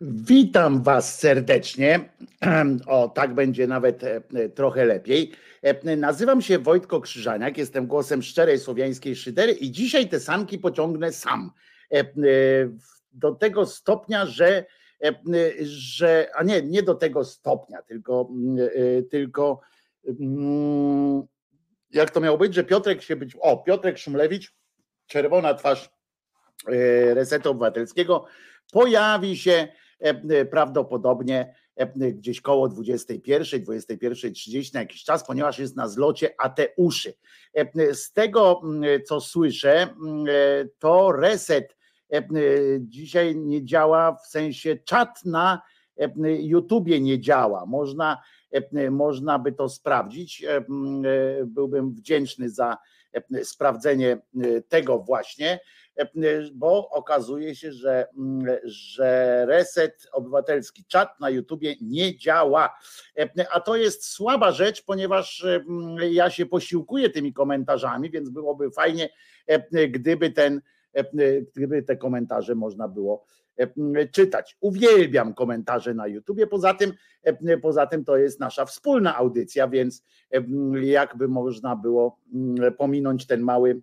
Witam Was serdecznie. O, tak będzie nawet e, trochę lepiej. E, nazywam się Wojtko Krzyżaniak, jestem głosem szczerej słowiańskiej szydery i dzisiaj te sanki pociągnę sam. E, do tego stopnia, że, że a nie, nie do tego stopnia, tylko, tylko mm, jak to miało być, że Piotrek się być, o, Piotrek Szumlewicz, czerwona twarz Resetu Obywatelskiego, pojawi się prawdopodobnie e, gdzieś koło 21, 21.30 na jakiś czas, ponieważ jest na zlocie Ateuszy. Z tego, co słyszę, to reset dzisiaj nie działa, w sensie czat na YouTubie nie działa. Można, można by to sprawdzić. Byłbym wdzięczny za sprawdzenie tego właśnie. E, bo okazuje się, że, że reset obywatelski, czat na YouTubie nie działa. E, a to jest słaba rzecz, ponieważ ja się posiłkuję tymi komentarzami, więc byłoby fajnie, e, gdyby ten, gdyby te komentarze można było czytać. Uwielbiam komentarze na YouTubie. Poza tym, poza tym to jest nasza wspólna audycja, więc jakby można było pominąć ten mały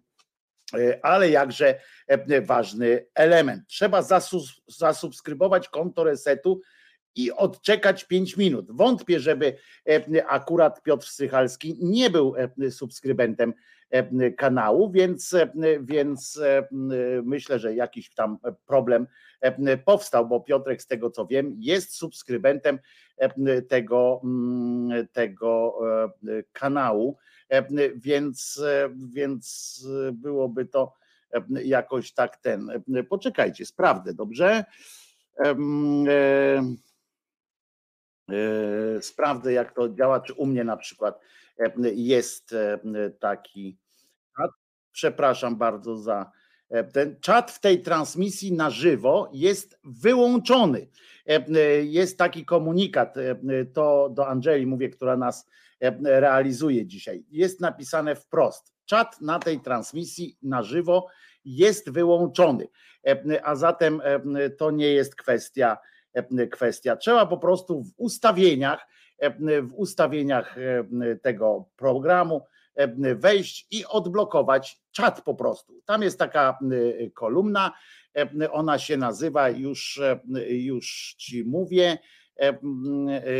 ale jakże e, ważny element. Trzeba zasubskrybować konto resetu i odczekać 5 minut. Wątpię, żeby e, akurat Piotr Strychalski nie był subskrybentem kanału, więc, więc myślę, że jakiś tam problem powstał, bo Piotrek, z tego co wiem, jest subskrybentem tego, mm, tego kanału E, więc, e, więc byłoby to e, jakoś tak ten. Poczekajcie, sprawdzę, dobrze? Sprawdzę, jak to działa, czy u mnie na przykład jest taki. Przepraszam bardzo za ten czat w tej transmisji na żywo jest wyłączony. Jest taki komunikat, to do Angeli mówię, która nas E, realizuje dzisiaj. Jest napisane wprost. Czat na tej transmisji na żywo jest wyłączony, a zatem to nie jest kwestia kwestia. Trzeba po prostu w ustawieniach, w ustawieniach tego programu wejść i odblokować czat po prostu. Tam jest taka kolumna, ona się nazywa już, już ci mówię,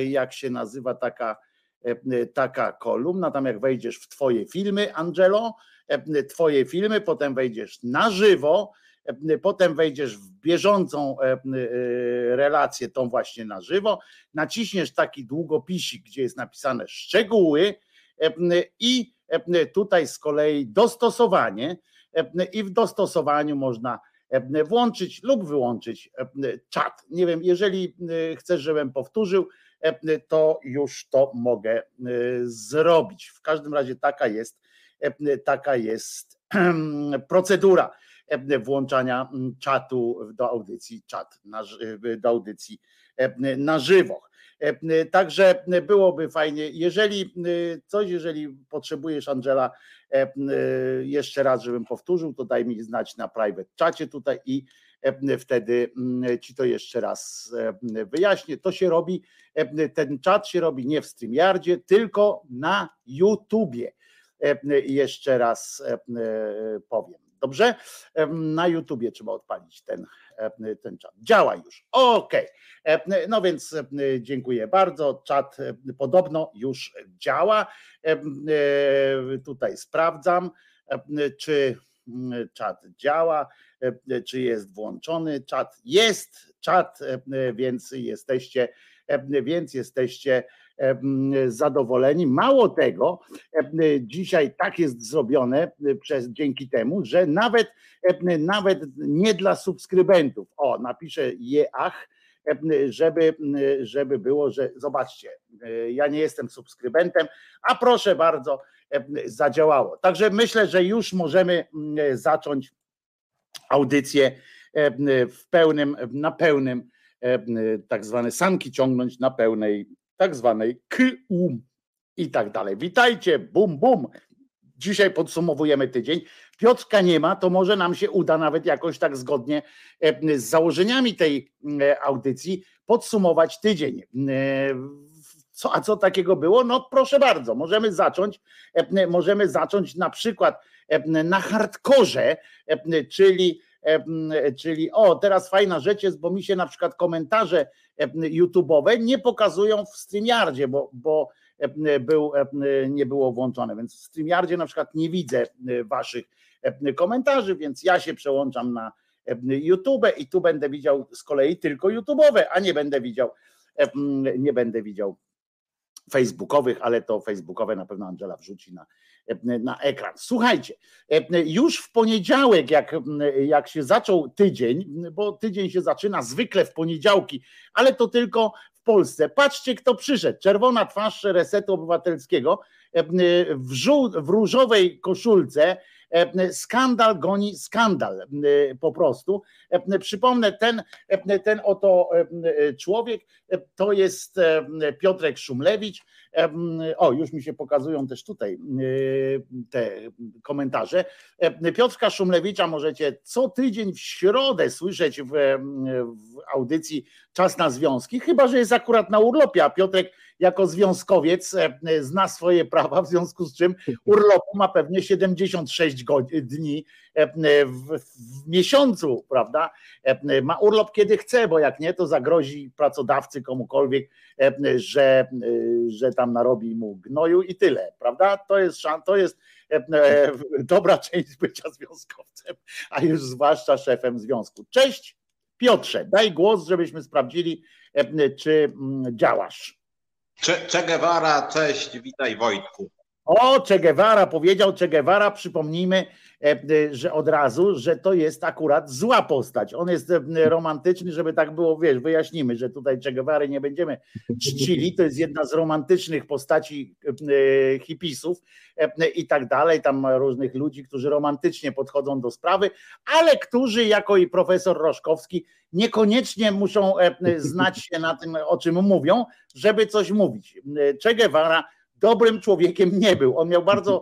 jak się nazywa taka taka kolumna, tam jak wejdziesz w twoje filmy, Angelo, e, twoje filmy, potem wejdziesz na żywo, e, potem wejdziesz w bieżącą relację, tą właśnie na żywo, naciśniesz taki długopisik, gdzie jest napisane szczegóły i tutaj z kolei dostosowanie i w dostosowaniu można włączyć lub wyłączyć czat. Nie wiem, jeżeli chcesz, żebym powtórzył, E, to już to mogę e, zrobić. W każdym razie taka jest, taka jest procedura włączania czatu do audycji, czat na, do audycji na żywo. Także byłoby fajnie, jeżeli coś, jeżeli potrzebujesz Angela jeszcze raz, żebym powtórzył, to daj mi znać na private czacie tutaj i wtedy mm, ci to jeszcze raz e, wyjaśnię. To się robi, e, ten czat się robi nie w StreamYardzie, tylko na YouTubie. Jeszcze raz powiem. Dobrze? Na YouTubie trzeba odpalić ten, ten czat. Działa już. OK. No więc dziękuję bardzo. Czat podobno już działa. Tutaj sprawdzam, czy czat działa. E, czy jest włączony czat. Jest czat, e, więc jesteście, e, więc jesteście zadowoleni. Mało tego, dzisiaj tak jest zrobione przez, dzięki temu, że nawet, nawet nie dla subskrybentów. O, napiszę jeach, żeby, żeby było, że zobaczcie, ja nie jestem subskrybentem, a proszę bardzo, zadziałało. Także myślę, że już możemy zacząć audycję e, w pełnym, na pełnym, e, tak zwane sanki ciągnąć na pełnej, tak zwanej KU i tak dalej. Witajcie, bum, bum. Dzisiaj podsumowujemy tydzień. Piotrka nie ma, to może nam się uda nawet jakoś tak zgodnie z założeniami tej audycji podsumować tydzień. Co, a co takiego było? No proszę bardzo, możemy zacząć, możemy zacząć na przykład na hardkorze, czyli czyli o, teraz fajna rzecz jest, bo mi się na przykład komentarze YouTube'owe nie pokazują w StreamYardzie, bo, bo był, nie było włączone, więc w StreamYardzie na przykład nie widzę waszych komentarzy, więc ja się przełączam na YouTube i tu będę widział z kolei tylko YouTube'owe, a nie będę widział nie będę widział facebookowych, ale to facebookowe na pewno Angela wrzuci na, na ekran. Słuchajcie, już w poniedziałek, jak, jak się zaczął tydzień, bo tydzień się zaczyna zwykle w poniedziałki, ale to tylko w Polsce. Patrzcie, kto przyszedł. Czerwona twarz Resetu Obywatelskiego w, żół, w różowej koszulce skandal goni skandal e, po prostu. E, przypomnę, ten, ten oto człowiek to jest Piotrek Szumlewicz. O, już mi się pokazują też tutaj te komentarze. Piotrka Szumlewicza możecie co tydzień w środę słyszeć w, w audycji Czas na Związki, chyba że jest akurat na urlopie, a Piotrek jako związkowiec e, zna swoje prawa, w związku z czym urlopu ma pewnie 76 dni e, w, w miesiącu, prawda? E, ma urlop kiedy chce, bo jak nie, to zagrozi pracodawcy komukolwiek, że, że tam narobi mu gnoju i tyle, prawda? To jest, to jest dobra część bycia związkowcem, a już zwłaszcza szefem związku. Cześć Piotrze, daj głos, żebyśmy sprawdzili, czy działasz. Cze, Guevara, cześć, witaj Wojtku. O, Che Guevara powiedział, Che Guevara, przypomnijmy, e, e, że od razu, że to jest akurat zła postać. On jest e, romantyczny, żeby tak było, wiesz, wyjaśnimy, że tutaj Che Guevara nie będziemy czcili. To jest jedna z romantycznych postaci hipisów i tak dalej. Tam różnych ludzi, którzy romantycznie podchodzą do sprawy, ale którzy, jako i profesor Roszkowski, niekoniecznie muszą znać się na tym, o czym mówią, żeby coś mówić. Che Guevara dobrym człowiekiem nie był. On miał bardzo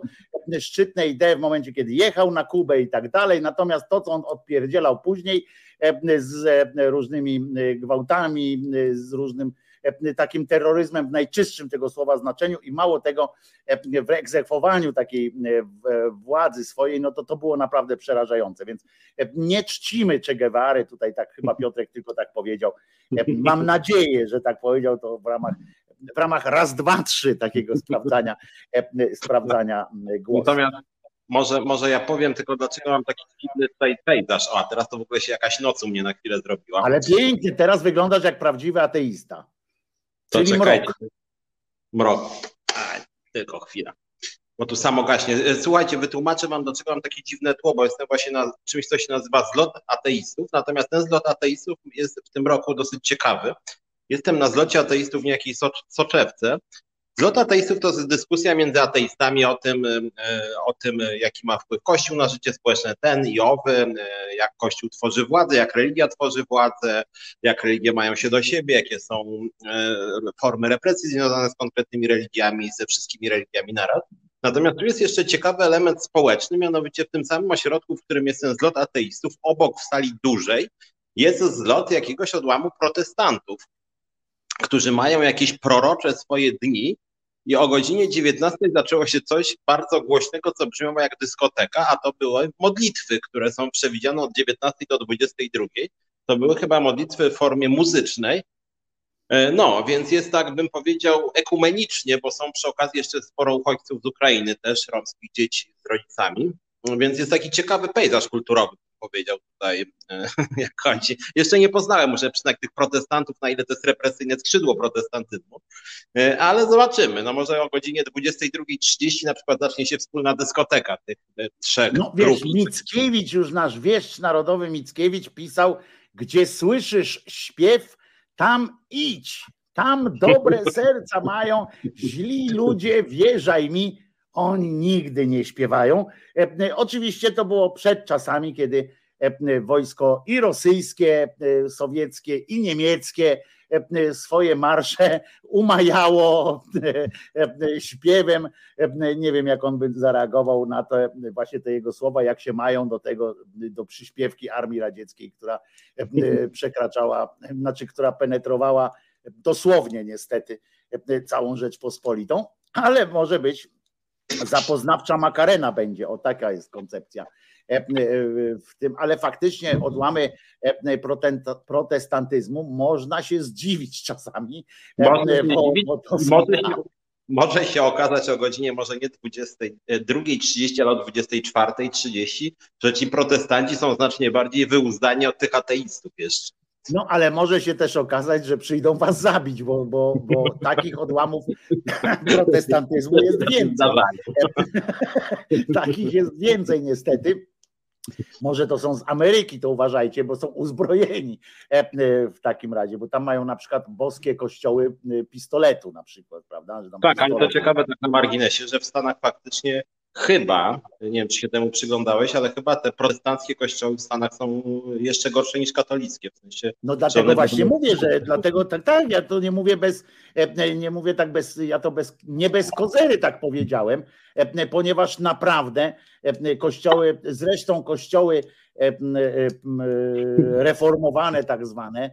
szczytne idee w momencie, kiedy jechał na Kubę i tak dalej, natomiast to, co on odpierdzielał później e, z e, różnymi e, gwałtami, z różnym takim terroryzmem w najczystszym tego słowa znaczeniu i mało tego w egzekwowaniu takiej władzy swojej, no to to było naprawdę przerażające, więc nie czcimy Che Guevary, tutaj tak chyba Piotrek tylko tak powiedział, mam nadzieję, że tak powiedział to w ramach w ramach raz, dwa, trzy takiego sprawdzania, e, sprawdzania głosu. Natomiast może, może ja powiem tylko, dlaczego mam taki dziwny tutaj pejzaż. O, a teraz to w ogóle się jakaś noc u mnie na chwilę zrobiła. Ale pięknie, teraz wyglądasz jak prawdziwy ateista. To Czyli czekaj. mrok. Mrok. A, tylko chwila. Bo tu samo gaśnie. E, słuchajcie, wytłumaczę wam, dlaczego mam takie dziwne tło, bo jestem właśnie na czymś, co się nazywa zlot ateistów. Natomiast ten zlot ateistów jest w tym roku dosyć ciekawy, Jestem na zlocie ateistów w niejaki soczewce. Zlot ateistów to jest dyskusja między ateistami o tym, e, o tym, jaki ma wpływ Kościół na życie społeczne, ten i owy, jak Kościół tworzy władzę, jak religia tworzy władzę, jak religie mają się do siebie, jakie są formy represji związane z konkretnymi religiami, ze wszystkimi religiami naraz. Natomiast tu jest jeszcze ciekawy element społeczny, mianowicie w tym samym ośrodku, w którym jest ten zlot ateistów, obok w sali dużej, jest zlot jakiegoś odłamu protestantów, którzy mają jakieś prorocze swoje dni i o godzinie 19 zaczęło się coś bardzo głośnego, co brzmiało jak dyskoteka, a to były modlitwy, które są przewidziane od 19 do 22. To były chyba modlitwy w formie muzycznej. E, no, więc jest tak, bym powiedział, ekumenicznie, bo są przy okazji jeszcze sporo uchodźców z Ukrainy, też romskich dzieci z rodzicami. Więc jest taki ciekawy pejzaż kulturowy powiedział tutaj, e, jak chodzi. Jeszcze nie poznałem może przynajmniej tych protestantów, na ile to jest represyjne skrzydło protestantyzmu, e, ale zobaczymy. No może o godzinie 22.30 na przykład zacznie się wspólna dyskoteka tych e, trzech No wiesz, Mickiewicz, już nasz wieszcz narodowy Mickiewicz pisał, gdzie słyszysz śpiew, tam idź. Tam dobre serca mają, źli ludzie, wierzaj mi, oni nigdy nie śpiewają. E, e, oczywiście to było przed czasami, kiedy wojsko i rosyjskie, sowieckie, i niemieckie, swoje marsze umajało śpiewem. Nie wiem, jak on by zareagował na to, właśnie te jego słowa, jak się mają do tego, do przyśpiewki Armii Radzieckiej, która przekraczała, znaczy, która penetrowała dosłownie niestety całą Rzeczpospolitą, ale może być zapoznawcza makarena będzie, o taka jest koncepcja w tym, ale faktycznie odłamy protestantyzmu można się zdziwić czasami. Może, bo, bo może, się, może się okazać o godzinie może nie 22.30, ale o 24.30, że ci protestanci są znacznie bardziej wyuzdani od tych ateistów jeszcze. No ale może się też okazać, że przyjdą was zabić, bo, bo, bo takich odłamów protestantyzmu jest więcej. takich jest więcej niestety. Może to są z Ameryki, to uważajcie, bo są uzbrojeni e, e, w takim razie, bo tam mają na przykład boskie kościoły e, pistoletu na przykład, prawda? tak, ale to ciekawe tak na marginesie, że w Stanach faktycznie chyba, nie wiem czy się temu przyglądałeś, ale chyba te protestanckie kościoły w Stanach są jeszcze gorsze niż katolickie. W sensie, no dlatego właśnie mówię, że dlatego tak, tak, ja to nie mówię bez, e, nie mówię tak bez, ja to bez, nie bez kozery tak powiedziałem, e, ponieważ naprawdę e, kościoły, zresztą kościoły reformowane tak zwane,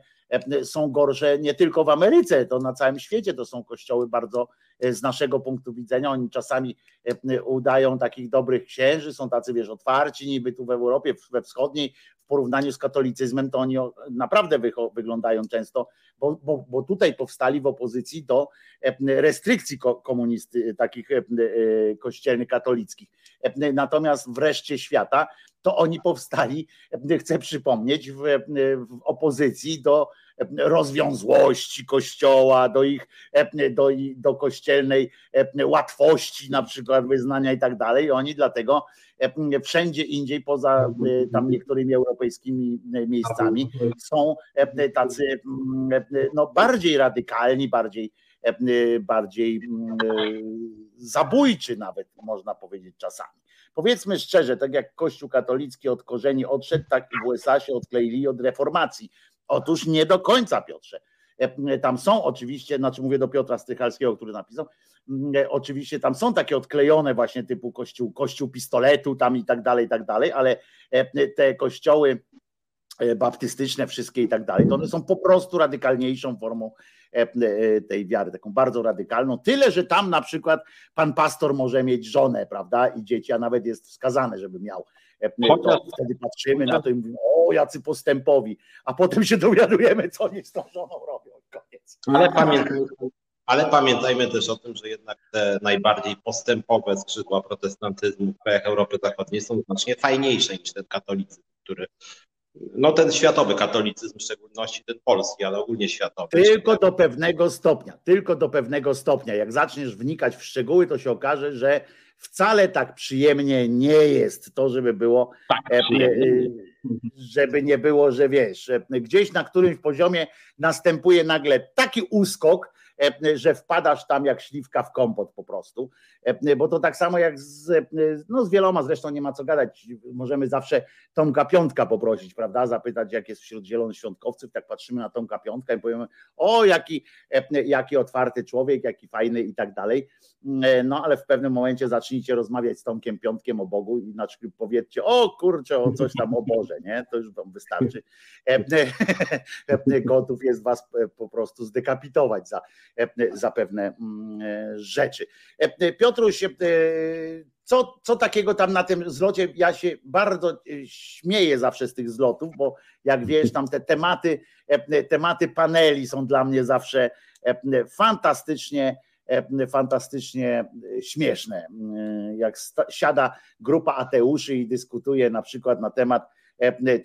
są gorsze nie tylko w Ameryce, to na całym świecie to są kościoły bardzo E, z naszego punktu widzenia. Oni czasami e, udają takich dobrych księży, są tacy, wiesz, otwarci, niby tu w Europie, we wschodniej, w porównaniu z katolicyzmem, to oni naprawdę wyglądają często, bo, bo, bo tutaj powstali w opozycji do e, restrykcji komunisty, takich kościelnych, katolickich. Natomiast wreszcie świata, to oni powstali, chcę przypomnieć, w, w opozycji do rozwiązłości kościoła, do ich, do, do kościelnej łatwości na przykład wyznania i tak dalej. Oni dlatego wszędzie indziej poza tam niektórymi europejskimi miejscami są tacy no, bardziej radykalni, bardziej bardziej zabójczy nawet można powiedzieć czasami. Powiedzmy szczerze, tak jak Kościół katolicki od korzeni odszedł, tak w USA się odkleili od reformacji. Otóż nie do końca, Piotrze. E, tam są oczywiście, znaczy mówię do Piotra Strychalskiego, który napisał, e, oczywiście tam są takie odklejone właśnie typu kościół, kościół pistoletu tam i tak dalej, i tak dalej, ale e, te kościoły baptystyczne wszystkie i tak dalej, to one są po prostu radykalniejszą formą tej wiary, taką bardzo radykalną. Tyle, że tam na przykład pan pastor może mieć żonę, prawda, i dzieci, a nawet jest wskazane, żeby miał to wtedy patrzymy na to i mówimy, o jacy postępowi, a potem się dowiadujemy, co oni z tą żoną robią. Koniec. Ale pamiętajmy, ale pamiętajmy też o tym, że jednak te najbardziej postępowe skrzydła protestantyzmu w krajach Europy Zachodniej są znacznie fajniejsze niż ten katolicyzm, który no ten światowy katolicyzm, w szczególności ten polski, ale ogólnie światowy. Tylko do pewnego stopnia, tylko do pewnego stopnia. Jak zaczniesz wnikać w szczegóły, to się okaże, że wcale tak przyjemnie nie jest to, żeby było, tak, e, e, żeby nie było, że wiesz, gdzieś na którymś poziomie następuje nagle taki uskok, E, że wpadasz tam jak śliwka w kompot po prostu, e, bo to tak samo jak z, no z wieloma, zresztą nie ma co gadać, możemy zawsze Tomka Piątka poprosić, prawda, zapytać jak jest wśród zielonoświątkowców, tak patrzymy na Tomka Piątka i powiemy, o jaki, e, jaki otwarty człowiek, jaki fajny i tak dalej, no ale w pewnym momencie zacznijcie rozmawiać z Tomkiem Piątkiem o Bogu i na przykład powiedzcie, o kurczę, o coś tam o Boże, nie, to już wam wystarczy. Gotów jest was po prostu zdekapitować za, E, za pewne mm, e, rzeczy. E, Piotruś, co, co takiego tam na tym zlocie? Ja się bardzo śmieję zawsze z tych zlotów, bo jak wiesz, tam te tematy, tematy paneli są dla mnie zawsze fantastycznie fantastycznie śmieszne. Jak siada grupa ateuszy i dyskutuje na przykład na temat,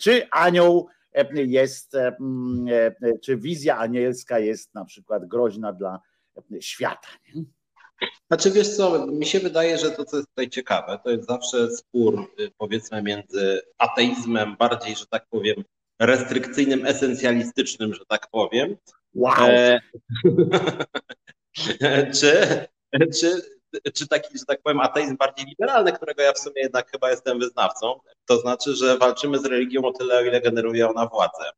czy anioł jest, czy wizja anielska jest na przykład groźna dla świata. Nie? Znaczy wiesz co, mi się wydaje, że to, co jest tutaj ciekawe, to jest zawsze spór y, powiedzmy między ateizmem bardziej, że tak powiem, restrykcyjnym, esencjalistycznym, że tak powiem. Wow. E, czy, czy czy taki, że tak powiem, ateizm bardziej liberalny, którego ja w sumie jednak chyba jestem wyznawcą. To znaczy, że walczymy z religią o tyle, o ile generuje ona władzę.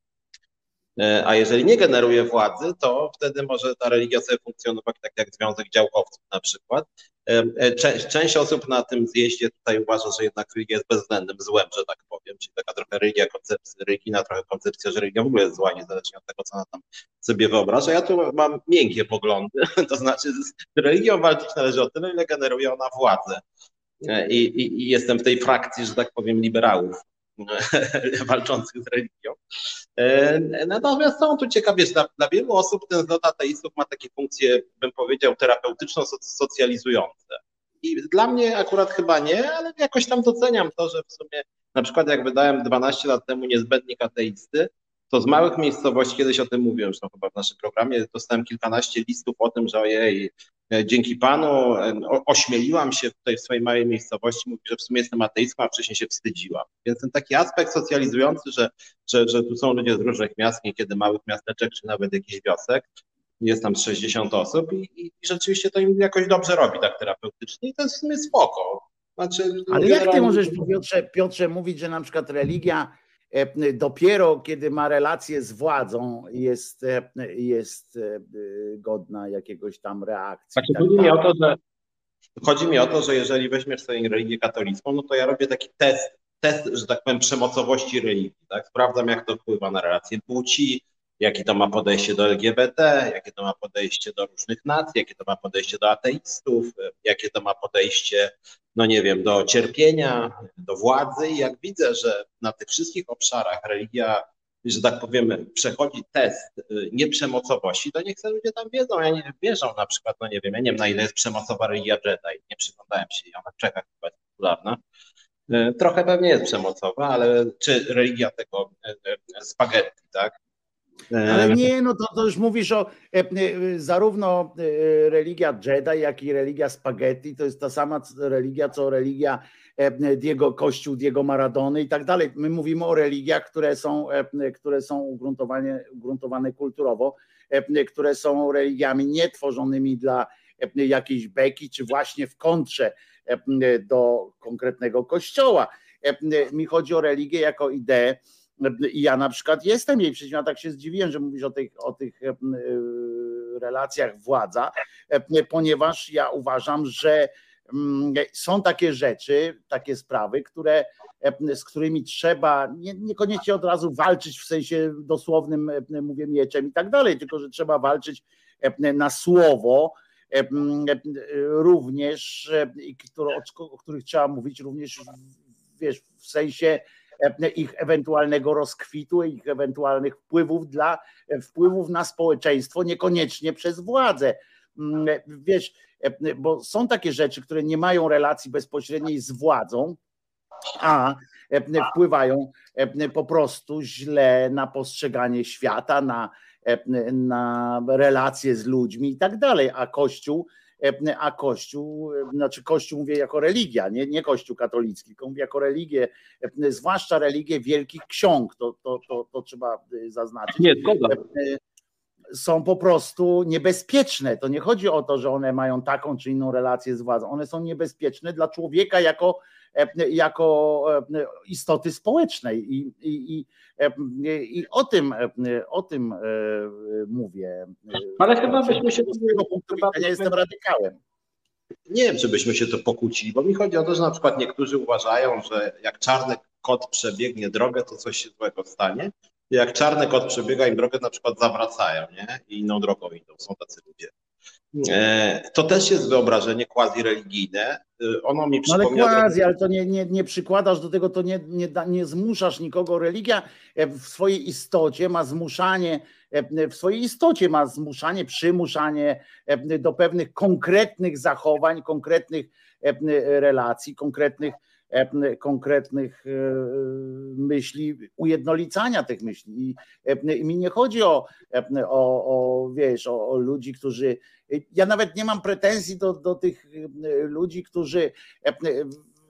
E, a jeżeli nie generuje władzy, to wtedy może ta religia sobie funkcjonować tak jak Związek Działkowców na przykład. E, e, część, część osób na tym zjeździe tutaj uważa, że jednak religia jest bezwzględnym złem, że tak powiem, czyli taka trochę religia, koncepcja, religijna trochę koncepcja, że religia w ogóle jest zła, niezależnie od tego, co ona tam sobie wyobraża. Ja tu mam miękkie poglądy, to znaczy z religią walczyć należy o tyle, ile generuje ona władzę. I, i, I jestem w tej frakcji, że tak powiem, liberałów walczących z religią. E, natomiast są tu ciekawie, dla, dla wielu osób ten zlot ateistów ma takie funkcje, bym powiedział, terapeutyczno-socjalizujące. I dla mnie akurat chyba nie, ale jakoś tam doceniam to, że w sumie na przykład jak wydałem 12 lat temu niezbędnik ateisty, to z małych miejscowości, kiedyś o tym mówiłem, zresztą chyba w naszym programie, dostałem kilkanaście listów o tym, że ojej, dzięki Panu e, ośmieliłam się tutaj w swojej małej miejscowości, mówić, że w sumie jestem ateistką, a wcześniej się wstydziłam. Więc ten taki aspekt socjalizujący, że, że, że tu są ludzie z różnych miast, niekiedy małych miasteczek, czy nawet jakichś wiosek, jest tam 60 osób i, i, rzeczywiście to im jakoś dobrze robi tak terapeutycznie i to jest w sumie spoko. Znaczy, Ale jak ty możesz, Piotrze, Piotrze, mówić, że na przykład religia E, dopiero kiedy ma relacje z władzą, jest, e, jest e, godna jakiegoś tam reakcji. Znaczy, tak chodzi, mi o to, że, chodzi mi o to, że jeżeli weźmiesz sobie religię katolicką, no to ja robię taki test, test, że tak powiem, przemocowości religii. Tak? Sprawdzam, jak to wpływa na relacje płci, jakie to ma podejście do LGBT, jakie to ma podejście do różnych nacji, jakie to ma podejście do ateistów, jakie to ma podejście, no nie wiem, do cierpienia, do władzy. I jak widzę, że na tych wszystkich obszarach religia, że tak powiem, przechodzi test y, nieprzemocowości, to niech sobie ludzie tam wiedzą. Ja nie wierzą na przykład, no nie wiem, ja nie wiem na ile jest przemocowa religia Jedi, nie przyglądałem się jej, ona w Czechach chyba jest popularna. Y, trochę pewnie jest przemocowa, ale czy religia tego y, spaghetti, tak? Ale nie, no to, to już mówisz o e, e, zarówno e, religia Jedi, jak i religia spaghetti, to jest ta sama religia, co religia Diego, kościół Diego Maradony i tak dalej. My mówimy o religiach, które są, które są ugruntowane, ugruntowane kulturowo, które są religiami nietworzonymi dla jakiejś beki, czy właśnie w kontrze do konkretnego kościoła. Mi chodzi o religię jako ideę, ja na przykład jestem jej przeciwna, tak się zdziwiłem, że mówisz o tych, o tych e, relacjach władza, e, ponieważ ja uważam, że mm, są takie rzeczy, takie sprawy, które, e, z którymi trzeba nie, niekoniecznie od razu walczyć w sensie dosłownym, mówię mieczem i tak dalej, tylko że trzeba walczyć na słowo, również, o których trzeba mówić również wiesz, w sensie ich ewentualnego rozkwitu, ich ewentualnych wpływów dla e, wpływów na społeczeństwo, niekoniecznie przez władzę. Mm, e, wiesz, bo są takie rzeczy, które nie mają relacji bezpośredniej z władzą, a wpływają po prostu źle na postrzeganie świata, na, na relacje z ludźmi i tak dalej. A Kościół E, a Kościół, e, znaczy Kościół mówię jako religia, nie, nie Kościół katolicki, tylko mówię jako religię, e, zwłaszcza religię wielkich ksiąg, to, to, to, to trzeba zaznaczyć. Nie, są po prostu niebezpieczne. To nie chodzi o to, że one mają taką czy inną relację z władzą. One są niebezpieczne dla człowieka jako, jako istoty społecznej. I, i, i, i o tym, o tym mówię. Ale chyba byśmy się do swojego punktu widzenia jestem radykałem. Nie wiem, czy byśmy się to pokłócili, bo mi chodzi o to, że na przykład niektórzy uważają, że jak czarny kot przebiegnie drogę, to coś się złego stanie. Jak czarny kot przebiega im drogę, na przykład zawracają, nie? I inną drogą idą. Są tacy ludzie. E, to też jest wyobrażenie quasi-religijne. E, ono mi przypomina... ale quasi, ale to nie, nie, nie przykładasz do tego, to nie, nie, nie zmuszasz nikogo. Religia e, w swojej istocie ma zmuszanie, w swojej istocie ma zmuszanie, przymuszanie do pewnych konkretnych zachowań, konkretnych relacji, konkretnych konkretnych e, myśli, ujednolicania tych myśli. E, I mi nie chodzi o, o, o wiesz, o, o ludzi, którzy. Ja nawet nie mam pretensji do, do tych ludzi, którzy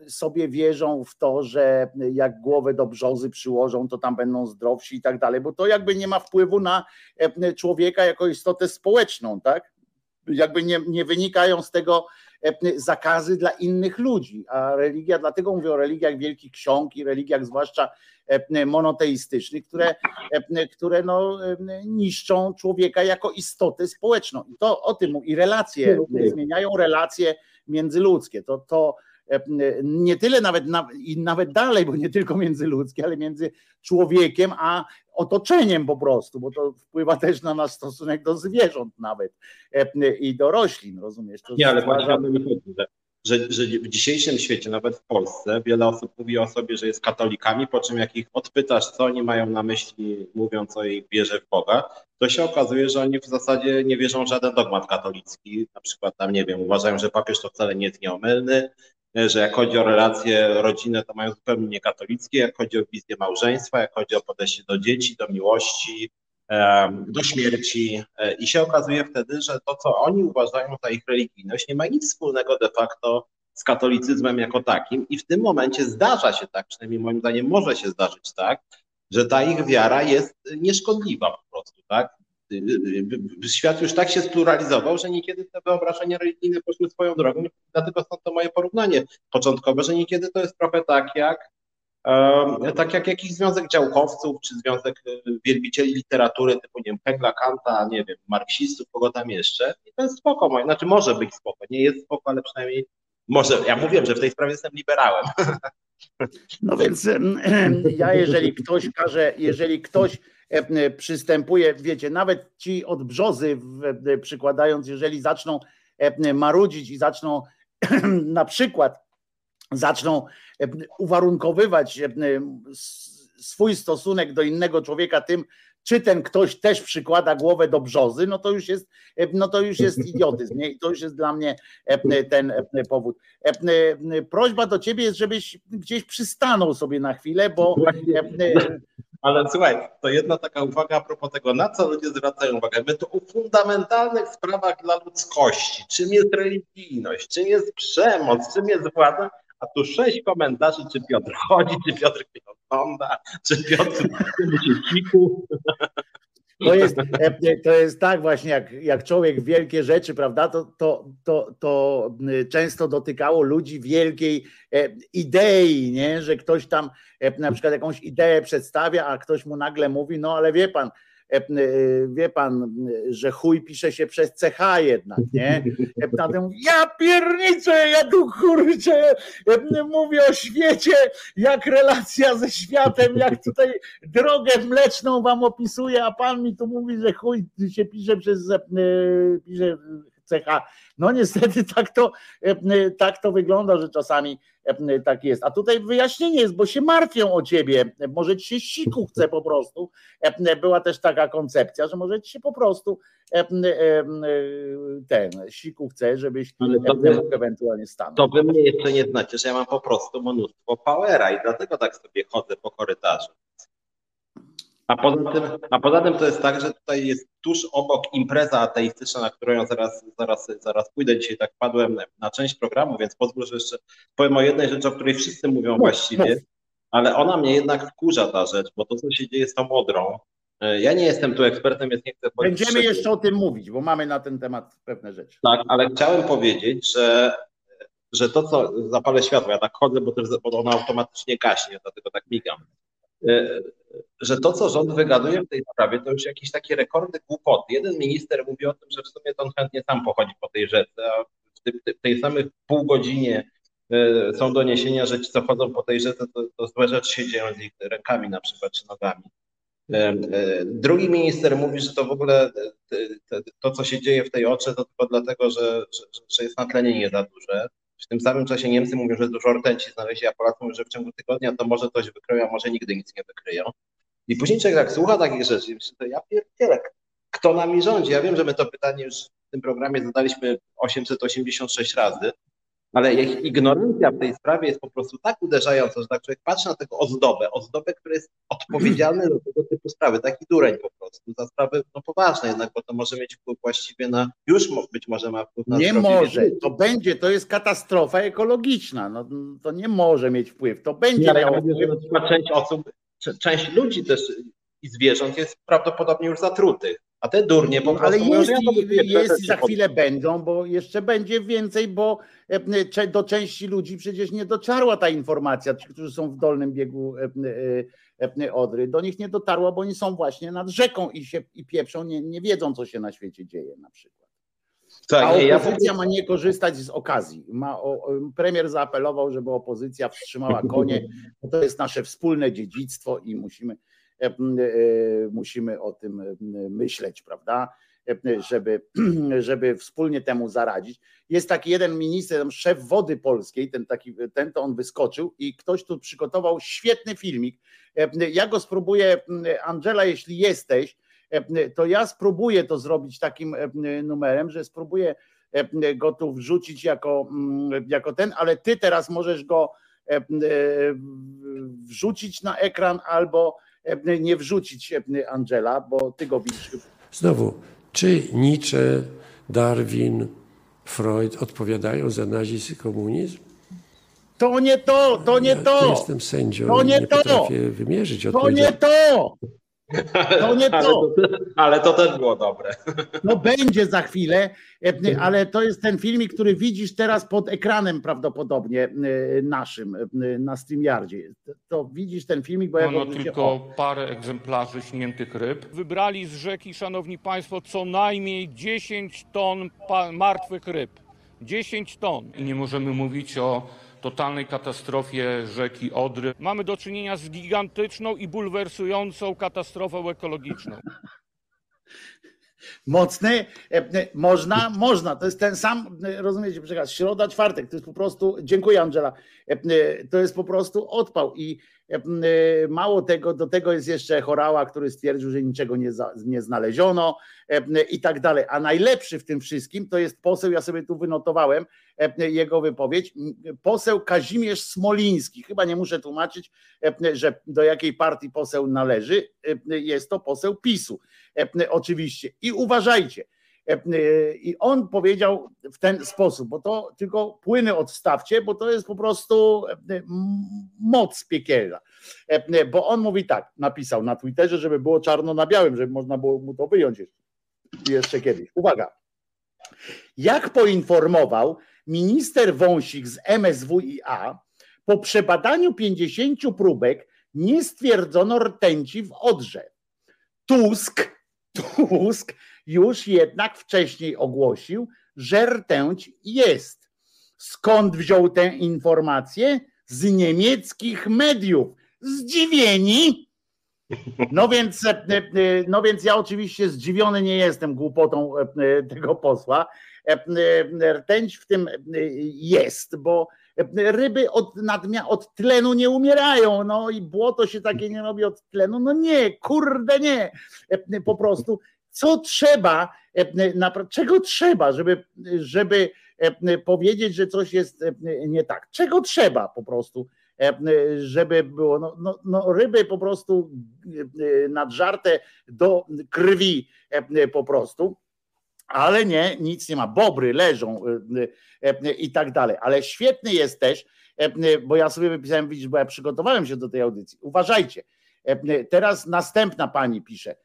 sobie wierzą w to, że jak głowę do brzozy przyłożą, to tam będą zdrowsi i tak dalej, bo to jakby nie ma wpływu na człowieka jako istotę społeczną, tak? Jakby nie, nie wynikają z tego zakazy dla innych ludzi. A religia, dlatego mówię o religiach wielkich ksiąg i religiach zwłaszcza monoteistycznych, które, które no, niszczą człowieka jako istotę społeczną. I to o tym i relacje, zmieniają relacje międzyludzkie. To, to nie tyle nawet, i nawet dalej, bo nie tylko międzyludzkie, ale między człowiekiem a otoczeniem po prostu, bo to wpływa też na nasz stosunek do zwierząt nawet i do roślin, rozumiesz? To nie, ale uważam, że, że w dzisiejszym świecie, nawet w Polsce, wiele osób mówi o sobie, że jest katolikami, po czym jak ich odpytasz, co oni mają na myśli, mówiąc o ich wierze w Boga, to się okazuje, że oni w zasadzie nie wierzą w żaden dogmat katolicki. Na przykład tam, nie wiem, uważają, że papież to wcale nie jest nieomylny, że jak chodzi o relacje rodzinne, to mają zupełnie niekatolickie, jak chodzi o wizję małżeństwa, jak chodzi o podejście do dzieci, do miłości, do śmierci. E, I się okazuje wtedy, że to, co oni uważają za ich religijność, nie ma nic wspólnego de facto z katolicyzmem jako takim. I w tym momencie zdarza się tak, przynajmniej moim zdaniem może się zdarzyć tak, że ta ich wiara jest nieszkodliwa po prostu, tak? Świat już tak się spluralizował, że niekiedy te wyobrażenia religijne poszły swoją drogą. Dlatego stąd to moje porównanie początkowe, że niekiedy to jest trochę tak jak tak jak jakiś związek działkowców, czy związek y, wielbicieli literatury typu, nie wiem, Hegla, Kanta, nie wiem, marksistów, kogo tam jeszcze. I jest spoko, znaczy może być spoko, nie jest spoko, ale przynajmniej może, ja mówię, że w tej sprawie jestem liberałem. No więc ja, jeżeli ktoś każe, jeżeli ktoś przystępuje, wiecie, nawet ci od brzozy przykładając, jeżeli zaczną e, marudzić i zaczną na przykład zaczną e, uwarunkowywać swój stosunek do innego człowieka tym, czy ten ktoś też przykłada głowę do brzozy, no to już jest, no to już jest idiotyzm. Nie? I to już jest dla mnie ten powód. Prośba do ciebie jest, żebyś gdzieś przystanął sobie na chwilę, bo ale słuchaj, to jedna taka uwaga a propos tego, na co ludzie zwracają uwagę. My tu o fundamentalnych sprawach dla ludzkości, czym jest religijność, czym jest przemoc, czym jest władza, a tu sześć komentarzy, czy Piotr chodzi, czy Piotr ogląda, czy Piotr się ciku. To jest, e, to jest tak właśnie, jak, jak człowiek wielkie rzeczy, prawda, to, to, to, to często dotykało ludzi wielkiej e, idei, nie? że ktoś tam e, na przykład jakąś ideę przedstawia, a ktoś mu nagle mówi, no ale wie pan, wie pan, że chuj pisze się przez CH jednak, nie? E, ja pierniczę, ja tu kurczę, mówię o świecie, jak relacja ze światem, jak tutaj drogę mleczną wam opisuję, a pan mi tu mówi, że chuj się pisze przez pisze No niestety tak to, tak to wygląda, że czasami tak jest. A tutaj wyjaśnienie jest, bo się martwią o ciebie. Może ci się siku chce po prostu. Była też taka koncepcja, że może ci się po prostu ten siku chce, żebyś mógł ewentualnie stanąć. To wy mnie jeszcze nie znacie, że ja mam po prostu mnóstwo powera i dlatego tak sobie chodzę po korytarzu. A poza, tym, a poza tym to jest tak, że tutaj jest tuż obok impreza ateistyczna, na którą ja zaraz, zaraz, zaraz pójdę. Dzisiaj tak padłem na część programu, więc pozwól, że jeszcze powiem o jednej rzeczy, o której wszyscy mówią właściwie, ale ona mnie jednak wkurza ta rzecz, bo to, co się dzieje z tą modrą, e, ja nie jestem tu ekspertem, więc nie chcę powiedzieć. Będziemy jeszcze o tym mówić, bo mamy na ten temat pewne rzeczy. Tak, ale chciałem powiedzieć, że, że to, co zapalę światło, ja tak chodzę, bo, też, bo ona automatycznie gaśnie, dlatego tak migam e, że to, co rząd wygaduje w tej sprawie, to już jakieś takie rekordy głupoty. Jeden minister mówi o tym, że w sumie to on chętnie sam pochodzi po tej rzece, a w tej samej pół godzinie e, są doniesienia, że ci, co chodzą po tej rzece, to, to złe rzeczy się dzieją z ich rękami na przykład, czy nogami. E, e, drugi minister mówi, że to w ogóle to, co się dzieje w tej oczy, to tylko dlatego, że, że, że jest natlenienie za duże. W tym samym czasie Niemcy mówią, że dużo rtęci znaleźli, a Polacy mówią, że w ciągu tygodnia to może coś wykryją, a może nigdy nic nie wykryją. I później człowiek tak słucha takich rzeczy, myślę, to ja pierdzielę, kto nami rządzi? Ja wiem, że my to pytanie już w tym programie zadaliśmy 886 razy, ale ich ignorancja w tej sprawie jest po prostu tak uderzająca, że tak człowiek patrzy na tego ozdobę, ozdobę, który jest odpowiedzialny za tego typu sprawy, taki dureń po prostu, za sprawy no, poważne jednak, bo to może mieć wpływ właściwie na, już być może ma wpływ na Nie może, to będzie, to jest katastrofa ekologiczna, no, to nie może mieć wpływ, to będzie nie, miało wpływ. Że część osób część ludzi też i zwierząt jest prawdopodobnie już zatrutych. A te durnie po prostu. Ale jest, ja jest za chwilę będą, bo jeszcze będzie więcej, bo e, do części ludzi przecież nie dotarła ta informacja, ci, którzy są w dolnym biegu e, Odry, do nich nie dotarła, bo oni są właśnie nad rzeką i się i pieprzą, nie, nie wiedzą, co się na świecie dzieje na przykład. Tak, A opozycja ja... ma nie korzystać z okazji. Ma, o, premier zaapelował, żeby opozycja wstrzymała konie, bo to jest nasze wspólne dziedzictwo i musimy, e, e, musimy o tym e, myśleć, prawda? Żeby, żeby wspólnie temu zaradzić. Jest taki jeden minister, szef wody polskiej, ten, taki, ten to on wyskoczył i ktoś tu przygotował świetny filmik. Ja go spróbuję, Angela, jeśli jesteś, E, to ja spróbuję to zrobić takim e, numerem, że spróbuję e, go tu wrzucić jako, mm, jako ten, ale ty teraz możesz go wrzucić na ekran albo nie wrzucić Angela, bo ty go widzisz. Znowu, czy Nietzsche, Darwin, Freud odpowiadają za nazizm i komunizm? To nie to, to nie ja to. Jestem sędzią to nie, nie to. potrafię wymierzyć odpowiedzi. To nie to. To nie to. Ale to, ale to też było dobre. No będzie za chwilę, e, ale to jest ten filmik, który widzisz teraz pod ekranem prawdopodobnie e, naszym e, na StreamYardzie. To widzisz ten filmik, bo ja tylko o... parę egzemplarzy śniętych ryb. Wybrali z rzeki, szanowni państwo, co najmniej 10 ton martwych ryb. 10 ton. I nie możemy mówić o totalnej katastrofie rzeki Odry. Mamy do czynienia z gigantyczną i bulwersującą katastrofą ekologiczną. Mocny, e, e, można, można. To jest ten sam, e, rozumiecie, przekaz, środa, czwartek. To jest po prostu, dziękuję Angela, to jest po prostu odpał i mało tego, do tego jest jeszcze Chorała, który stwierdził, że niczego nie, nie znaleziono i tak dalej. A najlepszy w tym wszystkim to jest poseł, ja sobie tu wynotowałem jego wypowiedź, poseł Kazimierz Smoliński. Chyba nie muszę tłumaczyć, że do jakiej partii poseł należy. Jest to poseł PiSu, oczywiście. I uważajcie, i on powiedział w ten sposób, bo to tylko płyny odstawcie, bo to jest po prostu moc piekielna. Bo on mówi tak, napisał na Twitterze, żeby było czarno na białym, żeby można było mu to wyjąć jeszcze kiedyś. Uwaga. Jak poinformował minister Wąsik z MSWiA, po przebadaniu 50 próbek nie stwierdzono rtęci w Odrze. Tusk, Tusk już jednak wcześniej ogłosił, że rtęć jest. Skąd wziął tę informację? Z niemieckich mediów. Zdziwieni? No więc, e, e, no więc ja oczywiście zdziwiony nie jestem głupotą e, tego posła. Rtęć w tym jest, bo ryby od, nadmia- od tlenu nie umierają, no i błoto się takie nie robi od tlenu, no nie, kurde nie, po prostu co trzeba, czego trzeba, żeby, żeby powiedzieć, że coś jest nie tak, czego trzeba po prostu, żeby było, no, no, no ryby po prostu nadżarte do krwi po prostu, ale nie, nic nie ma. Bobry leżą i tak dalej. Ale świetny jest też, bo ja sobie wypisałem, widzisz, bo ja przygotowałem się do tej audycji. Uważajcie. Teraz następna pani pisze.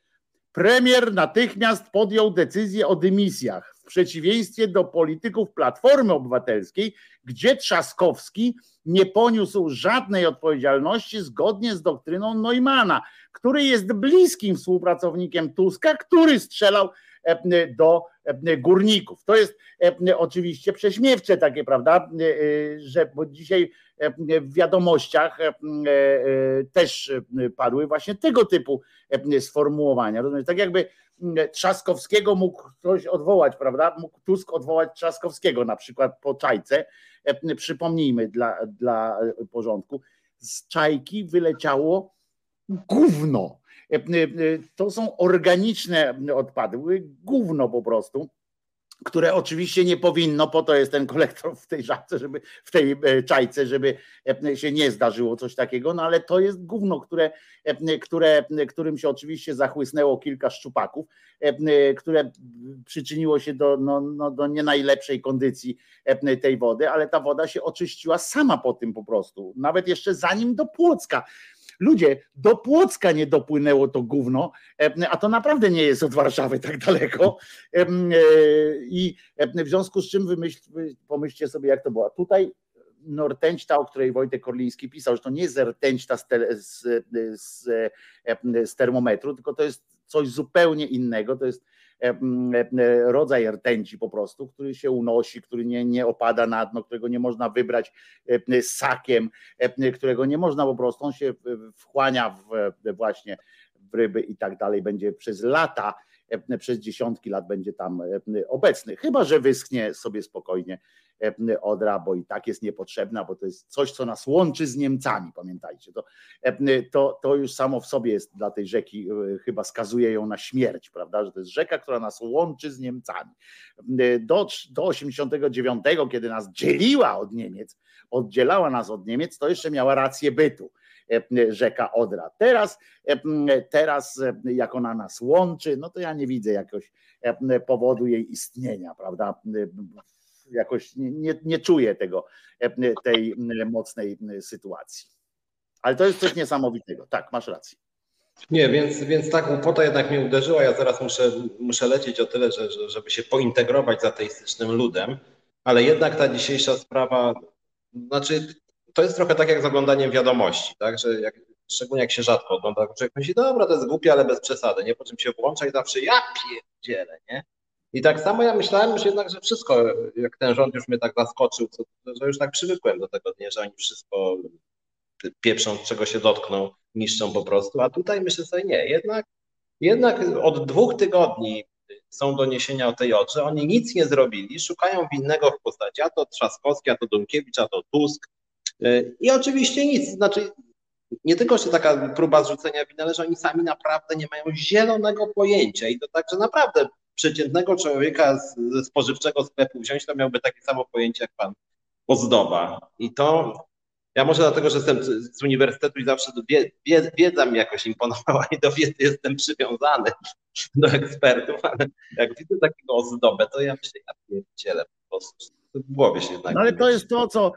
Premier natychmiast podjął decyzję o dymisjach, w przeciwieństwie do polityków Platformy Obywatelskiej, gdzie Trzaskowski nie poniósł żadnej odpowiedzialności zgodnie z doktryną Neumana, który jest bliskim współpracownikiem Tuska, który strzelał E, do e, górników. To jest e, oczywiście prześmiewcze takie, prawda, że bo dzisiaj w wiadomościach też padły właśnie tego typu sformułowania. Rozumiesz? Tak jakby Trzaskowskiego mógł ktoś odwołać, prawda? Mógł Tusk odwołać Trzaskowskiego na przykład po czajce. Przypomnijmy dla, dla porządku. Z czajki wyleciało gówno E, e, to są organiczne odpady, gówno po prostu które oczywiście nie powinno, po to jest ten kolektor w tej żabce, żeby w tej e, czajce, żeby się nie zdarzyło coś takiego, no ale to jest gówno, które, które, którym się oczywiście zachłysnęło kilka szczupaków, które przyczyniło się do, no, no, do nie najlepszej kondycji tej wody, ale ta woda się oczyściła sama po tym po prostu, nawet jeszcze zanim do Płocka ludzie, do Płocka nie dopłynęło to gówno, a to naprawdę nie jest od Warszawy tak daleko. I w związku z czym wymyśl, pomyślcie sobie, jak to było. Tutaj no, rtęć o której Wojtek Korliński pisał, że to nie jest rtęć z, z, z, z termometru, tylko to jest coś zupełnie innego. To jest rodzaj rtęci po prostu, który się unosi, który nie, nie opada na dno, którego nie można wybrać sakiem, którego nie można po prostu, on się wchłania w, właśnie w ryby i tak dalej, będzie przez lata, przez dziesiątki lat będzie tam obecny, chyba że wyschnie sobie spokojnie E, Odra, bo i tak jest niepotrzebna, bo to jest coś, co nas łączy z Niemcami, pamiętajcie. To, e, to, to już samo w sobie jest dla tej rzeki, e, chyba skazuje ją na śmierć, prawda, że to jest rzeka, która nas łączy z Niemcami. Do, do 89, kiedy nas dzieliła od Niemiec, oddzielała nas od Niemiec, to jeszcze miała rację bytu rzeka Odra. Teraz, teraz jak ona nas łączy, no to ja nie widzę jakoś powodu jej istnienia, prawda? jakoś nie, nie czuję tego, e, tej mocnej sytuacji. Ale to jest coś niesamowitego. Tak, masz rację. Nie, więc, więc tak głupota jednak mnie uderzyła. Ja zaraz muszę, muszę lecieć o tyle, że, żeby się pointegrować z ateistycznym ludem, ale jednak ta dzisiejsza sprawa, znaczy to jest trochę tak jak z oglądaniem wiadomości, tak, że jak, szczególnie jak się rzadko ogląda, człowiek myśli, dobra, to jest głupie, ale bez przesady, nie? Po czym się włącza i zawsze ja pierdzielę, nie? I tak samo ja myślałem, że jednak, że wszystko, jak ten rząd już mnie tak zaskoczył, że już tak przywykłem do tego dnia, że oni wszystko pieprzą, czego się dotkną, niszczą po prostu, a tutaj myślę sobie nie, jednak, jednak od dwóch tygodni są doniesienia o tej odrze, oni nic nie zrobili, szukają winnego w postaci, a to Trzaskowski, a to Dunkiewicz, a to Tusk i oczywiście nic, znaczy nie tylko, że taka próba zrzucenia winy, ale że oni sami naprawdę nie mają zielonego pojęcia i to także naprawdę przeciętnego człowieka z, ze spożywczego sklepu wziąć, to miałby takie samo pojęcie jak pan Ozdoba. I to ja może dlatego, że jestem z uniwersytetu i zawsze wiedza mi jakoś imponowała i do wiedzy jestem przywiązany do ekspertów, ale jak widzę takiego ozdobę, to ja myślę, ja pierdzielę po prostu głowie się. No ale to jest to, co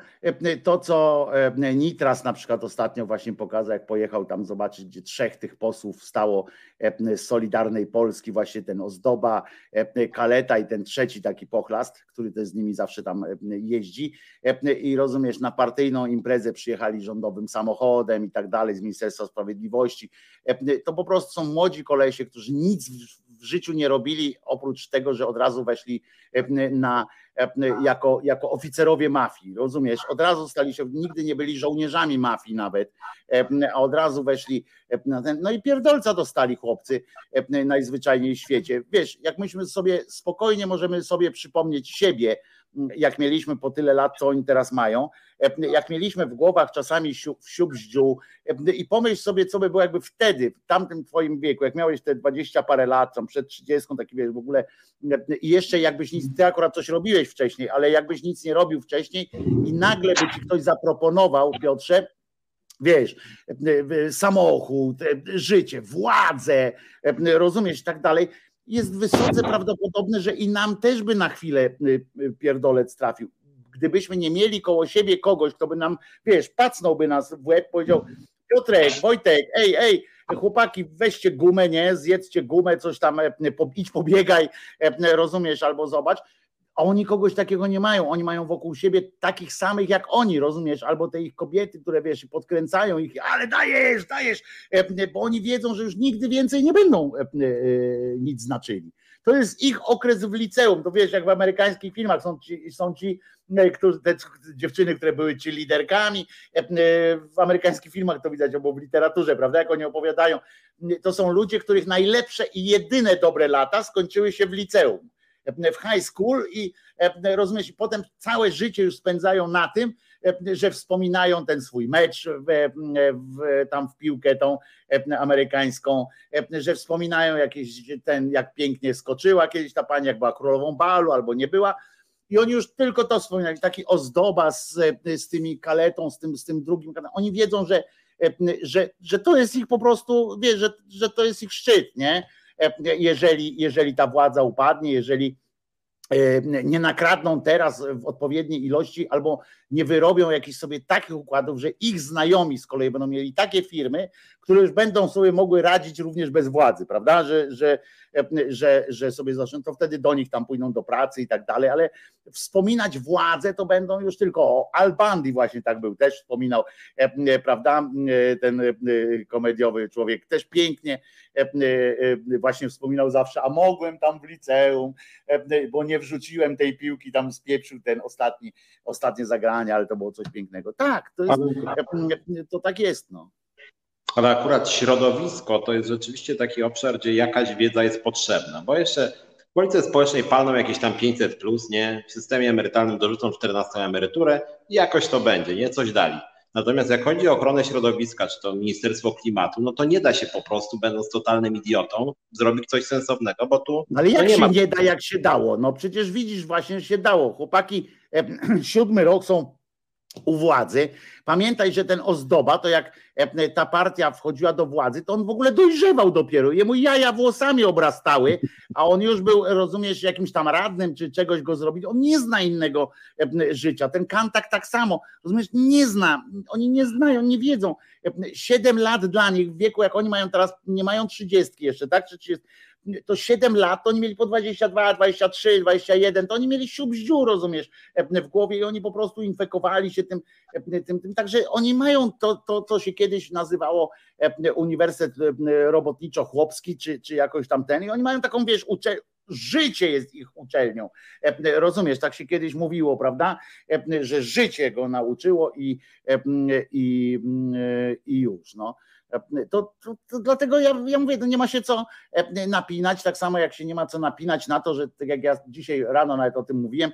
to, co e, Nitras na przykład ostatnio właśnie pokazał, jak pojechał tam zobaczyć, gdzie trzech tych posłów stało e, z Solidarnej Polski, właśnie ten Ozdoba, e, Kaleta i ten trzeci taki pochlast, który też z nimi zawsze tam jeździ. I rozumiesz, na partyjną imprezę przyjechali rządowym samochodem i tak dalej z Ministerstwa Sprawiedliwości. To po prostu są młodzi kolesie, którzy nic w życiu nie robili, oprócz tego, że od razu weszli na, jako, jako oficerowie mafii, rozumiesz? Od razu stali się, nigdy nie byli żołnierzami mafii nawet, a od razu weszli na ten, no i pierdolca dostali chłopcy najzwyczajniej w świecie. Wiesz, jak myśmy sobie spokojnie możemy sobie przypomnieć siebie, jak mieliśmy po tyle lat, co oni teraz mają, jak mieliśmy w głowach czasami siup ździu i pomyśl sobie, co by było jakby wtedy, w tamtym twoim wieku, jak miałeś te dwadzieścia parę lat, tam przed trzydziestką, taki wiesz, w ogóle i jeszcze jakbyś nic, ty akurat coś robiłeś wcześniej, ale jakbyś nic nie robił wcześniej i nagle by ci ktoś zaproponował, Piotrze, wiesz, samochód, życie, władzę, rozumiesz, i tak dalej, jest wysoce prawdopodobne, że i nam też by na chwilę y, y, pierdolec trafił. Gdybyśmy nie mieli koło siebie kogoś, kto by nam, wiesz, pacnąłby nas w łeb, powiedział Piotrek, Wojtek, ej, ej, chłopaki, weźcie gumę, nie, zjedzcie gumę, coś tam, e, idź pobiegaj, e, rozumiesz, albo zobacz, a oni kogoś takiego nie mają. Oni mają wokół siebie takich samych jak oni, rozumiesz? Albo te ich kobiety, które wiesz, podkręcają ich, ale dajesz, dajesz, e, bo oni wiedzą, że już nigdy więcej nie będą e, e, nic znaczyli. To jest ich okres w liceum. To wiesz, jak w amerykańskich filmach są ci, są ci którzy, te dziewczyny, które były ci liderkami. W amerykańskich filmach to widać, albo w literaturze, prawda? Jak oni opowiadają. To są ludzie, których najlepsze i jedyne dobre lata skończyły się w liceum w high school i e, rozumiesz, potem całe życie już spędzają na tym, e, że wspominają ten swój mecz w, w, tam w piłkę tą e, amerykańską, że wspominają jakieś ten, jak pięknie skoczyła kiedyś ta pani, jak była królową balu albo nie była. I oni już tylko to wspominali, taki ozdoba z, z tymi kaletą, z tym, z tym drugim. Oni wiedzą, że, że, że to jest ich po prostu, wie, że, że to jest ich szczyt, nie? Jeżeli, jeżeli ta władza upadnie, jeżeli E, nie nakradną teraz w odpowiedniej ilości albo nie wyrobią jakichś sobie takich układów, że ich znajomi z kolei będą mieli takie firmy, które już będą sobie mogły radzić również bez władzy, prawda? Że, że, e, że, że sobie zaczną, to wtedy do nich tam pójdą do pracy i tak dalej, ale wspominać władzę to będą już tylko o Albandi właśnie tak był, też wspominał, e, prawda? Ten komediowy człowiek też pięknie właśnie wspominał zawsze, a mogłem tam w liceum, bo nie wrzuciłem tej piłki, tam spieprzył ten ostatni, ostatnie zagranie, ale to było coś pięknego. Tak, to, jest, to tak jest. No. Ale akurat środowisko to jest rzeczywiście taki obszar, gdzie jakaś wiedza jest potrzebna, bo jeszcze w polityce społecznej palną jakieś tam 500 plus, nie? W systemie emerytalnym dorzucą 14 emeryturę i jakoś to będzie, nie? Coś dali. Natomiast jak chodzi o ochronę środowiska, czy to Ministerstwo Klimatu, no to nie da się po prostu, będąc totalnym idiotą, zrobić coś sensownego, bo tu. Ale jak nie się ma... nie da, jak się dało? No przecież widzisz, właśnie się dało. Chłopaki, siódmy rok są u władzy. Pamiętaj, że ten Ozdoba, to jak e, ta partia wchodziła do władzy, to on w ogóle dojrzewał dopiero. Jemu jaja włosami obrastały, a on już był, rozumiesz, jakimś tam radnym, czy czegoś go zrobić. On nie zna innego e, życia. Ten Kantak tak samo, rozumiesz, nie zna. Oni nie znają, nie wiedzą. E, siedem lat dla nich w wieku, jak oni mają teraz, nie mają trzydziestki jeszcze, tak? Czy 30, to 7 lat, to oni mieli po 22, 23, 21, to oni mieli siub rozumiesz, w głowie i oni po prostu infekowali się tym, tym, tym. Także oni mają to, to, co się kiedyś nazywało Uniwersytet Robotniczo-Chłopski, czy, czy jakoś tam ten, i oni mają taką, wiesz, ucze, życie jest ich uczelnią. Rozumiesz, tak się kiedyś mówiło, prawda? Że życie go nauczyło i, i, i już. No. To, to, to, dlatego ja, ja mówię, to nie ma się co e, napinać, tak samo jak się nie ma co napinać na to, że tak jak ja dzisiaj rano nawet o tym mówiłem,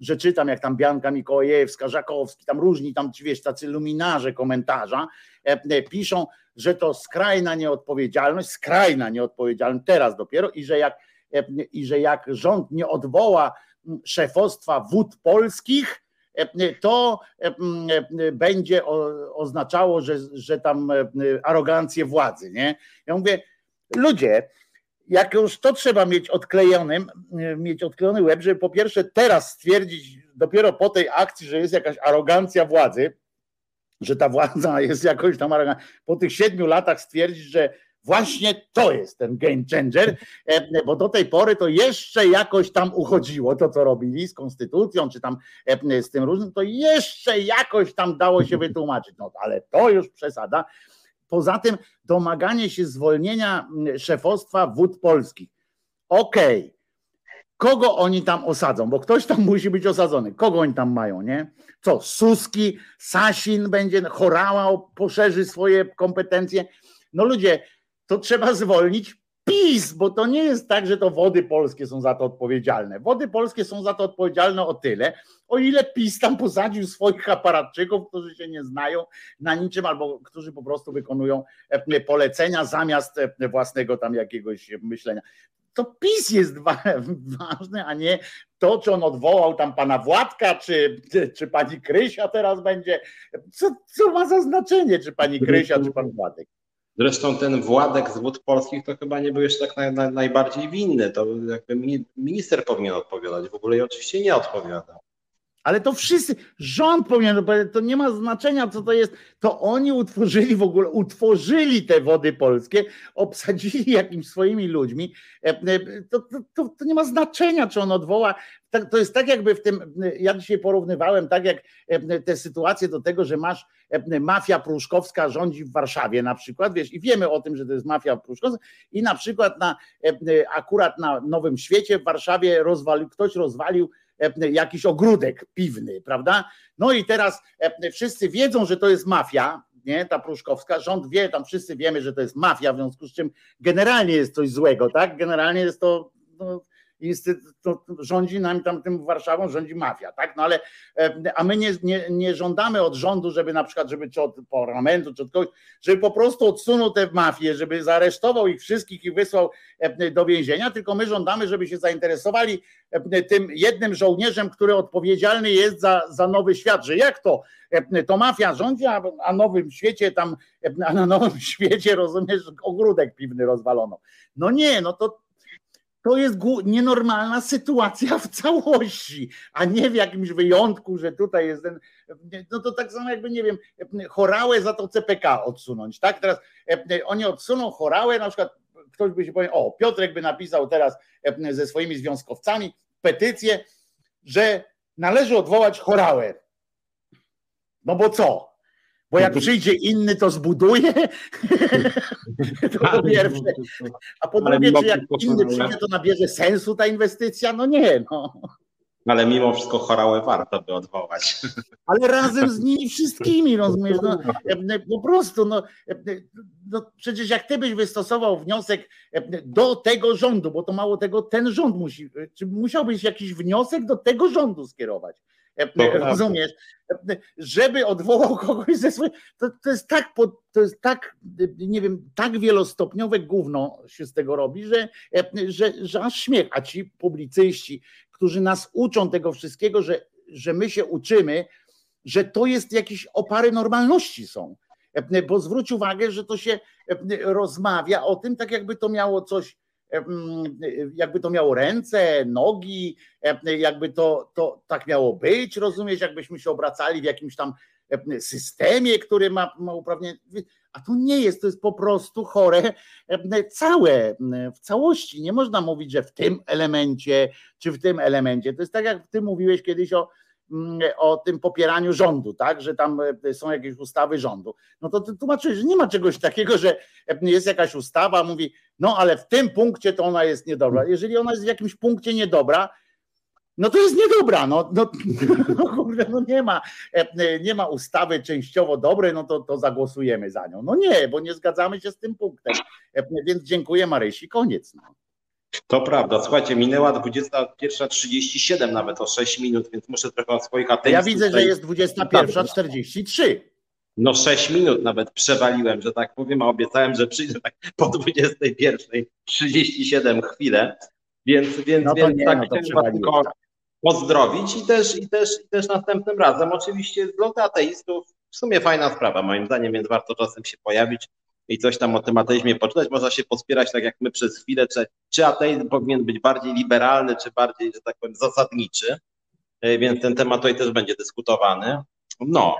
że czytam jak tam Bianka Mikołajewska, Żakowski, tam różni tam ci wiesz, tacy luminarze komentarza e, e, piszą, że to skrajna nieodpowiedzialność, skrajna nieodpowiedzialność teraz dopiero i że jak, i że jak rząd nie odwoła szefostwa wód polskich, E, to będzie oznaczało, że, że tam arogancję władzy. Nie? Ja mówię, ludzie, jak już to trzeba mieć odklejonym, mieć odklejony łeb, żeby po pierwsze teraz stwierdzić, dopiero po tej akcji, że jest jakaś arogancja władzy, że ta władza jest jakoś tam arogancka, po tych siedmiu latach stwierdzić, że Właśnie to jest ten game changer, e, bo do tej pory to jeszcze jakoś tam uchodziło to, co robili z konstytucją, czy tam e, z tym różnym, to jeszcze jakoś tam dało się wytłumaczyć. No ale to już przesada. Poza tym domaganie się zwolnienia szefostwa wód polskich. Okej. Okay. Kogo oni tam osadzą? Bo ktoś tam musi być osadzony. Kogo oni tam mają, nie? Co? Suski, Sasin będzie, Chorała poszerzy swoje kompetencje. No ludzie, to trzeba zwolnić PiS, bo to nie jest tak, że to wody polskie są za to odpowiedzialne. Wody polskie są za to odpowiedzialne o tyle, o ile PiS tam posadził swoich aparatczyków, którzy się nie znają na niczym, albo którzy po prostu wykonują e, polecenia zamiast e, własnego tam jakiegoś myślenia. To PiS jest ważny, a nie to, czy on odwołał tam pana Władka, czy, czy pani Krysia teraz będzie. Co, co ma za znaczenie, czy pani Krysia, czy pan Władek? Zresztą ten Władek z Wód Polskich to chyba nie był jeszcze tak naj, naj, najbardziej winny. To jakby minister powinien odpowiadać. W ogóle i oczywiście nie odpowiada. Ale to wszyscy, rząd powinien, to nie ma znaczenia, co to jest. To oni utworzyli w ogóle, utworzyli te wody polskie, obsadzili jakimiś swoimi ludźmi. E, e, to, to, to, nie ma znaczenia, czy on odwoła. To jest tak, jakby w tym, ja dzisiaj porównywałem, tak jak e, te sytuacje do tego, że masz mafia pruszkowska rządzi w Warszawie na przykład, wiesz, i wiemy o tym, że to jest mafia pruszkowska, i na przykład na, akurat na Nowym Świecie w Warszawie rozwalił, ktoś rozwalił jakiś ogródek piwny, prawda? No i teraz e, wszyscy wiedzą, że to jest mafia, nie, ta pruszkowska, rząd wie, tam wszyscy wiemy, że to jest mafia, w związku z czym generalnie jest coś złego, tak? Generalnie jest to no, to rządzi nam tam tym Warszawą, rządzi mafia, tak? No ale, e, a my nie, nie, nie żądamy od rządu, żeby na przykład, żeby czy od parlamentu, czy od kogoś, żeby po prostu odsunął tę mafię, żeby zaaresztował ich wszystkich i wysłał e, do więzienia, tylko my żądamy, żeby się zainteresowali e, tym jednym żołnierzem, który odpowiedzialny jest za, za nowy świat, że jak to? To mafia rządzi, a, a nowym świecie tam, a na nowym świecie, rozumiesz, ogródek piwny rozwalono. No nie, no to to jest nienormalna sytuacja w całości, a nie w jakimś wyjątku, że tutaj jest ten, no to tak samo jakby, nie wiem, chorałę za to CPK odsunąć, tak? Teraz oni odsuną chorałę, na przykład ktoś by się powiedział, o, Piotrek by napisał teraz ze swoimi związkowcami petycję, że należy odwołać chorałę. No bo co? Bo jak przyjdzie inny, to zbuduje. to po pierwsze. A po drugie, czy jak inny przyjdzie, to nabierze sensu ta inwestycja? No nie. No. Ale mimo wszystko chorałę warto by odwołać. Ale razem z nimi wszystkimi, rozumiesz? No, po prostu, no, no, przecież jak ty byś wystosował wniosek do tego rządu, bo to mało tego, ten rząd musi, czy musiałbyś jakiś wniosek do tego rządu skierować. To rozumiesz, żeby odwołał kogoś ze swoich, to, to, jest tak, to jest tak, nie wiem, tak wielostopniowe gówno się z tego robi, że, że, że aż śmiech, a ci publicyści, którzy nas uczą tego wszystkiego, że, że my się uczymy, że to jest jakieś opary normalności są. Bo zwróć uwagę, że to się rozmawia o tym, tak jakby to miało coś jakby to miało ręce, nogi, jakby to, to tak miało być, rozumiesz, jakbyśmy się obracali w jakimś tam systemie, który ma, ma uprawnienie. A to nie jest, to jest po prostu chore całe, w całości. Nie można mówić, że w tym elemencie, czy w tym elemencie. To jest tak, jak ty mówiłeś kiedyś o, o tym popieraniu rządu, tak, że tam e, są jakieś ustawy rządu. No to tłumaczysz, że nie ma czegoś takiego, że jest jakaś ustawa, mówi, no ale w tym punkcie to ona jest niedobra. Jeżeli ona jest w jakimś punkcie niedobra, no to jest niedobra, no, no, no kurde, no nie ma, e, nie ma ustawy częściowo dobrej, no to, to zagłosujemy za nią. No nie, bo nie zgadzamy się z tym punktem. E, więc dziękuję Marysi, koniec. No. To prawda. Słuchajcie, minęła 21.37 nawet o 6 minut, więc muszę trochę o swoich ateistów. Ja widzę, że jest 21.43. No 6 minut nawet przewaliłem, że tak powiem, a obiecałem, że przyjdę tak po 21.37 chwilę. Więc, więc, no więc nie, tak no chciałem tylko pozdrowić i też, i, też, i też następnym razem oczywiście zloty ateistów. W sumie fajna sprawa moim zdaniem, więc warto czasem się pojawić i coś tam o tym ateizmie poczytać, można się pospierać tak jak my przez chwilę, czy, czy ateizm powinien być bardziej liberalny, czy bardziej, że tak powiem, zasadniczy, e, więc ten temat tutaj też będzie dyskutowany. No,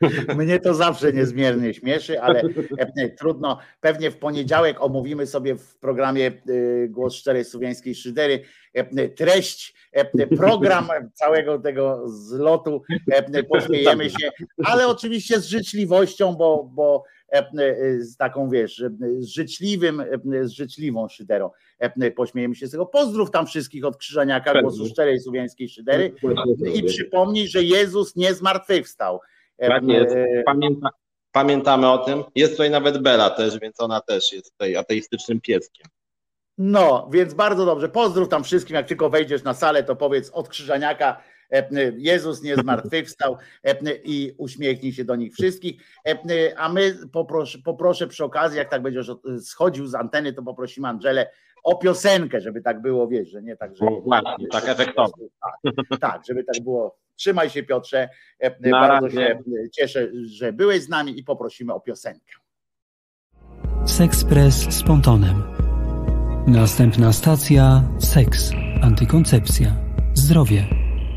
mnie to zawsze niezmiernie śmieszy, ale e, trudno. Pewnie w poniedziałek omówimy sobie w programie e, Głos Szczerej Słowiańskiej Szydery treść, program całego tego zlotu. Pośmiejemy się, ale oczywiście z życzliwością, bo, bo E, e, z taką, wiesz, z życzliwym, e, z życzliwą szyderą. Pośmiejemy się z tego. Pozdrów tam wszystkich od Krzyżaniaka, głosu szczerej słowiańskiej szydery i przypomnij, że Jezus nie zmartwychwstał. Tak jest. Pamięta, pamiętamy o tym. Jest tutaj nawet Bela też, więc ona też jest tutaj ateistycznym pieskiem. No, więc bardzo dobrze. Pozdrów tam wszystkim, jak tylko wejdziesz na salę, to powiedz od Krzyżaniaka Jezus nie zmartwychwstał i uśmiechnij się do nich wszystkich. A my poproszę, poproszę przy okazji, jak tak będziesz schodził z anteny, to poprosimy Angelę o piosenkę, żeby tak było, wiesz, że nie tak, że... Właśnie, tak efektownie. Tak, tak, żeby tak było. Trzymaj się Piotrze, bardzo się cieszę, że byłeś z nami i poprosimy o piosenkę. Sexpress z Pontonem. Następna stacja seks, antykoncepcja, zdrowie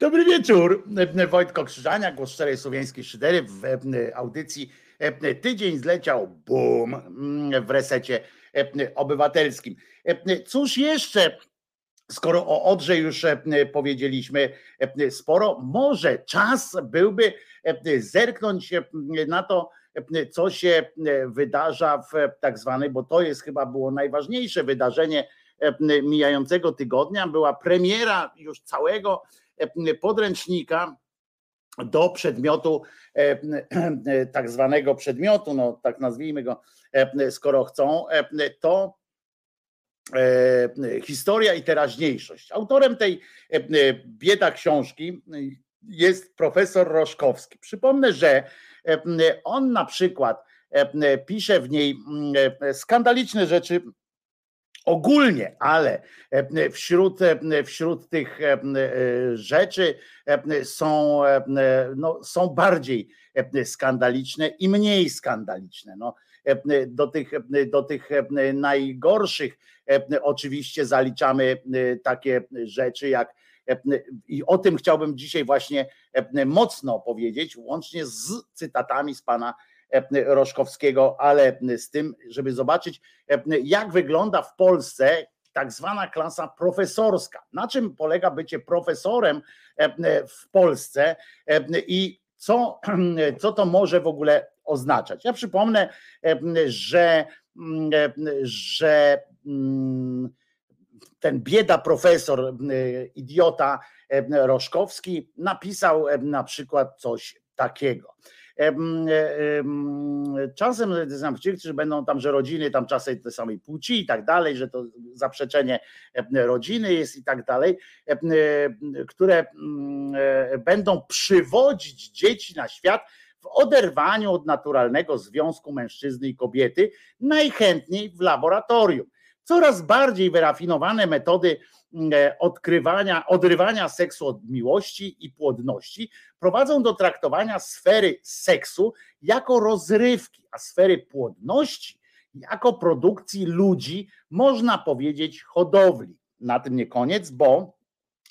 Dobry wieczór. Wojtko Krzyżania, głos szczerej słowiańskiej szydery w audycji Tydzień zleciał, bum, w resecie obywatelskim. Cóż jeszcze, skoro o Odrze już powiedzieliśmy sporo, może czas byłby zerknąć na to, co się wydarza w tak zwanej, bo to jest chyba było najważniejsze wydarzenie mijającego tygodnia, była premiera już całego podręcznika do przedmiotu, e, e, tak zwanego przedmiotu, no tak nazwijmy go, skoro chcą, to Historia i teraźniejszość. Autorem tej bieda książki jest profesor Roszkowski. Przypomnę, że on na przykład pisze w niej skandaliczne rzeczy ogólnie, ale wśród, wśród tych rzeczy są, no, są bardziej skandaliczne i mniej skandaliczne. No, do, tych, do tych najgorszych oczywiście zaliczamy takie rzeczy jak i o tym chciałbym dzisiaj właśnie mocno powiedzieć, łącznie z cytatami z pana Roszkowskiego, ale z tym, żeby zobaczyć, jak wygląda w Polsce tak zwana klasa profesorska. Na czym polega bycie profesorem w Polsce i co, co to może w ogóle oznaczać? Ja przypomnę, że, że ten bieda profesor, idiota Roszkowski napisał na przykład coś takiego. Czasem znam którzy będą tam, że rodziny tam czasem tej samej płci i tak dalej, że to zaprzeczenie rodziny jest i tak dalej, które będą przywodzić dzieci na świat w oderwaniu od naturalnego związku mężczyzny i kobiety, najchętniej w laboratorium. Coraz bardziej wyrafinowane metody E, odkrywania, odrywania seksu od miłości i płodności prowadzą do traktowania sfery seksu jako rozrywki, a sfery płodności jako produkcji ludzi, można powiedzieć, hodowli. Na tym nie koniec, bo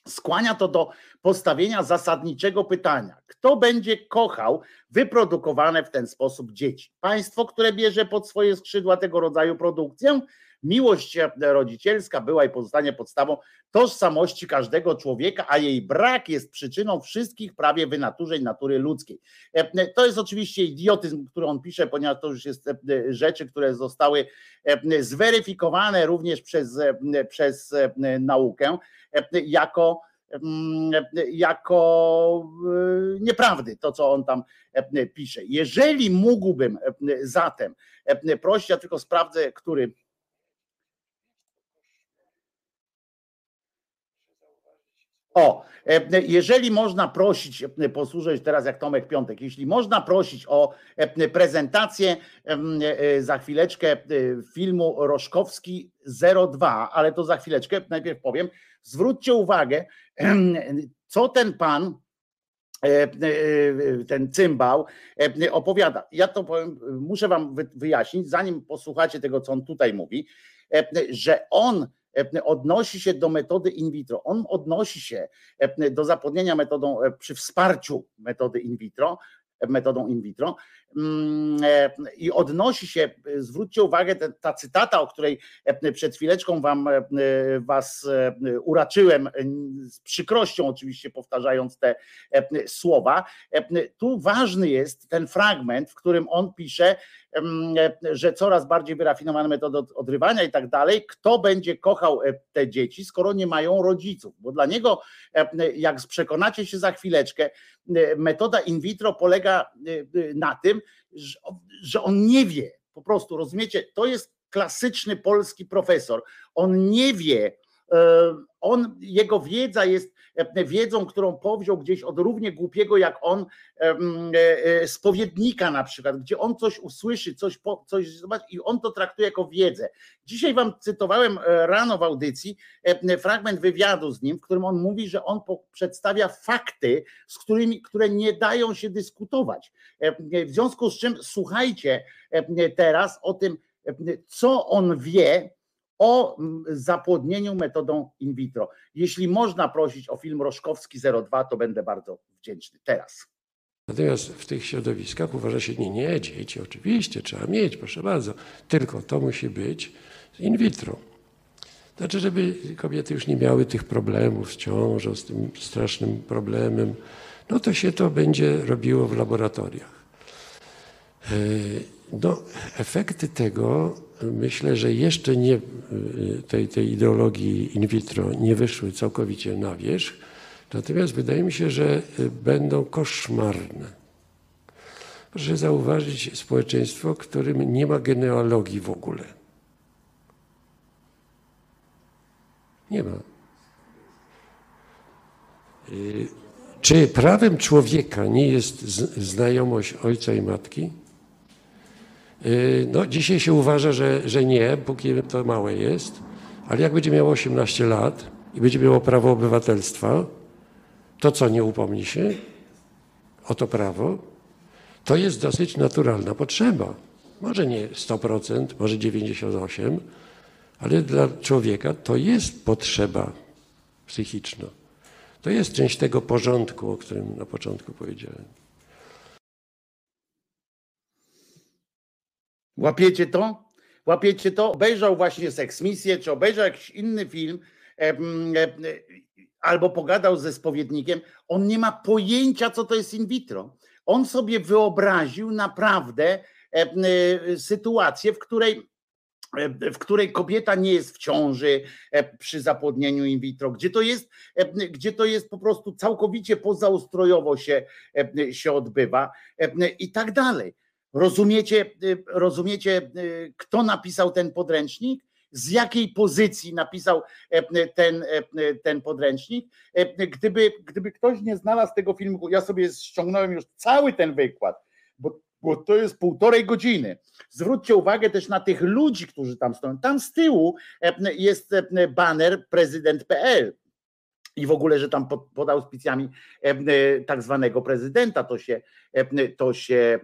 skłania to do postawienia zasadniczego pytania: kto będzie kochał wyprodukowane w ten sposób dzieci? Państwo, które bierze pod swoje skrzydła tego rodzaju produkcję, Miłość rodzicielska była i pozostanie podstawą tożsamości każdego człowieka, a jej brak jest przyczyną wszystkich prawie wynaturzeń natury ludzkiej. E, to jest oczywiście idiotyzm, który on pisze, ponieważ to już jest e, rzeczy, które zostały e, zweryfikowane również przez, przez naukę jako jako nieprawdy to, co on tam pisze. Jeżeli mógłbym zatem prosić, ja tylko sprawdzę, który O, e, jeżeli można prosić, e, posłużę teraz jak Tomek Piątek, jeśli można prosić o e, prezentację za chwileczkę filmu Roszkowski 02, ale to za chwileczkę, najpierw powiem, zwróćcie uwagę, co ten pan, ten cymbał opowiada. Ja to powiem, muszę wam wyjaśnić, zanim posłuchacie tego, co on tutaj mówi, że on odnosi się do metody in vitro. On odnosi się e, do zapłodnienia metodą e, przy wsparciu metody in vitro, metodą in vitro i odnosi się, zwróćcie uwagę, ta cytata, o której przed chwileczką wam was uraczyłem, z przykrością oczywiście powtarzając te słowa, tu ważny jest ten fragment, w którym on pisze, że coraz bardziej wyrafinowane metody odrywania i tak dalej, kto będzie kochał e, te dzieci, skoro nie mają rodziców, bo dla niego, jak przekonacie się za chwileczkę, metoda in vitro polega na tym, że on nie wie, po prostu, rozumiecie, to jest klasyczny polski profesor, on nie wie, on, jego wiedza jest e, wiedzą, którą powziął gdzieś od równie głupiego jak on spowiednika e, e, na przykład, gdzie on coś usłyszy, coś, coś zobaczy i on to traktuje jako wiedzę. Dzisiaj wam cytowałem rano w audycji fragment wywiadu z nim, w którym on mówi, że on przedstawia fakty, z którymi, które nie dają się dyskutować. W związku z czym słuchajcie teraz o tym, co on wie, o mm, zapłodnieniu metodą in vitro. Jeśli można prosić o film Roszkowski 02, to będę bardzo wdzięczny. Teraz. Natomiast w tych środowiskach uważa się, nie, nie, dzieci oczywiście trzeba mieć, proszę bardzo, tylko to musi być in vitro. Znaczy, żeby kobiety już nie miały tych problemów z ciążą, z tym strasznym problemem, no to się to będzie robiło w laboratoriach. No, efekty tego myślę, że jeszcze nie, y, tej, tej ideologii in vitro nie wyszły całkowicie na wierzch, natomiast wydaje mi się, że y, będą koszmarne. Proszę zauważyć społeczeństwo, w którym nie ma genealogii w ogóle. Nie ma. Y, czy prawem człowieka nie jest znajomość ojca i matki? Y, no, dzisiaj się uważa, że, że nie, póki to małe jest, ale jak będzie miało 18 lat i będzie miało prawo obywatelstwa, to co nie upomni się o to prawo? To jest dosyć naturalna potrzeba. Może nie 100%, może 98%, ale dla człowieka to jest potrzeba psychiczna. To jest część tego porządku, o którym na początku powiedziałem. Łapiecie to? Łapiecie to? Obejrzał właśnie seksmisję, czy obejrzał jakiś inny film, albo pogadał ze spowiednikiem. On nie ma pojęcia, co to jest in vitro. On sobie wyobraził naprawdę sytuację, w której w której kobieta nie jest w ciąży e, przy zapłodnieniu in vitro, gdzie to jest, e, gdzie to jest po prostu całkowicie pozaustrojowo się, e, się odbywa i tak dalej. Rozumiecie, rozumiecie, kto napisał ten podręcznik? Z jakiej pozycji napisał ten, ten podręcznik? Gdyby, gdyby ktoś nie znalazł tego filmu, ja sobie ściągnąłem już cały ten wykład, bo bo to jest półtorej godziny. Zwróćcie uwagę też na tych ludzi, którzy tam stoją. Tam z tyłu e, jest e, baner prezydent.pl. I w ogóle, że tam pod, pod auspicjami e, tak zwanego prezydenta to się, to się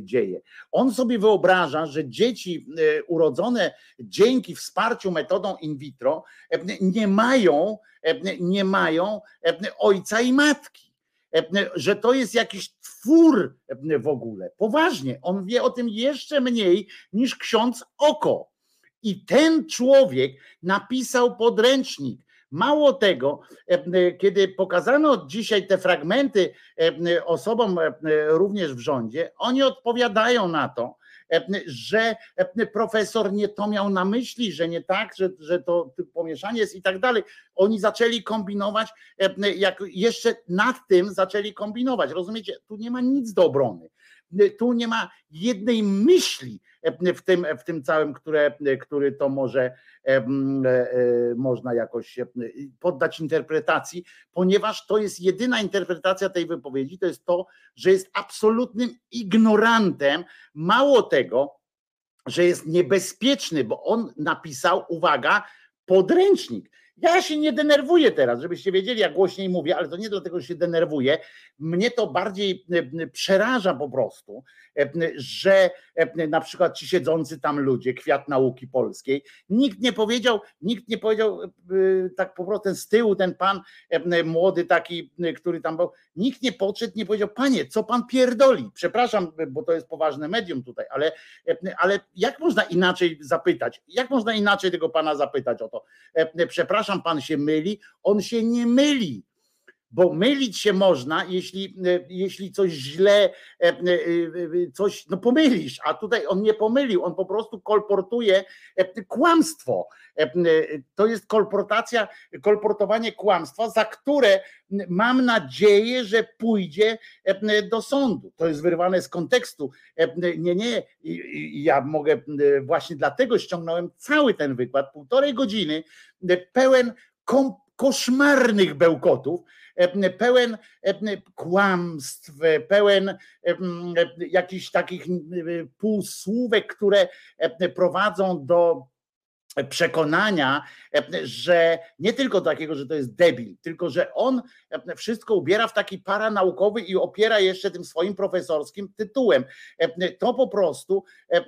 dzieje. On sobie wyobraża, że dzieci urodzone dzięki wsparciu metodą in vitro nie mają, nie mają ojca i matki E, że to jest jakiś twór e, w ogóle. Poważnie, on wie o tym jeszcze mniej niż ksiądz oko. I ten człowiek napisał podręcznik. Mało tego, e, kiedy pokazano dzisiaj te fragmenty osobom również w rządzie, oni odpowiadają na to, że profesor nie to miał na myśli, że nie tak, że, że to pomieszanie jest i tak dalej. Oni zaczęli kombinować, jak jeszcze nad tym zaczęli kombinować. Rozumiecie? Tu nie ma nic do obrony. Tu nie ma jednej myśli w tym, w tym całym, które, który to może e, e, można jakoś poddać interpretacji, ponieważ to jest jedyna interpretacja tej wypowiedzi, to jest to, że jest absolutnym ignorantem. Mało tego, że jest niebezpieczny, bo on napisał, uwaga, podręcznik. Ja się nie denerwuję teraz, żebyście wiedzieli, jak głośniej mówię, ale to nie dlatego, że się denerwuję. Mnie to bardziej e, przeraża po prostu, e, że e, na przykład ci siedzący tam ludzie, kwiat nauki polskiej, nikt nie powiedział, nikt nie powiedział tak po prostu z tyłu, ten pan młody taki, który tam był, nikt nie podszedł, nie powiedział, panie, co pan pierdoli? Przepraszam, bo to jest poważne medium tutaj, ale, ale jak można inaczej zapytać? Jak można inaczej tego pana zapytać o to? Przepraszam, przepraszam, pan się myli, on się nie myli bo mylić się można, jeśli, e, jeśli coś źle, e, e, coś, no pomylisz, a tutaj on nie pomylił, on po prostu kolportuje kłamstwo. To jest kolportacja, kolportowanie kłamstwa, za które mam nadzieję, że pójdzie do sądu. To jest wyrwane z kontekstu. Nie, nie, ja mogę, właśnie dlatego ściągnąłem cały ten wykład, półtorej godziny, pełen koszmarnych bełkotów, pełen kłamstw, pełen jakichś takich półsłówek, które prowadzą do przekonania, że nie tylko takiego, że to jest debil, tylko że on wszystko ubiera w taki paranaukowy i opiera jeszcze tym swoim profesorskim tytułem. To po prostu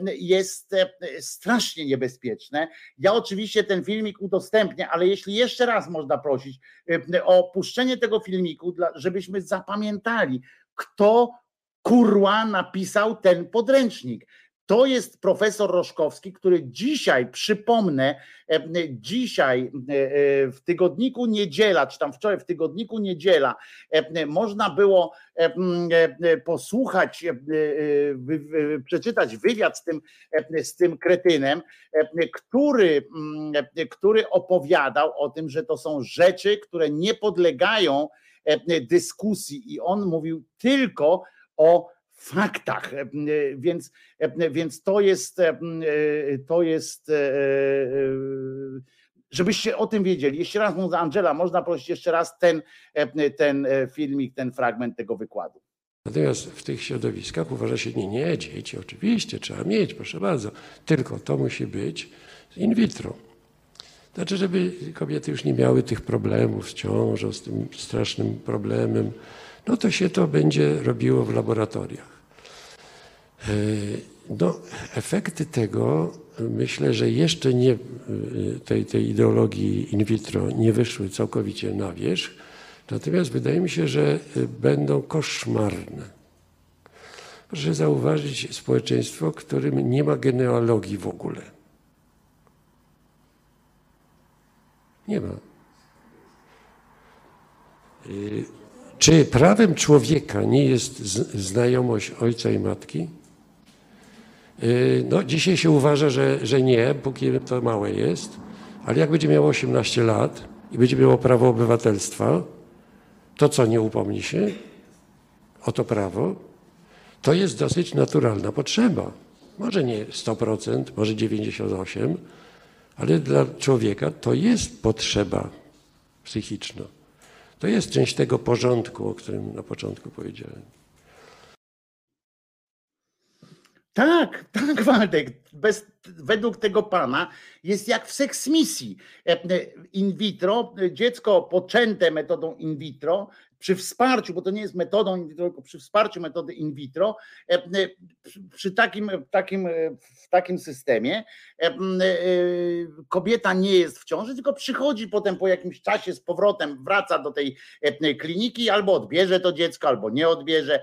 jest strasznie niebezpieczne. Ja oczywiście ten filmik udostępnię, ale jeśli jeszcze raz można prosić o puszczenie tego filmiku, żebyśmy zapamiętali, kto kurła napisał ten podręcznik. To jest profesor Roszkowski, który dzisiaj, przypomnę, e, dzisiaj e, e, w tygodniku niedziela, czy tam wczoraj w tygodniku niedziela, można było posłuchać, przeczytać wywiad z tym, z tym kretynem, który, który opowiadał o tym, że to są rzeczy, które nie podlegają dyskusji. I on mówił tylko o faktach. E, więc, e, więc to jest, e, to jest żebyście o tym wiedzieli. Jeszcze raz mówię, Angela, można prosić jeszcze raz ten, ten filmik, ten fragment tego wykładu. Natomiast w tych środowiskach uważa się, nie, nie, dzieci oczywiście trzeba mieć, proszę bardzo, tylko to musi być in vitro. Znaczy, żeby kobiety już nie miały tych problemów z ciążą, z tym strasznym problemem, no to się to będzie robiło w laboratoriach. E, no, efekty tego myślę, że jeszcze nie, e, tej, tej ideologii in vitro nie wyszły całkowicie na wierzch, natomiast wydaje mi się, że e, będą koszmarne. Proszę zauważyć społeczeństwo, w którym nie ma genealogii w ogóle. Nie ma. Czy prawem człowieka nie jest znajomość ojca i matki? Y, no, dzisiaj się uważa, że, że nie, póki to małe jest, ale jak będzie miało 18 lat i będzie miało prawo obywatelstwa, to co nie upomni się o to prawo? To jest dosyć naturalna potrzeba. Może nie 100%, może 98%, ale dla człowieka to jest potrzeba psychiczna. To jest część tego porządku, o którym na początku powiedziałem. Tak, tak, Waldek. Bez, według tego pana jest jak w seksmisji. E, e, in vitro, dziecko poczęte metodą in vitro przy wsparciu, bo to nie jest metodą in vitro, tylko przy wsparciu metody in vitro, e, e, przy takim, takim, e, w takim systemie kobieta nie jest w ciąży, tylko przychodzi potem po jakimś czasie z powrotem, wraca do tej kliniki, albo odbierze to dziecko, albo nie odbierze.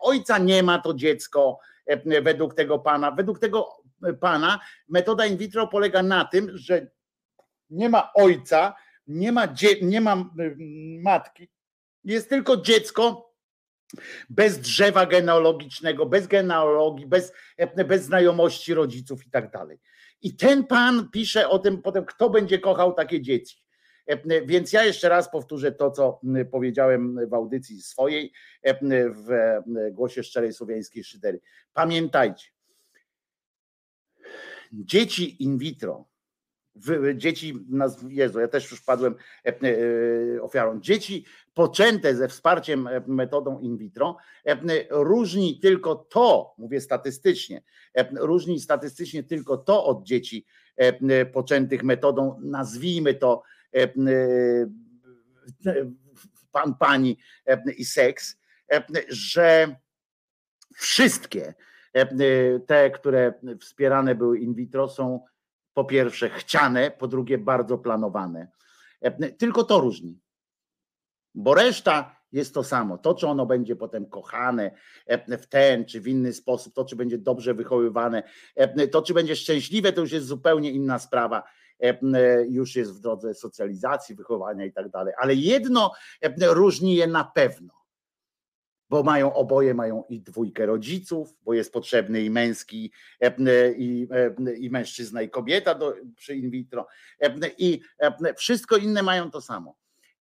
Ojca nie ma to dziecko według tego pana. Według tego pana metoda in vitro polega na tym, że nie ma ojca, nie ma, nie ma matki, jest tylko dziecko bez drzewa genealogicznego, bez genealogii, bez, bez znajomości rodziców i tak dalej. I ten pan pisze o tym potem, kto będzie kochał takie dzieci. Więc ja jeszcze raz powtórzę to, co powiedziałem w audycji swojej w głosie szczerej słowiańskiej szydery. Pamiętajcie, dzieci in vitro dzieci, Jezu, ja też już padłem e, e, ofiarą, dzieci poczęte ze wsparciem e, metodą in vitro, różni tylko to, mówię statystycznie, różni statystycznie tylko to od dzieci poczętych metodą, nazwijmy to pan, pani i seks, że wszystkie te, które wspierane były in vitro są po pierwsze chciane, po drugie bardzo planowane. Tylko to różni. Bo reszta jest to samo. To, czy ono będzie potem kochane w ten czy w inny sposób, to, czy będzie dobrze wychowywane, to, czy będzie szczęśliwe, to już jest zupełnie inna sprawa. Już jest w drodze socjalizacji, wychowania i tak dalej. Ale jedno różni je na pewno bo mają oboje mają i dwójkę rodziców, bo jest potrzebny i męski, i, i mężczyzna, i kobieta do, przy in vitro, i wszystko inne mają to samo.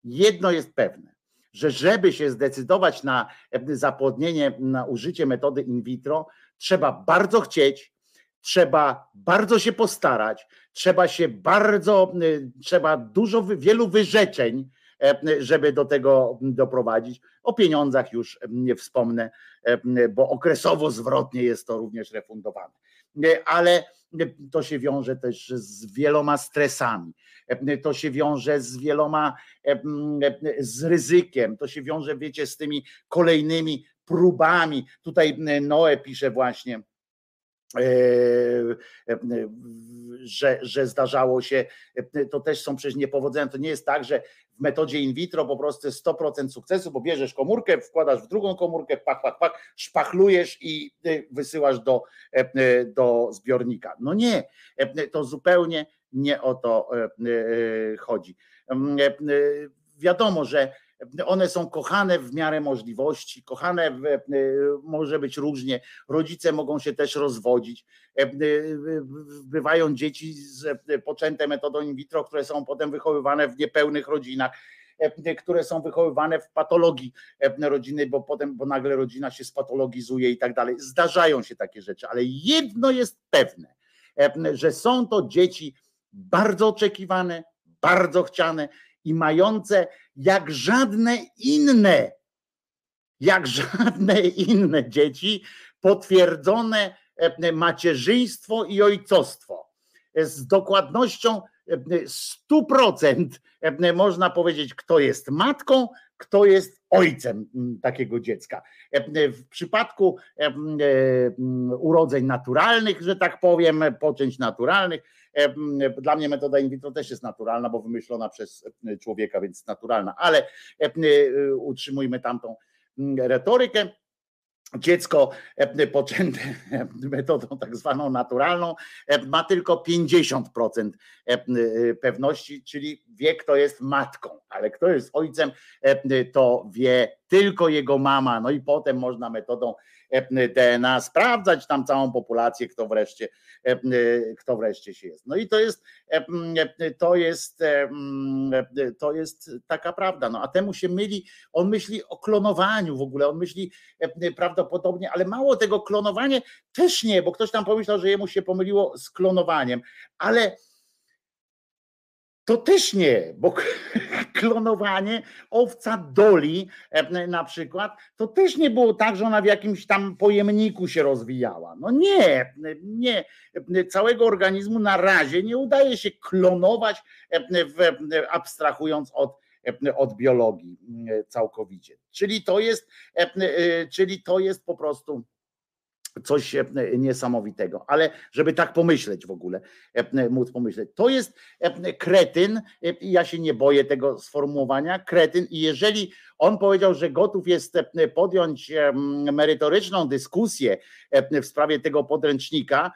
Jedno jest pewne, że żeby się zdecydować na zapłodnienie, na użycie metody in vitro, trzeba bardzo chcieć, trzeba bardzo się postarać, trzeba się bardzo, trzeba dużo, wielu wyrzeczeń, żeby do tego doprowadzić. O pieniądzach już nie wspomnę, e, bo okresowo zwrotnie jest to również refundowane. E, ale to się wiąże też z wieloma stresami, to się wiąże z wieloma, z ryzykiem, to się wiąże, wiecie, z tymi kolejnymi próbami. Tutaj Noe pisze właśnie, że, że zdarzało się, to też są przecież niepowodzenia. To nie jest tak, że w metodzie in vitro po prostu jest 100% sukcesu, bo bierzesz komórkę, wkładasz w drugą komórkę, pach, pach, pach, szpachlujesz i wysyłasz do, do zbiornika. No nie, to zupełnie nie o to chodzi. Wiadomo, że one są kochane w miarę możliwości, kochane w, e, może być różnie, rodzice mogą się też rozwodzić. E, e, bywają dzieci z poczęte metodą in vitro, które są potem wychowywane w niepełnych rodzinach które są wychowywane w patologii rodziny, bo potem, bo nagle rodzina się spatologizuje i tak dalej. Zdarzają się takie rzeczy, ale jedno jest pewne, że są to dzieci bardzo oczekiwane, bardzo chciane i mające jak żadne inne, jak żadne inne dzieci potwierdzone e, macierzyństwo i ojcostwo. Z dokładnością 100% e, można powiedzieć, kto jest matką, kto jest ojcem takiego dziecka. E, w przypadku e, urodzeń naturalnych, że tak powiem, poczęć naturalnych, dla mnie metoda in vitro też jest naturalna, bo wymyślona przez człowieka, więc naturalna, ale utrzymujmy tamtą mm, retorykę dziecko e, poczęte metodą tak zwaną naturalną e, ma tylko 50% e, pewności, czyli wie, kto jest matką, ale kto jest ojcem, to wie tylko jego mama. No i potem można metodą DNA sprawdzać tam całą populację, kto wreszcie, kto wreszcie się jest. No i to jest, to jest, to jest taka prawda. No a temu się myli, on myśli o klonowaniu w ogóle, on myśli prawdopodobnie, ale mało tego klonowanie też nie, bo ktoś tam pomyślał, że jemu się pomyliło z klonowaniem, ale to też nie, bo klonowanie owca Doli e, na przykład, to też nie było tak, że ona w jakimś tam pojemniku się rozwijała. No nie, nie. Całego organizmu na razie nie udaje się klonować, e, abstrahując od, e, od biologii całkowicie. Czyli to jest, czyli to jest po prostu coś e, niesamowitego, ale żeby tak pomyśleć w ogóle, e, móc pomyśleć, to jest e, kretyn, ja się nie boję tego sformułowania, kretyn. I jeżeli on powiedział, że gotów jest podjąć merytoryczną dyskusję w sprawie tego podręcznika,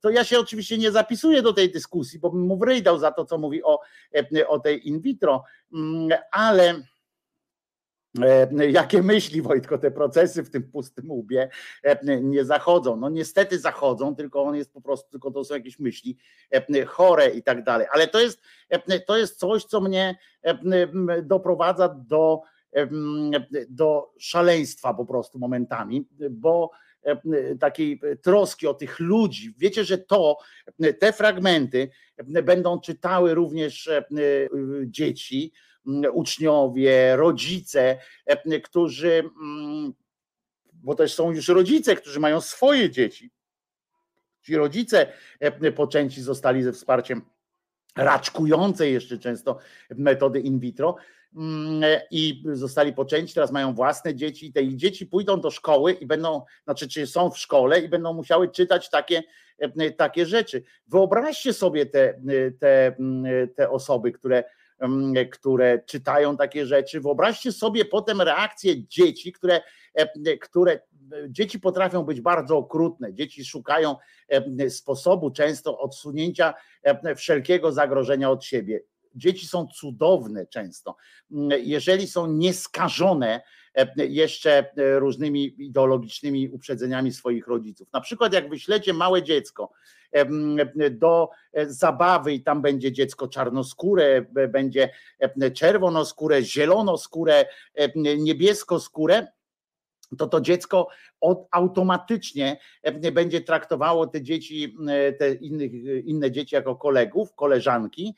to ja się oczywiście nie zapisuję do tej dyskusji, bo bym mu wryjdał za to, co mówi o, o tej in vitro, ale E, jakie myśli Wojtko, te procesy w tym pustym łbie e, nie zachodzą. No niestety zachodzą, tylko on jest po prostu, tylko to są jakieś myśli e, chore i tak dalej. Ale to jest, to jest coś, co mnie doprowadza do, do szaleństwa po prostu momentami, bo takiej troski o tych ludzi. Wiecie, że to, te fragmenty będą czytały również dzieci, uczniowie, rodzice, e, którzy, mm, bo też są już rodzice, którzy mają swoje dzieci. Ci rodzice e, poczęci zostali ze wsparciem raczkującej jeszcze często metody in vitro mm, i zostali poczęci, teraz mają własne dzieci. Te ich dzieci pójdą do szkoły i będą, znaczy czy są w szkole i będą musiały czytać takie, e, takie rzeczy. Wyobraźcie sobie te, te, mm, te osoby, które które czytają takie rzeczy. Wyobraźcie sobie potem reakcje dzieci, które, które dzieci potrafią być bardzo okrutne. Dzieci szukają sposobu często odsunięcia wszelkiego zagrożenia od siebie. Dzieci są cudowne często. Jeżeli są nieskażone jeszcze różnymi ideologicznymi uprzedzeniami swoich rodziców. Na przykład jak wyślecie małe dziecko do zabawy i tam będzie dziecko czarnoskóre, będzie czerwonoskóre, zielonoskóre, niebieskoskóre, to to dziecko od, automatycznie będzie traktowało te dzieci, te innych, inne dzieci jako kolegów, koleżanki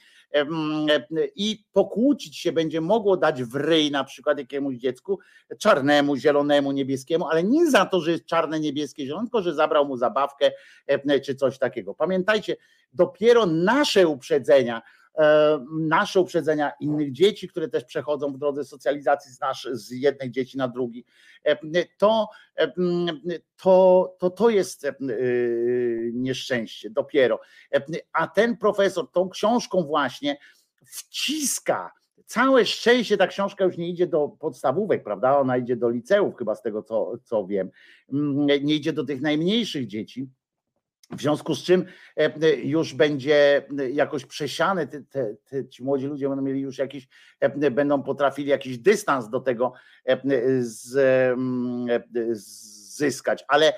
i pokłócić się będzie mogło dać w ryj na przykład jakiemuś dziecku, czarnemu, zielonemu, niebieskiemu, ale nie za to, że jest czarne, niebieskie, zielone, tylko że zabrał mu zabawkę czy coś takiego. Pamiętajcie, dopiero nasze uprzedzenia, E, nasze uprzedzenia innych dzieci, które też przechodzą w drodze socjalizacji z, nasz, z jednej dzieci na drugi, to, to, to, to jest nieszczęście dopiero. A ten profesor tą książką właśnie wciska całe szczęście ta książka już nie idzie do podstawówek, prawda? Ona idzie do liceów, chyba z tego co, co wiem. Nie idzie do tych najmniejszych dzieci w związku z czym e, e, już będzie e, jakoś przesiane, te, te, ci młodzi ludzie będą mieli już jakiś, będą potrafili jakiś dystans do tego z, zyskać, ale,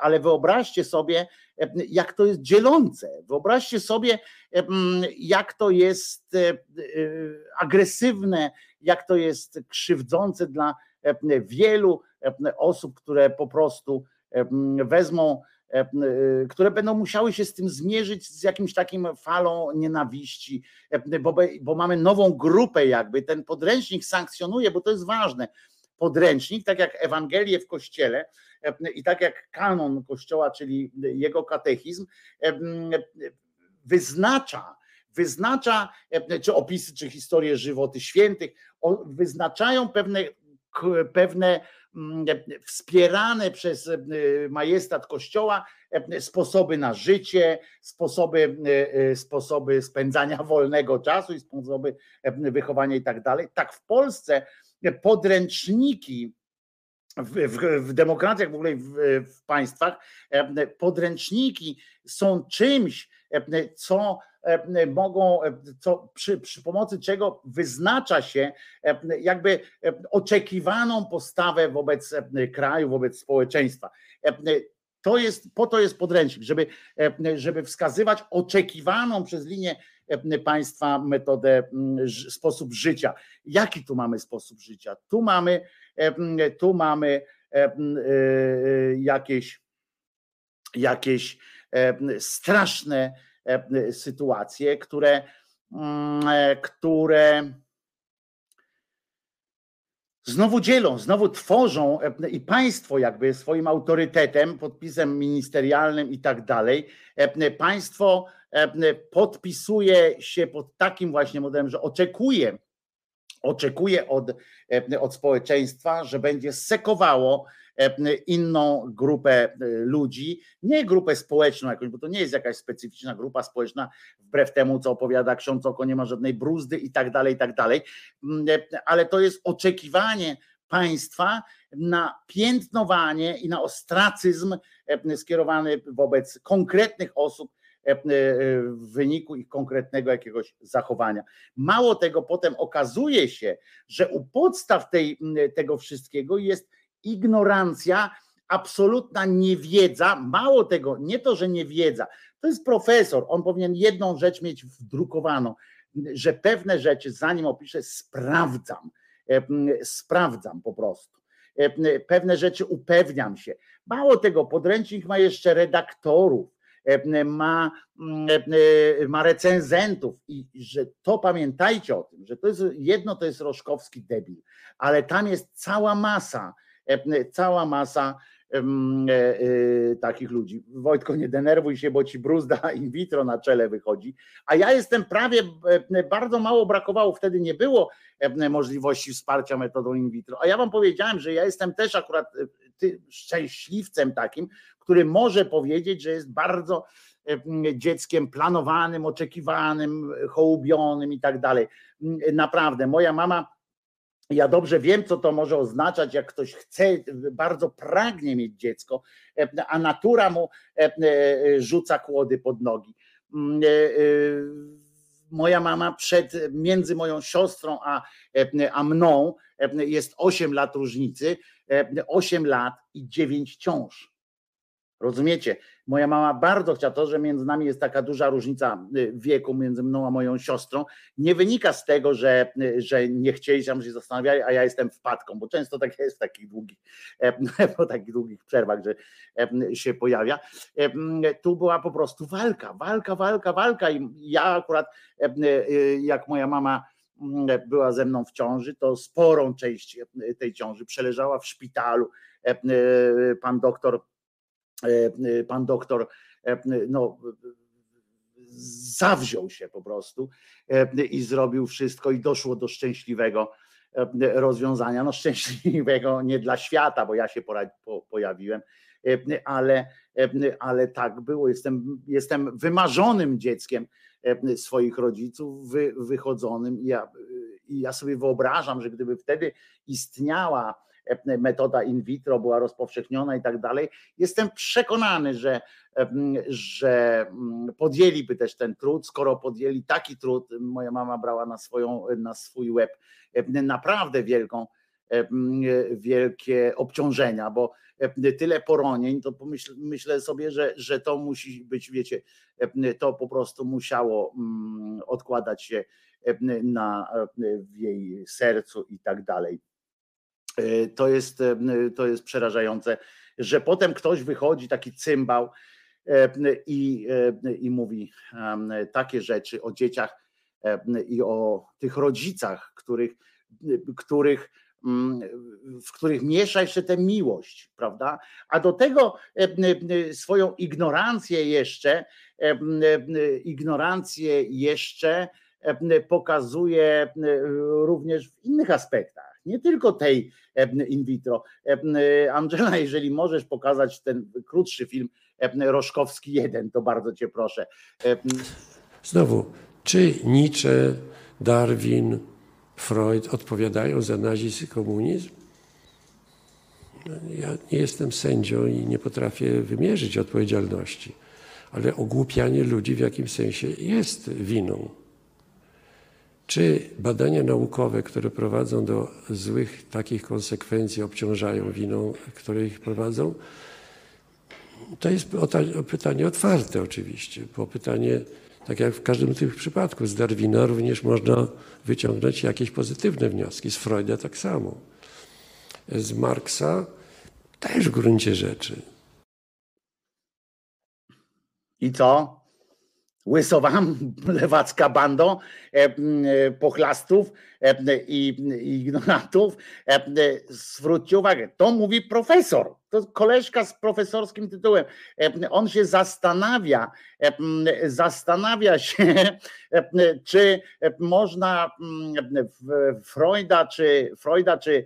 ale wyobraźcie sobie, jak to jest dzielące. Wyobraźcie sobie, jak to jest agresywne, jak to jest krzywdzące dla wielu osób, które po prostu wezmą które będą musiały się z tym zmierzyć, z jakimś takim falą nienawiści, bo, bo mamy nową grupę, jakby ten podręcznik sankcjonuje, bo to jest ważne. Podręcznik, tak jak Ewangelię w kościele i tak jak kanon kościoła, czyli jego katechizm, wyznacza, wyznacza, czy opisy, czy historie żywoty świętych, wyznaczają pewne, pewne wspierane przez e, majestat Kościoła e, sposoby na życie, sposoby, e, sposoby spędzania wolnego czasu i sposoby wychowania i tak dalej. Tak w Polsce podręczniki w, w, w, demokracjach, w ogóle w, w, państwach, podręczniki są czymś, co E, mogą, e, co przy, przy pomocy czego wyznacza się e, jakby oczekiwaną postawę wobec kraju, wobec społeczeństwa. To jest, po to jest podręcznik, żeby, żeby wskazywać oczekiwaną przez linię państwa metodę, sposób życia. Jaki tu mamy sposób życia? Tu mamy, tu mamy jakieś, jakieś straszne E, sytuacje, które, mm, e, które znowu dzielą, znowu tworzą e, i państwo jakby swoim autorytetem, podpisem ministerialnym i tak dalej, państwo podpisuje się pod takim właśnie modelem, że oczekuje, oczekuje od, od społeczeństwa, że będzie sekowało E, inną grupę e, ludzi, nie grupę społeczną jakąś, bo to nie jest jakaś specyficzna grupa społeczna, wbrew temu, co opowiada ksiądz Oko, nie ma żadnej bruzdy i tak dalej, i tak dalej, mm, e, ale to jest oczekiwanie państwa na piętnowanie i na ostracyzm skierowany wobec konkretnych osób, w wyniku ich konkretnego jakiegoś zachowania. Mało tego, potem okazuje się, że u podstaw tej, tego wszystkiego jest ignorancja, absolutna niewiedza, mało tego, nie to, że niewiedza, to jest profesor, on powinien jedną rzecz mieć wdrukowaną, że pewne rzeczy, zanim opiszę, sprawdzam, e, sprawdzam po prostu. E, pewne rzeczy upewniam się. Mało tego, podręcznik ma jeszcze redaktorów, e, ma, ma recenzentów i że to pamiętajcie o tym, że to jest jedno to jest Roszkowski debil, ale tam jest cała masa cała masa e, e, takich ludzi. Wojtko, nie denerwuj się, bo ci bruzda in vitro na czele wychodzi. A ja jestem prawie, bardzo mało brakowało, wtedy nie było możliwości wsparcia metodą in vitro. A ja wam powiedziałem, że ja jestem też akurat szczęśliwcem takim, który może powiedzieć, że jest bardzo dzieckiem planowanym, oczekiwanym, hołubionym i tak dalej. Naprawdę, moja mama ja dobrze wiem, co to może oznaczać, jak ktoś chce, bardzo pragnie mieć dziecko, a natura mu e, e, rzuca kłody pod nogi. Mm, e, moja mama przed, między moją siostrą a, a mną jest 8 lat różnicy, 8 lat i 9 ciąż. Rozumiecie? Moja mama bardzo chciała to, że między nami jest taka duża różnica y, wieku między mną a moją siostrą. Nie wynika z tego, że, y, że nie chcieli się, się zastanawiali, a ja jestem wpadką, bo często tak jest w takich długich, po takich długich przerwach, że się pojawia. Tu była po prostu walka, walka, walka, walka i ja akurat jak moja mama była ze mną w ciąży, to sporą część tej ciąży przeleżała w szpitalu. Pan doktor pan doktor e, no, zawziął się po prostu i zrobił wszystko i doszło do szczęśliwego rozwiązania. No szczęśliwego nie dla świata, bo ja się pojawiłem, ale, ale tak było. Jestem, jestem wymarzonym dzieckiem swoich rodziców, wy, wychodzonym. I ja, I ja sobie wyobrażam, że gdyby wtedy istniała metoda in vitro była rozpowszechniona i tak dalej. Jestem przekonany, że, że podjęliby też ten trud, skoro podjęli taki trud, moja mama brała na, swoją, na swój web naprawdę wielką, wielkie obciążenia, bo tyle poronień, to pomyśl, myślę sobie, że, że to musi być, wiecie, to po prostu musiało mm, odkładać się na, w jej sercu i tak dalej. E, to jest, e, to jest przerażające, że potem ktoś wychodzi, taki cymbał i, i mówi takie rzeczy o dzieciach i o tych rodzicach, których, których w których miesza jeszcze tę miłość, prawda? A do tego swoją ignorancję jeszcze, ignorancję jeszcze pokazuje również w innych aspektach, nie tylko tej in vitro. Angela, jeżeli możesz pokazać ten krótszy film Roszkowski 1, to bardzo cię proszę. Znowu, czy Nietzsche, Darwin, Freud odpowiadają za nazizm i komunizm? Ja nie jestem sędzią i nie potrafię wymierzyć odpowiedzialności, ale ogłupianie ludzi w jakimś sensie jest winą. Czy badania naukowe, które prowadzą do złych takich konsekwencji, obciążają winą, które ich prowadzą? To jest pytanie otwarte oczywiście, bo pytanie, tak jak w każdym tych przypadków, z Darwina również można wyciągnąć jakieś pozytywne wnioski, z Freuda tak samo. Z Marksa też w gruncie rzeczy. I co? Łysowam, lewacka bando e, e, pochlastów e, i ignorantów. Zwróćcie uwagę, to mówi profesor, to koleżka z profesorskim tytułem. On się zastanawia, zastanawia się, czy można Freuda, czy Freuda, czy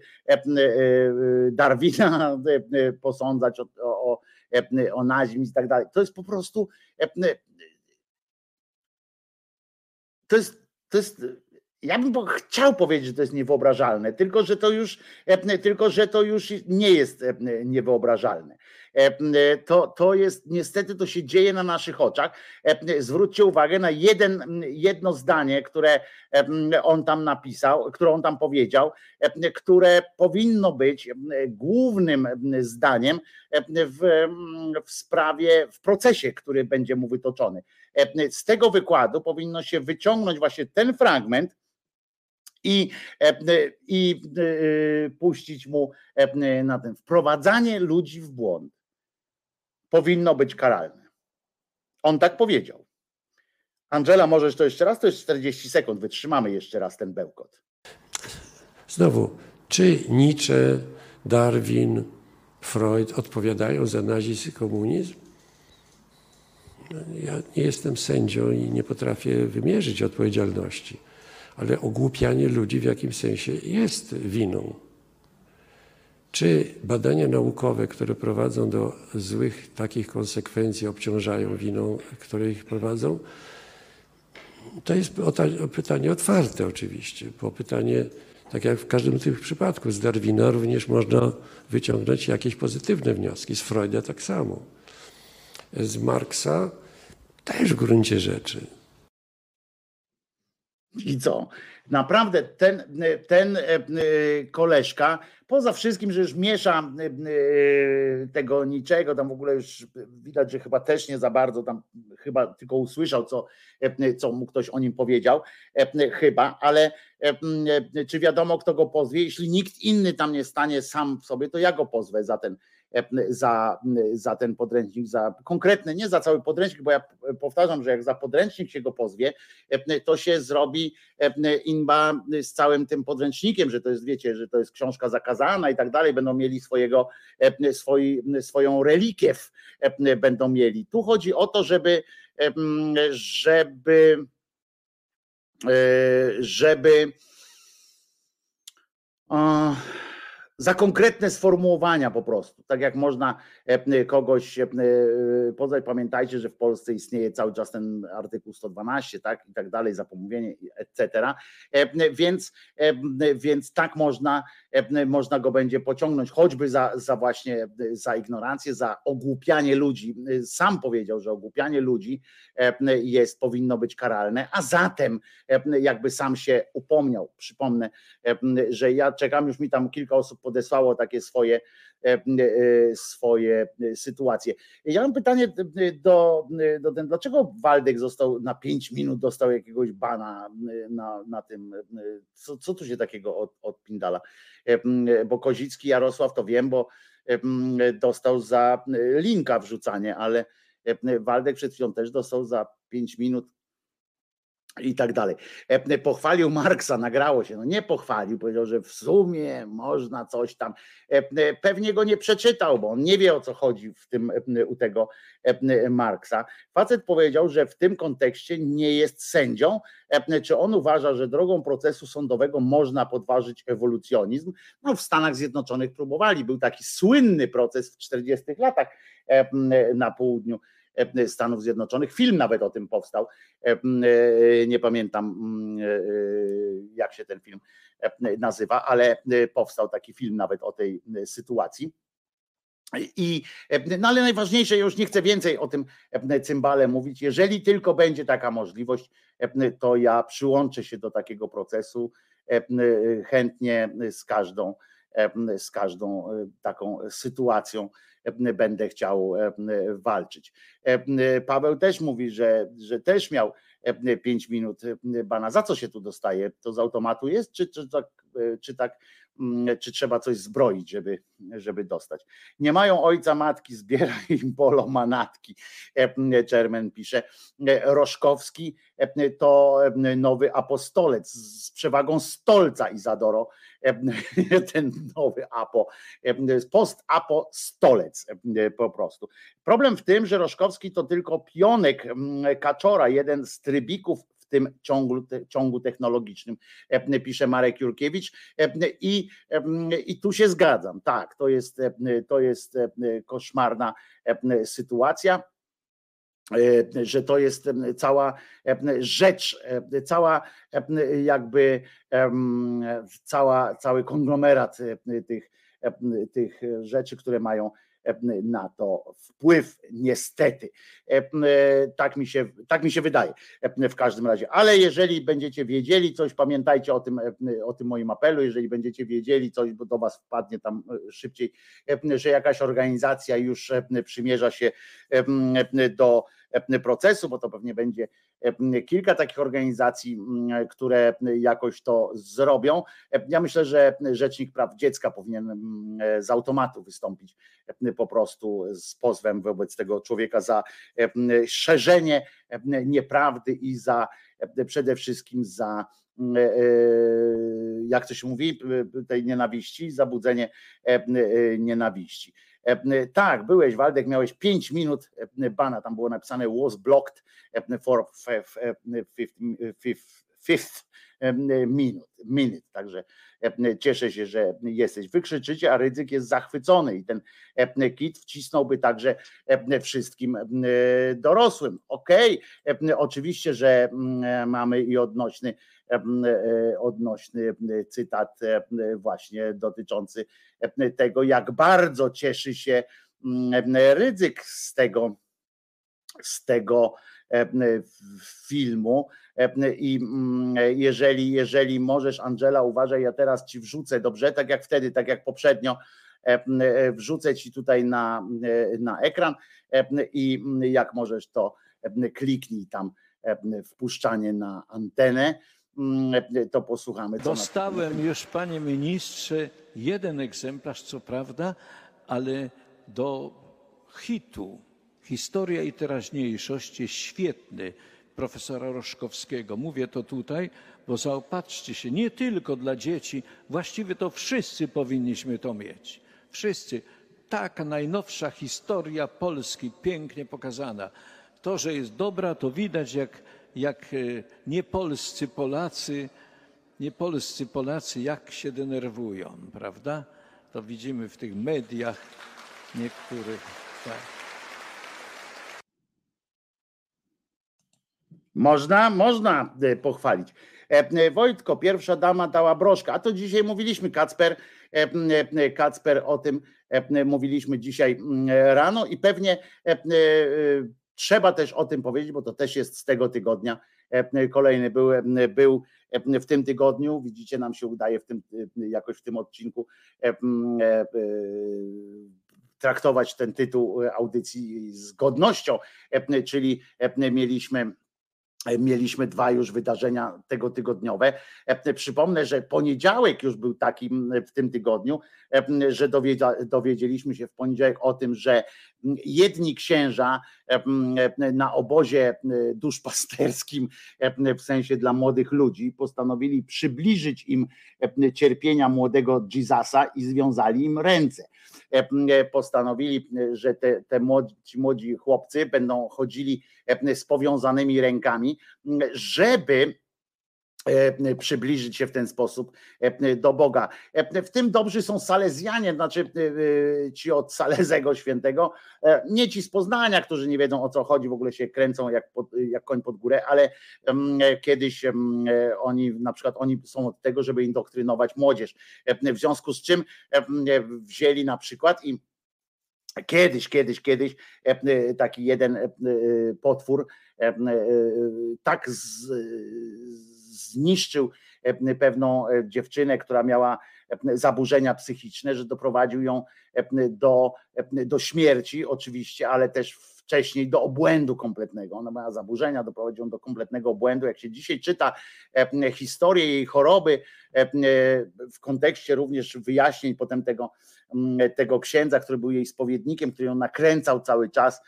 Darwina posądzać o, o, o nazizm i tak dalej. To jest po prostu to jest, to jest ja bym chciał powiedzieć, że to jest niewyobrażalne, tylko że to już, tylko, że to już nie jest niewyobrażalne. To, to jest, niestety to się dzieje na naszych oczach. Zwróćcie uwagę na jeden, jedno zdanie, które on tam napisał, które on tam powiedział, które powinno być głównym zdaniem w, w sprawie, w procesie, który będzie mu wytoczony. Z tego wykładu powinno się wyciągnąć właśnie ten fragment, i, i puścić mu na ten wprowadzanie ludzi w błąd powinno być karalne. On tak powiedział. Angela, możesz to jeszcze raz? To jest 40 sekund, wytrzymamy jeszcze raz ten bełkot. Znowu, czy Nietzsche, Darwin, Freud odpowiadają za nazizm i komunizm? Ja nie jestem sędzią i nie potrafię wymierzyć odpowiedzialności, ale ogłupianie ludzi w jakimś sensie jest winą. Czy badania naukowe, które prowadzą do złych takich konsekwencji, obciążają winą, które ich prowadzą? To jest pytanie otwarte oczywiście, bo pytanie, tak jak w każdym tych przypadków, z Darwina również można wyciągnąć jakieś pozytywne wnioski, z Freuda tak samo. Z Marksa też w gruncie rzeczy. I co? Naprawdę ten, ten e, e, koleżka, poza wszystkim, że już miesza e, tego niczego, tam w ogóle już widać, że chyba też nie za bardzo, tam chyba tylko usłyszał, co, co mu ktoś o nim powiedział, chyba, ale czy wiadomo, kto go pozwie? Jeśli nikt inny tam nie stanie sam w sobie, to ja go pozwę za ten E, za, za ten podręcznik, za konkretny, nie za cały podręcznik, bo ja powtarzam, że jak za podręcznik się go pozwie, e, to się zrobi e, inba z całym tym podręcznikiem, że to jest, wiecie, że to jest książka zakazana i tak dalej, będą mieli swojego, swoi, swoją relikiew będą mieli. Tu chodzi o to, żeby żeby żeby za konkretne sformułowania po prostu. Tak jak można e, kogoś e, poznać, pamiętajcie, że w Polsce istnieje cały czas ten artykuł 112, tak i tak dalej, zapomówienie, etc. E, więc, więc tak można, można go będzie pociągnąć, choćby za, za właśnie za ignorancję, za ogłupianie ludzi. Sam powiedział, że ogłupianie ludzi jest, powinno być karalne, a zatem jakby sam się upomniał. Przypomnę, że ja czekam, już mi tam kilka osób podesłało takie swoje, e, e, swoje sytuacje. Ja mam pytanie do, do ten, dlaczego Waldek został na 5 minut, dostał jakiegoś bana na, na tym, co, co tu się takiego od, odpindala? E, bo Kozicki Jarosław to wiem, bo dostał za linka wrzucanie, ale Waldek przed chwilą też dostał za 5 minut i tak dalej. E, pochwalił Marksa, nagrało się. No nie pochwalił, powiedział, że w sumie można coś tam. E, e, pewnie go nie przeczytał, bo on nie wie o co chodzi w tym u tego Marksa. Facet powiedział, że w tym kontekście nie jest sędzią. Czy on uważa, że drogą procesu sądowego można podważyć ewolucjonizm? No w Stanach Zjednoczonych próbowali. Był taki słynny proces w 40 latach na południu E, Stanów Zjednoczonych. Film nawet o tym powstał. E, e, nie pamiętam, jak się ten film nazywa, ale powstał taki film nawet o tej sytuacji. I, no ale najważniejsze, już nie chcę więcej o tym cymbale mówić. Jeżeli tylko będzie taka możliwość, to ja przyłączę się do takiego procesu chętnie z każdą, z każdą taką sytuacją będę chciał walczyć. Paweł też mówi, że, że też miał 5 minut bana. Za co się tu dostaje? To z automatu jest, czy, czy, tak, czy tak czy trzeba coś zbroić, żeby, żeby dostać. Nie mają ojca, matki, zbiera im polo manatki. Czermen pisze. Roszkowski to nowy apostolec z przewagą stolca Izadoro. Ten nowy apo, post-apostolec po prostu. Problem w tym, że Roszkowski to tylko pionek Kaczora, jeden z trybików w tym ciągu, ciągu technologicznym, e, pisze Marek Jurkiewicz. E, I, e, I tu się zgadzam. Tak, to jest, to jest koszmarna sytuacja że to jest cała rzecz, cała jakby cała, cały konglomerat tych, tych rzeczy, które mają na to wpływ, niestety. Tak mi się, tak mi się wydaje w każdym razie. Ale jeżeli będziecie wiedzieli coś, pamiętajcie o tym, o tym moim apelu, jeżeli będziecie wiedzieli coś, bo do Was wpadnie tam szybciej, że jakaś organizacja już przymierza się do procesu, bo to pewnie będzie kilka takich organizacji, które jakoś to zrobią. Ja myślę, że Rzecznik Praw Dziecka powinien z automatu wystąpić po prostu z pozwem wobec tego człowieka za szerzenie nieprawdy i za przede wszystkim za jak to się mówi, tej nienawiści, zabudzenie nienawiści. E, tak, byłeś, Waldek, miałeś 5 minut e, bana, tam było napisane was blocked e, for fifth minute, minute. Także cieszę się, że jesteś. Wykrzyczycie, a ryzyk jest zachwycony i ten kit wcisnąłby także wszystkim dorosłym. Okej, okay. oczywiście, że mamy i odnośny odnośny cytat właśnie dotyczący tego, jak bardzo cieszy się ryzyk z tego, z tego filmu. I jeżeli, jeżeli możesz, Angela, uważaj, ja teraz ci wrzucę dobrze, tak jak wtedy, tak jak poprzednio, wrzucę ci tutaj na, na ekran i jak możesz, to kliknij tam wpuszczanie na antenę to posłuchamy. Dostałem już, panie ministrze, jeden egzemplarz, co prawda, ale do hitu Historia i teraźniejszość jest świetny profesora Roszkowskiego. Mówię to tutaj, bo zaopatrzcie się, nie tylko dla dzieci, właściwie to wszyscy powinniśmy to mieć. Wszyscy. Taka najnowsza historia Polski, pięknie pokazana. To, że jest dobra, to widać, jak jak e, niepolscy Polacy, niepolscy Polacy jak się denerwują, prawda? To widzimy w tych mediach niektórych. Tak. Można, można e, pochwalić. E, Wojtko, pierwsza dama dała broszkę, a to dzisiaj mówiliśmy, Kacper, Kacper o tym mówiliśmy dzisiaj rano i pewnie Trzeba też o tym powiedzieć, bo to też jest z tego tygodnia. E, kolejny był, e, był e, w tym tygodniu, widzicie, nam się udaje w tym, jakoś w tym odcinku traktować ten tytuł audycji z godnością, czyli mieliśmy Mieliśmy dwa już wydarzenia tego tygodniowe. Przypomnę, że poniedziałek już był taki w tym tygodniu, że dowiedzieliśmy się w poniedziałek o tym, że jedni księża na obozie duszpasterskim, w sensie dla młodych ludzi, postanowili przybliżyć im cierpienia młodego Jezusa i związali im ręce. Postanowili, że te, te młodzi, ci młodzi chłopcy będą chodzili z powiązanymi rękami, żeby E, przybliżyć się w ten sposób e, do Boga. E, w tym dobrzy są Salezjanie, znaczy ci od Salezego Świętego, nie ci z Poznania, którzy nie wiedzą o co chodzi, w ogóle się kręcą jak, pod, jak koń pod górę, ale kiedyś oni, na przykład oni są od tego, żeby indoktrynować młodzież, w związku z czym wzięli na przykład i Kiedyś, kiedyś, kiedyś taki jeden potwór tak z, zniszczył e, pewną e, dziewczynę, która miała e, zaburzenia psychiczne, że doprowadził ją do, do śmierci, oczywiście, ale też wcześniej do obłędu kompletnego. Ona miała zaburzenia, doprowadził ją do kompletnego obłędu. Jak się dzisiaj czyta historię jej choroby w kontekście również wyjaśnień potem tego, tego księdza, który był jej spowiednikiem, który ją nakręcał cały czas,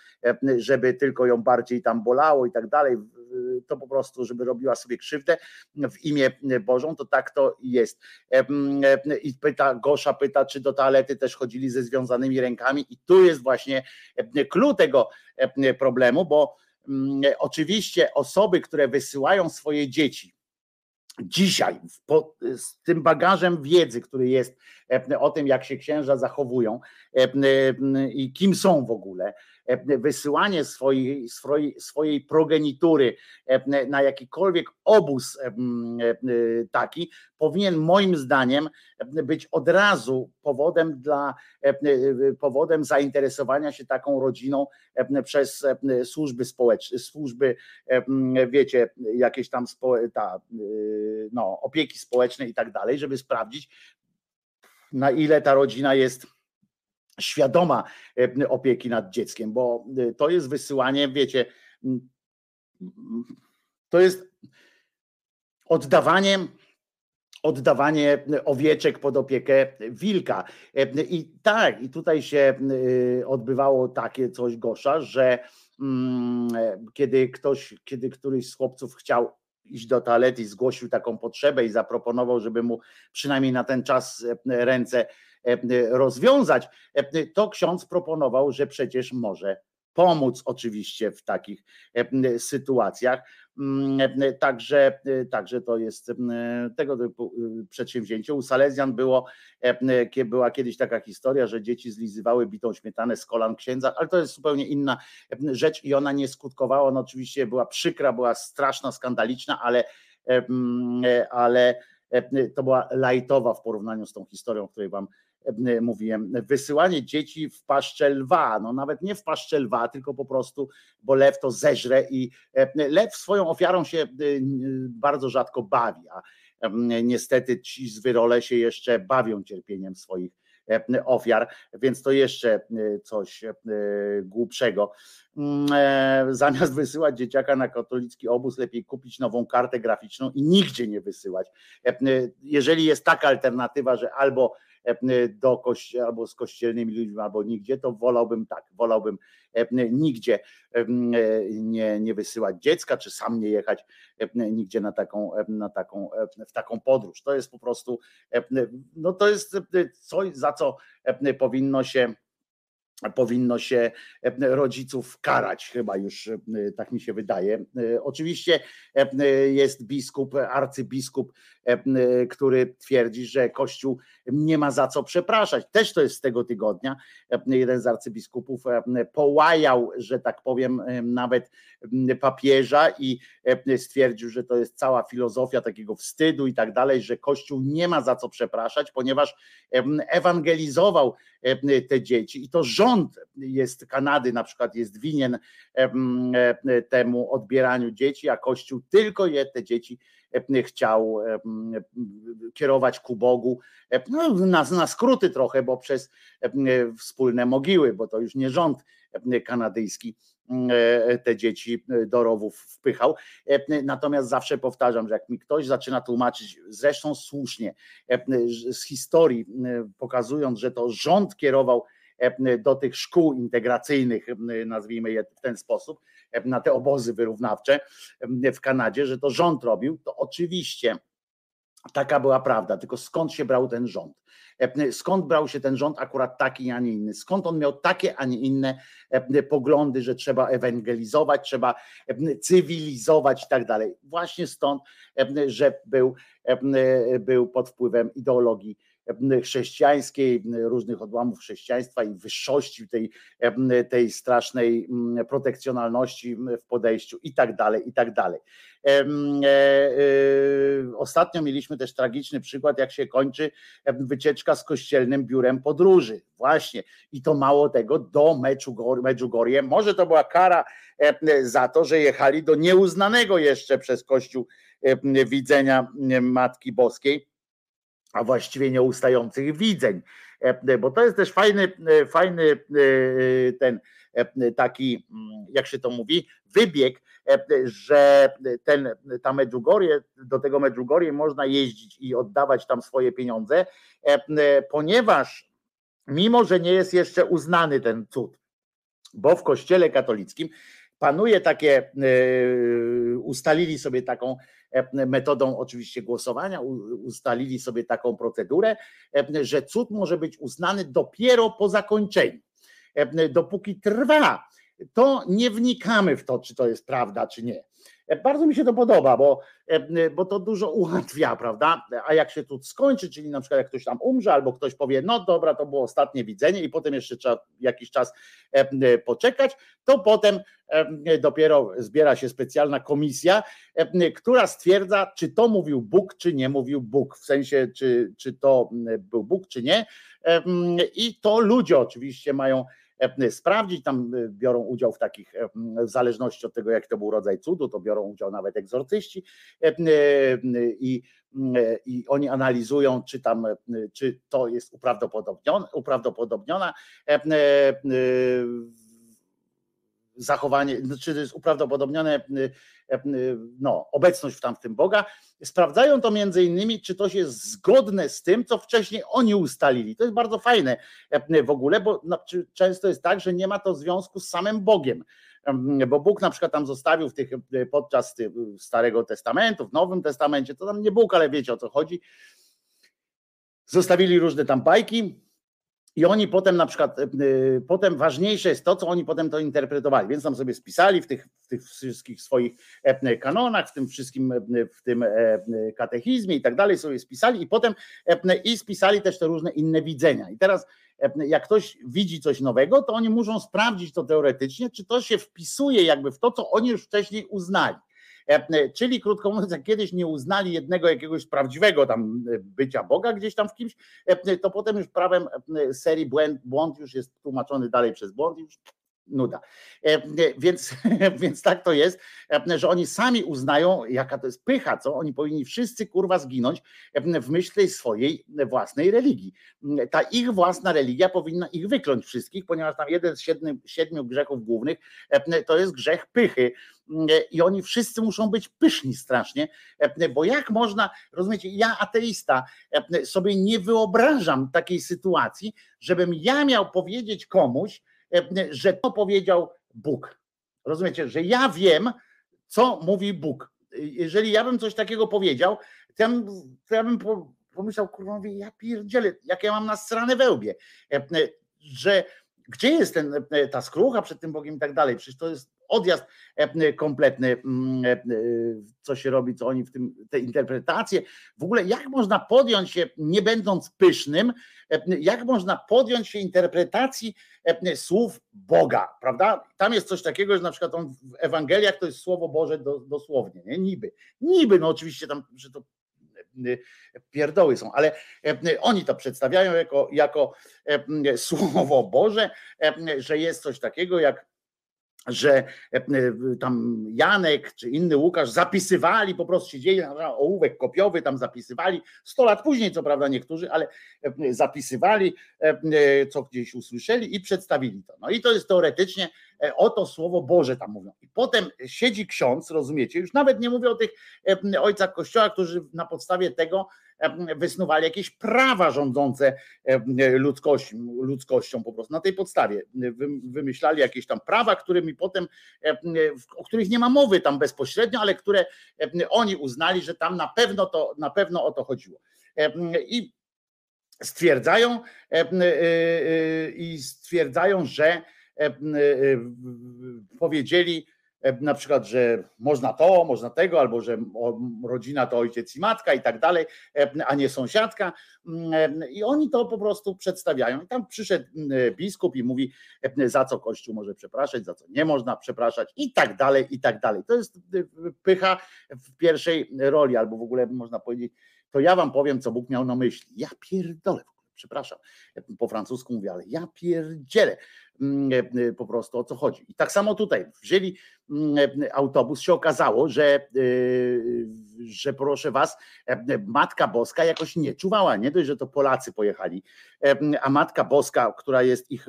żeby tylko ją bardziej tam bolało i tak dalej to po prostu, żeby robiła sobie krzywdę w imię Bożą, to tak to jest. I pyta, Gosza pyta, czy do toalety też chodzili ze związanymi rękami i tu jest właśnie klucz tego problemu, bo oczywiście osoby, które wysyłają swoje dzieci dzisiaj z tym bagażem wiedzy, który jest o tym, jak się księża zachowują i kim są w ogóle, wysyłanie swojej, swojej, swojej progenitury na jakikolwiek obóz taki powinien moim zdaniem być od razu powodem dla powodem zainteresowania się taką rodziną przez służby społeczne, służby wiecie, jakieś tam ta, no, opieki społecznej i tak dalej, żeby sprawdzić na ile ta rodzina jest świadoma e, opieki nad dzieckiem, bo e, to jest wysyłanie, wiecie, to jest oddawanie oddawanie owieczek pod opiekę wilka. E, I tak, i tutaj się odbywało takie coś gosza, że mm, kiedy ktoś, kiedy któryś z chłopców chciał iść do toalety zgłosił taką potrzebę i zaproponował, żeby mu przynajmniej na ten czas ręce E, rozwiązać, e, to ksiądz proponował, że przecież może pomóc oczywiście w takich e, sytuacjach. Mm, także, także to jest tego typu przedsięwzięcie. U Salezjan było, była kiedyś taka historia, że dzieci zlizywały bitą śmietanę z kolan księdza, ale to jest zupełnie inna rzecz i ona nie skutkowała. No oczywiście była przykra, była straszna, skandaliczna, ale, ale to była lajtowa w porównaniu z tą historią, o której wam E, mówiłem, wysyłanie dzieci w paszcze lwa, no nawet nie w paszcze lwa, tylko po prostu, bo lew to zeżre i e, lew swoją ofiarą się e, bardzo rzadko bawi, a niestety ci zwyrole się jeszcze bawią cierpieniem swoich ofiar, więc to jeszcze coś głupszego. Mm, zamiast wysyłać dzieciaka na katolicki obóz, lepiej kupić nową kartę graficzną i nigdzie nie wysyłać. Jeżeli jest taka alternatywa, że albo E, do kościoła, albo z kościelnymi ludźmi, albo nigdzie, to wolałbym tak, wolałbym e, nigdzie e, nie, nie wysyłać dziecka, czy sam nie jechać nigdzie na taką, na taką, w taką podróż. To jest po prostu, no to jest coś, za co powinno się powinno się rodziców karać, chyba już tak mi się wydaje. Oczywiście jest biskup, arcybiskup, który twierdzi, że Kościół nie ma za co przepraszać. Też to jest z tego tygodnia. Jeden z arcybiskupów połajał, że tak powiem, nawet papieża i stwierdził, że to jest cała filozofia takiego wstydu i tak dalej, że Kościół nie ma za co przepraszać, ponieważ ewangelizował te dzieci i to rząd rząd jest Kanady na przykład jest winien temu odbieraniu dzieci, a Kościół tylko je te dzieci chciał kierować ku Bogu. No, na, na skróty trochę, bo przez wspólne mogiły, bo to już nie rząd kanadyjski te dzieci do rowów wpychał. Natomiast zawsze powtarzam, że jak mi ktoś zaczyna tłumaczyć, zresztą słusznie, z historii, pokazując, że to rząd kierował do tych szkół integracyjnych, nazwijmy je w ten sposób, na te obozy wyrównawcze w Kanadzie, że to rząd robił, to oczywiście taka była prawda, tylko skąd się brał ten rząd? Skąd brał się ten rząd akurat taki, a nie inny? Skąd on miał takie, a nie inne poglądy, że trzeba ewangelizować, trzeba cywilizować i tak dalej? Właśnie stąd, że był, był pod wpływem ideologii chrześcijańskiej, różnych odłamów chrześcijaństwa i wyższości tej, tej strasznej protekcjonalności w podejściu i tak dalej, i tak dalej. E, e, ostatnio mieliśmy też tragiczny przykład, jak się kończy wycieczka z kościelnym biurem podróży. Właśnie. I to mało tego, do Medjugorje. Może to była kara za to, że jechali do nieuznanego jeszcze przez Kościół widzenia Matki Boskiej a właściwie nieustających widzeń. E, bo to jest też fajny, e, fajny e, ten taki, mm, jak się to mówi, wybieg, że ten, ta Medjugorje, do tego Medjugorje można jeździć i oddawać tam swoje pieniądze, ponieważ mimo, że nie jest jeszcze uznany ten cud, bo w kościele katolickim panuje takie, ustalili sobie taką E, metodą oczywiście głosowania, ustalili sobie taką procedurę, e, że cud może być uznany dopiero po zakończeniu. E, dopóki trwa, to nie wnikamy w to, czy to jest prawda, czy nie. Bardzo mi się to podoba, bo, bo to dużo ułatwia, prawda? A jak się tu skończy, czyli na przykład jak ktoś tam umrze, albo ktoś powie, no dobra, to było ostatnie widzenie, i potem jeszcze trzeba jakiś czas poczekać, to potem dopiero zbiera się specjalna komisja, która stwierdza, czy to mówił Bóg, czy nie mówił Bóg, w sensie, czy, czy to był Bóg, czy nie. I to ludzie oczywiście mają E, sprawdzić. Tam e, biorą udział w takich, e, w zależności od tego, jaki to był rodzaj cudu, to biorą udział nawet egzorcyści i, i oni analizują, czy tam, czy to jest uprawdopodobnione, uprawdopodobniona zachowanie, czy to jest uprawdopodobnione no, obecność w tamtym Boga. Sprawdzają to między innymi, czy to jest zgodne z tym, co wcześniej oni ustalili. To jest bardzo fajne w ogóle, bo często jest tak, że nie ma to związku z samym Bogiem. Bo Bóg na przykład tam zostawił w tych, podczas Starego Testamentu, w Nowym Testamencie, to tam nie Bóg, ale wiecie o co chodzi. Zostawili różne tam bajki, i oni potem na przykład, e, potem ważniejsze jest to, co oni potem to interpretowali, więc tam sobie spisali w tych, w tych wszystkich swoich e, kanonach, w tym wszystkim, e, w tym katechizmie i tak dalej sobie spisali i potem i spisali też te różne inne widzenia. I teraz jak ktoś widzi coś nowego, to oni muszą sprawdzić to teoretycznie, czy to się wpisuje jakby w to, co oni już wcześniej uznali. E, czyli krótko mówiąc, jak kiedyś nie uznali jednego jakiegoś prawdziwego tam e, bycia Boga gdzieś tam w kimś, e, to potem już prawem serii błąd, błąd już jest tłumaczony dalej przez błąd, już nuda. Więc, więc tak to jest, że oni sami uznają, jaka to jest pycha, co oni powinni wszyscy kurwa zginąć w myśl tej swojej własnej religii. Ta ich własna religia powinna ich wykląć wszystkich, ponieważ tam jeden z siedmiu, siedmiu grzechów głównych to jest grzech pychy i oni wszyscy muszą być pyszni strasznie, bo jak można, rozumiecie, ja ateista sobie nie wyobrażam takiej sytuacji, żebym ja miał powiedzieć komuś, że to powiedział Bóg. Rozumiecie, że ja wiem, co mówi Bóg. Jeżeli ja bym coś takiego powiedział, to ja bym, to ja bym pomyślał, kurwa, ja pierdzielę, jak ja mam na stronę wełbie, że gdzie jest ten, ta skrucha przed tym Bogiem i tak dalej. Przecież to jest odjazd e, kompletny, mm, e, co się robi, co oni w tym, te interpretacje. W ogóle jak można podjąć się, nie będąc pysznym, e, jak można podjąć się interpretacji słów Boga, prawda? Tam jest coś takiego, że na przykład on w Ewangeliach to jest Słowo Boże dosłownie, nie? Niby. Niby, no oczywiście tam, że to pierdoły są, ale oni to przedstawiają jako, jako słowo Boże, że jest coś takiego jak że e, e, tam Janek czy inny Łukasz zapisywali, po prostu siedzieli na ołówek kopiowy, tam zapisywali, 100 lat później co prawda niektórzy, ale e, zapisywali, co gdzieś usłyszeli i przedstawili to. No i to jest teoretycznie oto słowo Boże tam mówią. I potem siedzi ksiądz, rozumiecie, już nawet nie mówię o tych ojcach kościoła, którzy na podstawie tego wysnuwali jakieś prawa rządzące ludzkością, ludzkością po prostu na tej podstawie. Wymyślali jakieś tam prawa, którymi potem, o których nie ma mowy tam bezpośrednio, ale które oni uznali, że tam na pewno to, na pewno o to chodziło. I stwierdzają i stwierdzają, że powiedzieli, na przykład, że można to, można tego, albo że rodzina to ojciec i matka i tak dalej, e, a nie sąsiadka. Mm, e, I oni to po prostu przedstawiają. I tam przyszedł biskup i mówi, za co Kościół może przepraszać, za co nie można przepraszać, i tak dalej, i tak dalej. To jest pycha w pierwszej roli, albo w ogóle można powiedzieć, to ja wam powiem, co Bóg miał na myśli. Ja pierdolę przepraszam, po francusku mówię, ale ja pierdzielę mm, e, e, po prostu o co chodzi. I tak samo tutaj wzięli mm, e, autobus, się okazało, że, że proszę was, Matka Boska jakoś nie czuwała, nie dość, że to Polacy pojechali, a Matka Boska, która jest ich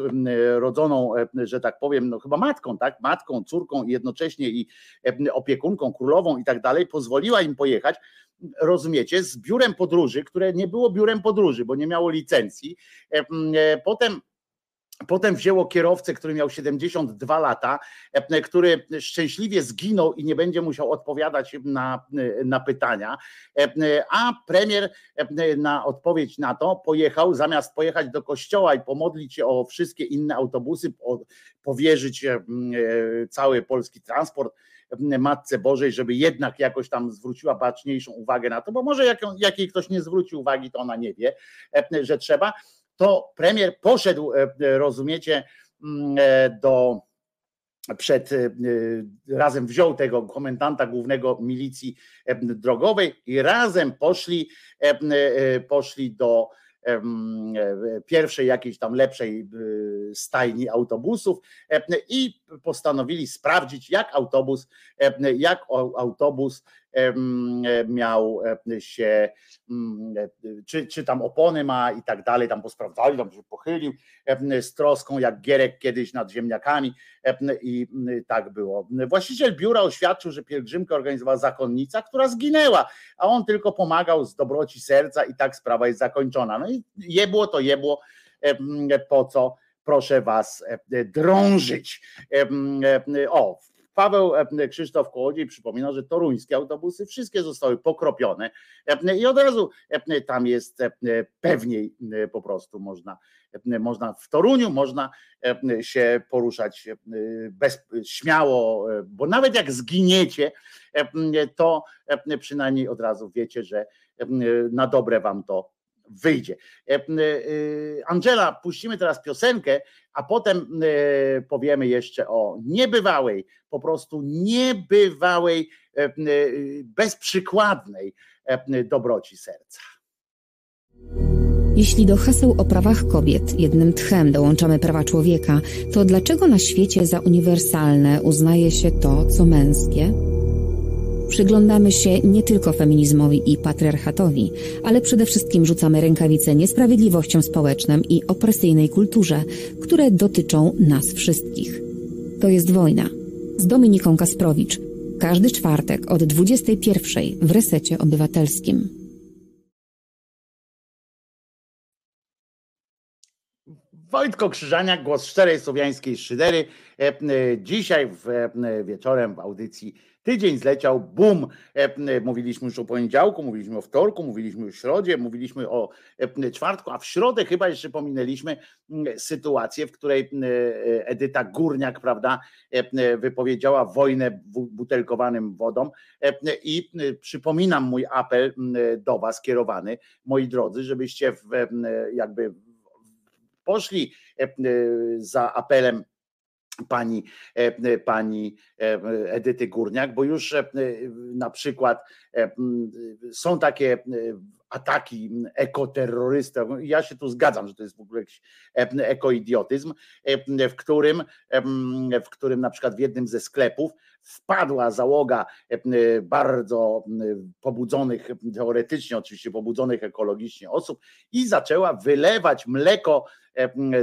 rodzoną, że tak powiem, no chyba matką, tak, matką, córką i jednocześnie i opiekunką królową i tak dalej, pozwoliła im pojechać, rozumiecie, z biurem podróży, które nie było biurem podróży, bo nie miało licencji. E, e, potem Potem wzięło kierowcę, który miał 72 lata, e, który szczęśliwie zginął i nie będzie musiał odpowiadać na, na pytania. A premier na odpowiedź na to pojechał, zamiast pojechać do kościoła i pomodlić się o wszystkie inne autobusy, powierzyć cały polski transport Matce Bożej, żeby jednak jakoś tam zwróciła baczniejszą uwagę na to, bo może jak, jak jej ktoś nie zwróci uwagi, to ona nie wie, e, że trzeba. To premier poszedł, e, rozumiecie, mm, e, do przed razem wziął tego komendanta głównego milicji drogowej i razem poszli poszli do pierwszej jakiejś tam lepszej stajni autobusów i postanowili sprawdzić, jak autobus, jak autobus miał się, mm, czy, czy tam opony ma i tak dalej, tam posprawdzali, tam się pochylił z troską, jak Gierek kiedyś nad ziemniakami i tak było. Właściciel biura oświadczył, że pielgrzymkę organizowała zakonnica, która zginęła, a on tylko pomagał z dobroci serca i tak sprawa jest zakończona. No i jebło to jebło, po co proszę was drążyć. O, Paweł e, Krzysztof Kołodziej przypomina, że toruńskie autobusy wszystkie zostały pokropione. E, i od razu e, tam jest pewniej po prostu można, można w Toruniu można się poruszać bez, śmiało, bo nawet jak zginiecie, to przynajmniej od razu wiecie, że na dobre wam to wyjdzie. Angela, puścimy teraz piosenkę, a potem e, powiemy jeszcze o niebywałej, po prostu niebywałej, e, e, bezprzykładnej dobroci serca. Jeśli do haseł o prawach kobiet jednym tchem dołączamy prawa człowieka, to dlaczego na świecie za uniwersalne uznaje się to, co męskie? Przyglądamy się nie tylko feminizmowi i patriarchatowi, ale przede wszystkim rzucamy rękawice niesprawiedliwościom społecznym i opresyjnej kulturze, które dotyczą nas wszystkich. To jest wojna. Z Dominiką Kasprowicz. Każdy czwartek od 21 w Resecie Obywatelskim. Wojtko Krzyżaniak, głos szczerej słowiańskiej szydery. E, e, dzisiaj w, e, wieczorem w audycji Tydzień zleciał, bum. Mówiliśmy już o poniedziałku, mówiliśmy o wtorku, mówiliśmy o środzie, mówiliśmy o czwartku, a w środę chyba jeszcze pominęliśmy sytuację, w której Edyta Górniak, prawda, wypowiedziała wojnę butelkowanym wodą. I przypominam mój apel do Was kierowany, moi drodzy, żebyście jakby poszli za apelem pani, pani Edyty Górniak, bo już na przykład są takie ataki ekoterrorystów. Ja się tu zgadzam, że to jest w ogóle jakiś ekoidiotyzm, w którym, w którym na przykład w jednym ze sklepów wpadła załoga bardzo pobudzonych, teoretycznie oczywiście pobudzonych ekologicznie osób i zaczęła wylewać mleko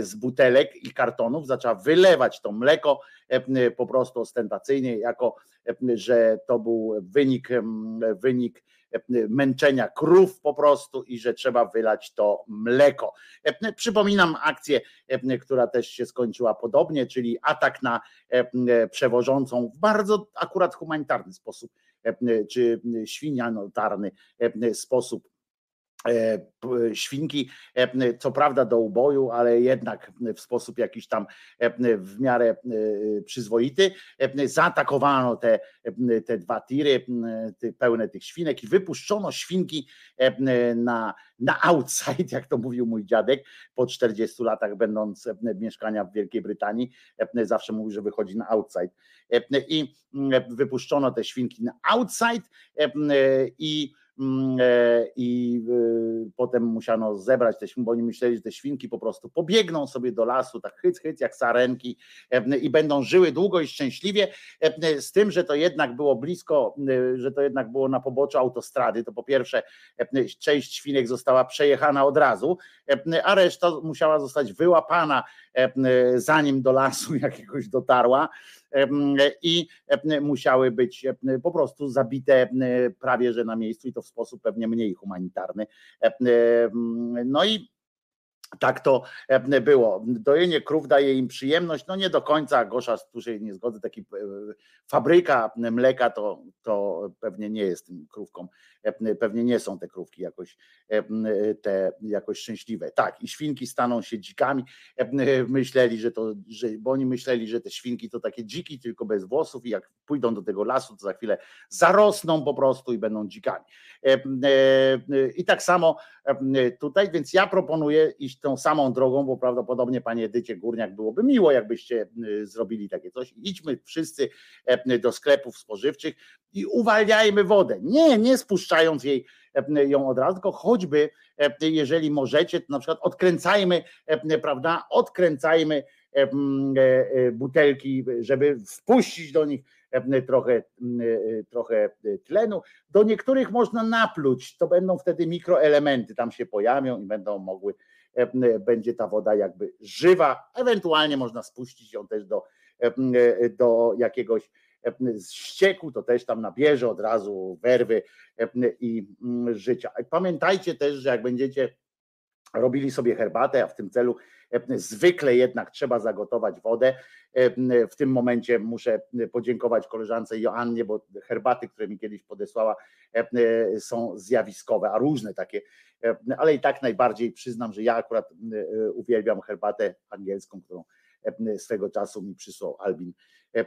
z butelek i kartonów, zaczęła wylewać to mleko po prostu ostentacyjnie, jako że to był wynik, wynik męczenia krów po prostu i że trzeba wylać to mleko. Przypominam akcję, która też się skończyła podobnie, czyli atak na przewożącą w bardzo akurat humanitarny sposób, czy świnia notarny sposób świnki, e, co prawda do uboju, ale jednak w sposób jakiś tam e, w miarę przyzwoity. Zaatakowano te, te dwa tiry pełne tych świnek i wypuszczono świnki na, na outside, jak to mówił mój dziadek, po 40 latach będąc mieszkania w Wielkiej Brytanii, zawsze mówił, że wychodzi na outside. I wypuszczono te świnki na outside i e, i e, potem musiano zebrać te świnki, bo oni myśleli, że te świnki po prostu pobiegną sobie do lasu, tak hyc, hyc, jak sarenki e, i będą żyły długo i szczęśliwie, z tym, że to jednak było blisko, że to jednak było na poboczu autostrady, to po pierwsze część świnek została przejechana od razu, a reszta musiała zostać wyłapana zanim do lasu jakiegoś dotarła, i musiały być po prostu zabite prawie że na miejscu i to w sposób pewnie mniej humanitarny. No i tak to było. Dojenie krów daje im przyjemność. No nie do końca, Gosza, tu się nie zgodzę, taki e, fabryka mleka to, to pewnie nie jest tym krówką. Pewnie nie są te krówki jakoś, te jakoś szczęśliwe. Tak, i świnki staną się dzikami. Myśleli, że to, że, bo oni myśleli, że te świnki to takie dziki, tylko bez włosów i jak pójdą do tego lasu, to za chwilę zarosną po prostu i będą dzikami. I tak samo tutaj, więc ja proponuję iść tą samą drogą, bo prawdopodobnie panie Edycie Górniak byłoby miło, jakbyście zrobili takie coś. Idźmy wszyscy do sklepów spożywczych i uwalniajmy wodę. Nie, nie spuszczając jej ją od razu, tylko choćby jeżeli możecie, to na przykład odkręcajmy, prawda, odkręcajmy e, e, butelki, żeby wpuścić do nich trochę, trochę tlenu. Do niektórych można napluć, to będą wtedy mikroelementy tam się pojawią i będą mogły, będzie ta woda jakby żywa, ewentualnie można spuścić ją też do, do jakiegoś z ścieku, to też tam nabierze od razu werwy i życia. Pamiętajcie też, że jak będziecie robili sobie herbatę, a w tym celu zwykle jednak trzeba zagotować wodę. W tym momencie muszę podziękować koleżance Joannie, bo herbaty, które mi kiedyś podesłała, są zjawiskowe, a różne takie, ale i tak najbardziej przyznam, że ja akurat uwielbiam herbatę angielską, którą swego czasu mi przysłał Albin E, e,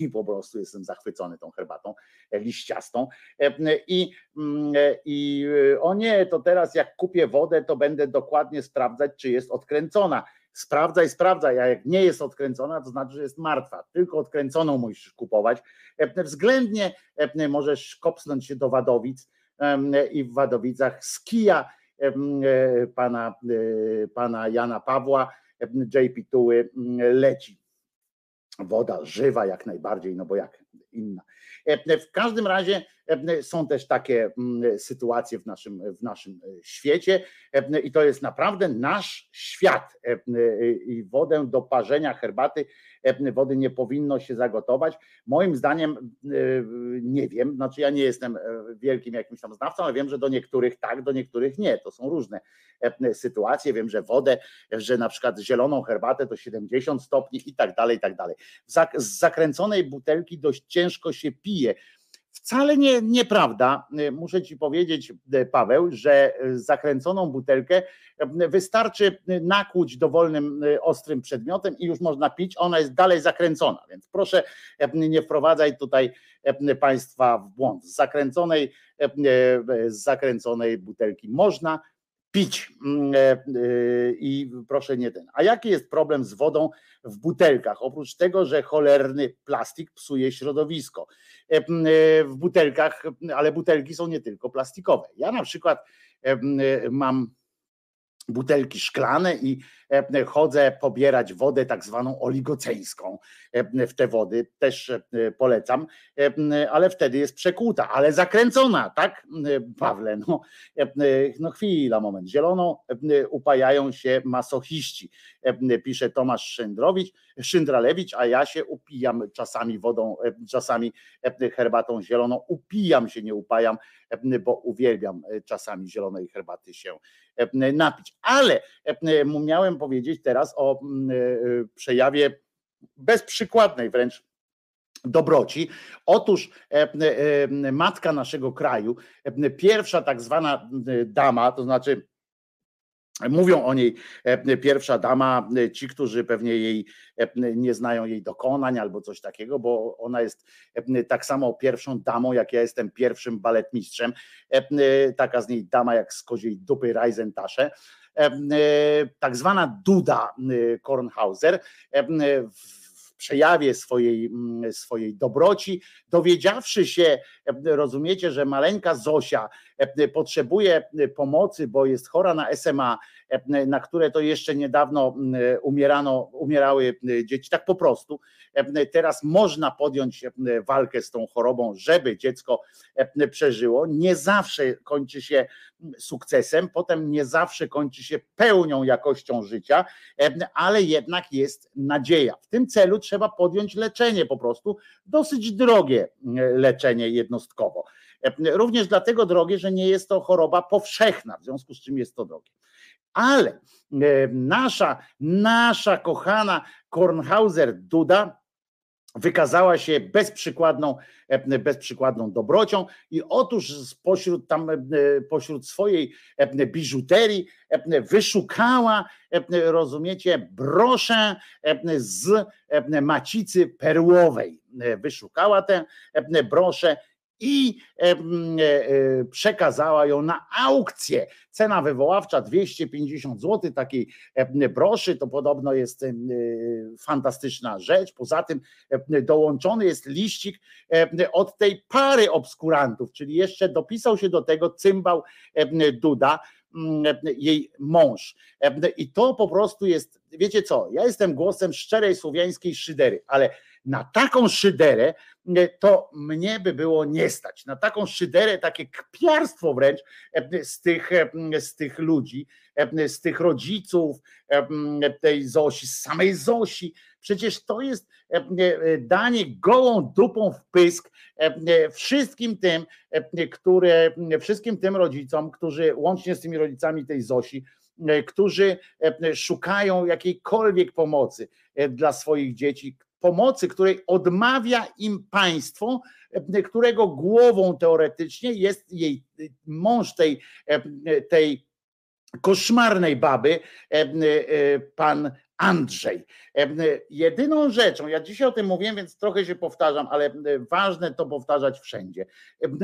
i po prostu jestem zachwycony tą herbatą liściastą. E, I, mm, I o nie, to teraz jak kupię wodę, to będę dokładnie sprawdzać, czy jest odkręcona. Sprawdzaj, sprawdzaj, a jak nie jest odkręcona, to znaczy, że jest martwa. Tylko odkręconą musisz kupować. Względnie możesz kopsnąć się do Wadowic i w Wadowicach z kija pana, pana Jana Pawła JP Tuły leci woda żywa jak najbardziej, no bo jak inna. E, w każdym razie są też takie mm, sytuacje w naszym, w naszym e, świecie i to jest naprawdę nasz świat i wodę do parzenia herbaty wody nie powinno się zagotować. Moim zdaniem nie wiem, znaczy ja nie jestem wielkim jakimś tam znawcą, ale wiem, że do niektórych tak, do niektórych nie. To są różne sytuacje. Wiem, że wodę, że na przykład zieloną herbatę to 70 stopni i tak dalej, i tak dalej. Z zakręconej butelki dość ciężko się pije. Wcale nie, nieprawda. Muszę ci powiedzieć, Paweł, że zakręconą butelkę wystarczy nakłuć dowolnym ostrym przedmiotem i już można pić, ona jest dalej zakręcona, więc proszę nie wprowadzaj tutaj Państwa w błąd. Z zakręconej, z zakręconej butelki można pić mm, e, i proszę nie ten. A jaki jest problem z wodą w butelkach? Oprócz tego, że cholerny plastik psuje środowisko. W butelkach, ale butelki są nie tylko plastikowe. Ja na przykład mam butelki szklane i e, chodzę pobierać wodę tak zwaną oligoceńską e, w te wody, też e, polecam, ale wtedy jest przekłuta, ale zakręcona, tak Pawle? No, no chwila, moment. Zieloną upajają się masochiści, pisze Tomasz Szyndrowicz, Szyndralewicz, a ja się upijam czasami wodą, czasami herbatą zieloną, upijam się, nie upajam, bo uwielbiam czasami zielonej herbaty się napić. Ale miałem powiedzieć teraz o przejawie bezprzykładnej wręcz dobroci. Otóż matka naszego kraju, pierwsza tak zwana dama, to znaczy Mówią o niej e, pierwsza dama, e, ci, którzy pewnie jej e, nie znają jej dokonań albo coś takiego, bo ona jest tak samo pierwszą damą, jak ja jestem pierwszym baletmistrzem. Taka z niej dama jak z koziej dupy Reisentasze. Tak zwana Duda Kornhauser przejawie swojej, mm, swojej dobroci, dowiedziawszy się, rozumiecie, że maleńka Zosia potrzebuje pomocy, bo jest chora na SMA, na które to jeszcze niedawno umierano, umierały dzieci, tak po prostu. Teraz można podjąć walkę z tą chorobą, żeby dziecko przeżyło. Nie zawsze kończy się sukcesem, potem nie zawsze kończy się pełnią jakością życia, ale jednak jest nadzieja. W tym celu trzeba podjąć leczenie po prostu, dosyć drogie leczenie jednostkowo. Również dlatego drogie, że nie jest to choroba powszechna, w związku z czym jest to drogie. Ale nasza, nasza kochana Kornhauser Duda wykazała się bezprzykładną, e, bezprzykładną dobrocią i otóż spośród tam, e, pośród swojej e, biżuterii wyszukała, rozumiecie, broszę z macicy perłowej. Wyszukała tę broszę i e, e, przekazała ją na aukcję. Cena wywoławcza 250 zł takiej broszy to podobno jest e, fantastyczna rzecz. Poza tym dołączony jest liścik od tej pary obskurantów, czyli jeszcze dopisał się do tego cymbał Duda jej mąż. I to po prostu jest, wiecie co, ja jestem głosem szczerej słowiańskiej szydery, ale na taką szyderę e, to mnie by było nie stać. Na taką szyderę, takie kpiarstwo wręcz e, z tych, e, z tych ludzi, z tych rodziców, tej Zosi, z samej Zosi. Przecież to jest danie gołą dupą w pysk wszystkim tym, które, wszystkim tym rodzicom, którzy łącznie z tymi rodzicami tej Zosi, którzy szukają jakiejkolwiek pomocy dla swoich dzieci, pomocy, której odmawia im państwo, e, którego głową teoretycznie jest jej mąż tej, e, tej koszmarnej baby, e, pan Andrzej. Jedyną rzeczą, ja dzisiaj o tym mówiłem, więc trochę się powtarzam, ale ważne to powtarzać wszędzie.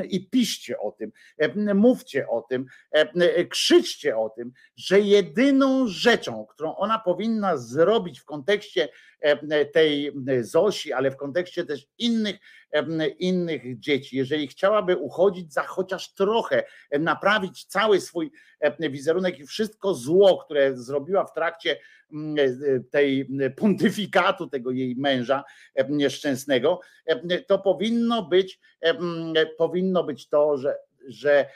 I piszcie o tym, mówcie o tym, krzyczcie o tym, że jedyną rzeczą, którą ona powinna zrobić w kontekście tej Zosi, ale w kontekście też innych, innych dzieci, jeżeli chciałaby uchodzić za chociaż trochę, naprawić cały swój wizerunek i wszystko zło, które zrobiła w trakcie tej pontyfikatu tego jej męża nieszczęsnego, to powinno być, powinno być to, że, że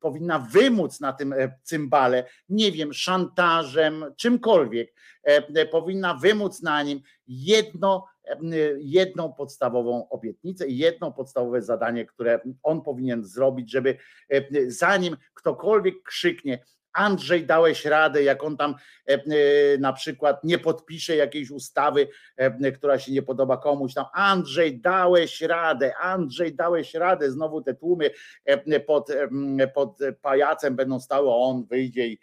powinna wymóc na tym cymbale, nie wiem, szantażem, czymkolwiek, powinna wymóc na nim jedno, jedną podstawową obietnicę i jedno podstawowe zadanie, które on powinien zrobić, żeby zanim ktokolwiek krzyknie, Andrzej, dałeś radę, jak on tam e, e, na przykład nie podpisze jakiejś ustawy, e, która się nie podoba komuś tam. Andrzej, dałeś radę, Andrzej, dałeś radę. Znowu te tłumy pod, pod pajacem będą stały, on wyjdzie i,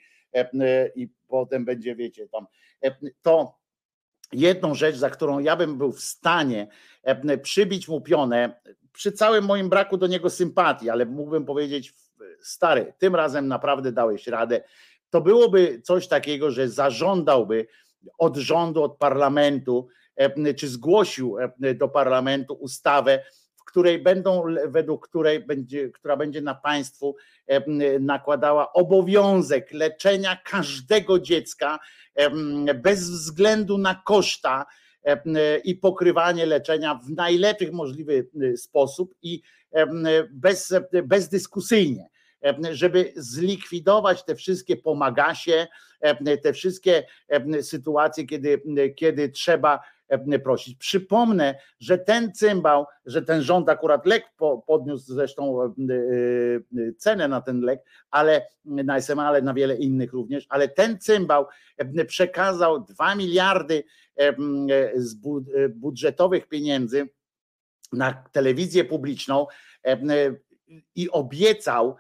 i potem będzie, wiecie, tam. To jedną rzecz, za którą ja bym był w stanie przybić mu pionę, przy całym moim braku do niego sympatii, ale mógłbym powiedzieć stary, tym razem naprawdę dałeś radę. To byłoby coś takiego, że zażądałby od rządu, od parlamentu, czy zgłosił do parlamentu ustawę, w której będą, według której będzie, która będzie na państwu nakładała obowiązek leczenia każdego dziecka bez względu na koszta i pokrywanie leczenia w najlepszy możliwy sposób i bez, bezdyskusyjnie żeby zlikwidować te wszystkie pomagasie, te wszystkie sytuacje, kiedy, kiedy trzeba prosić. Przypomnę, że ten cymbał, że ten rząd akurat lek podniósł zresztą e, e, cenę na ten lek, ale na SMA, ale na wiele innych również, ale ten cymbał przekazał 2 miliardy z budżetowych pieniędzy na telewizję publiczną i obiecał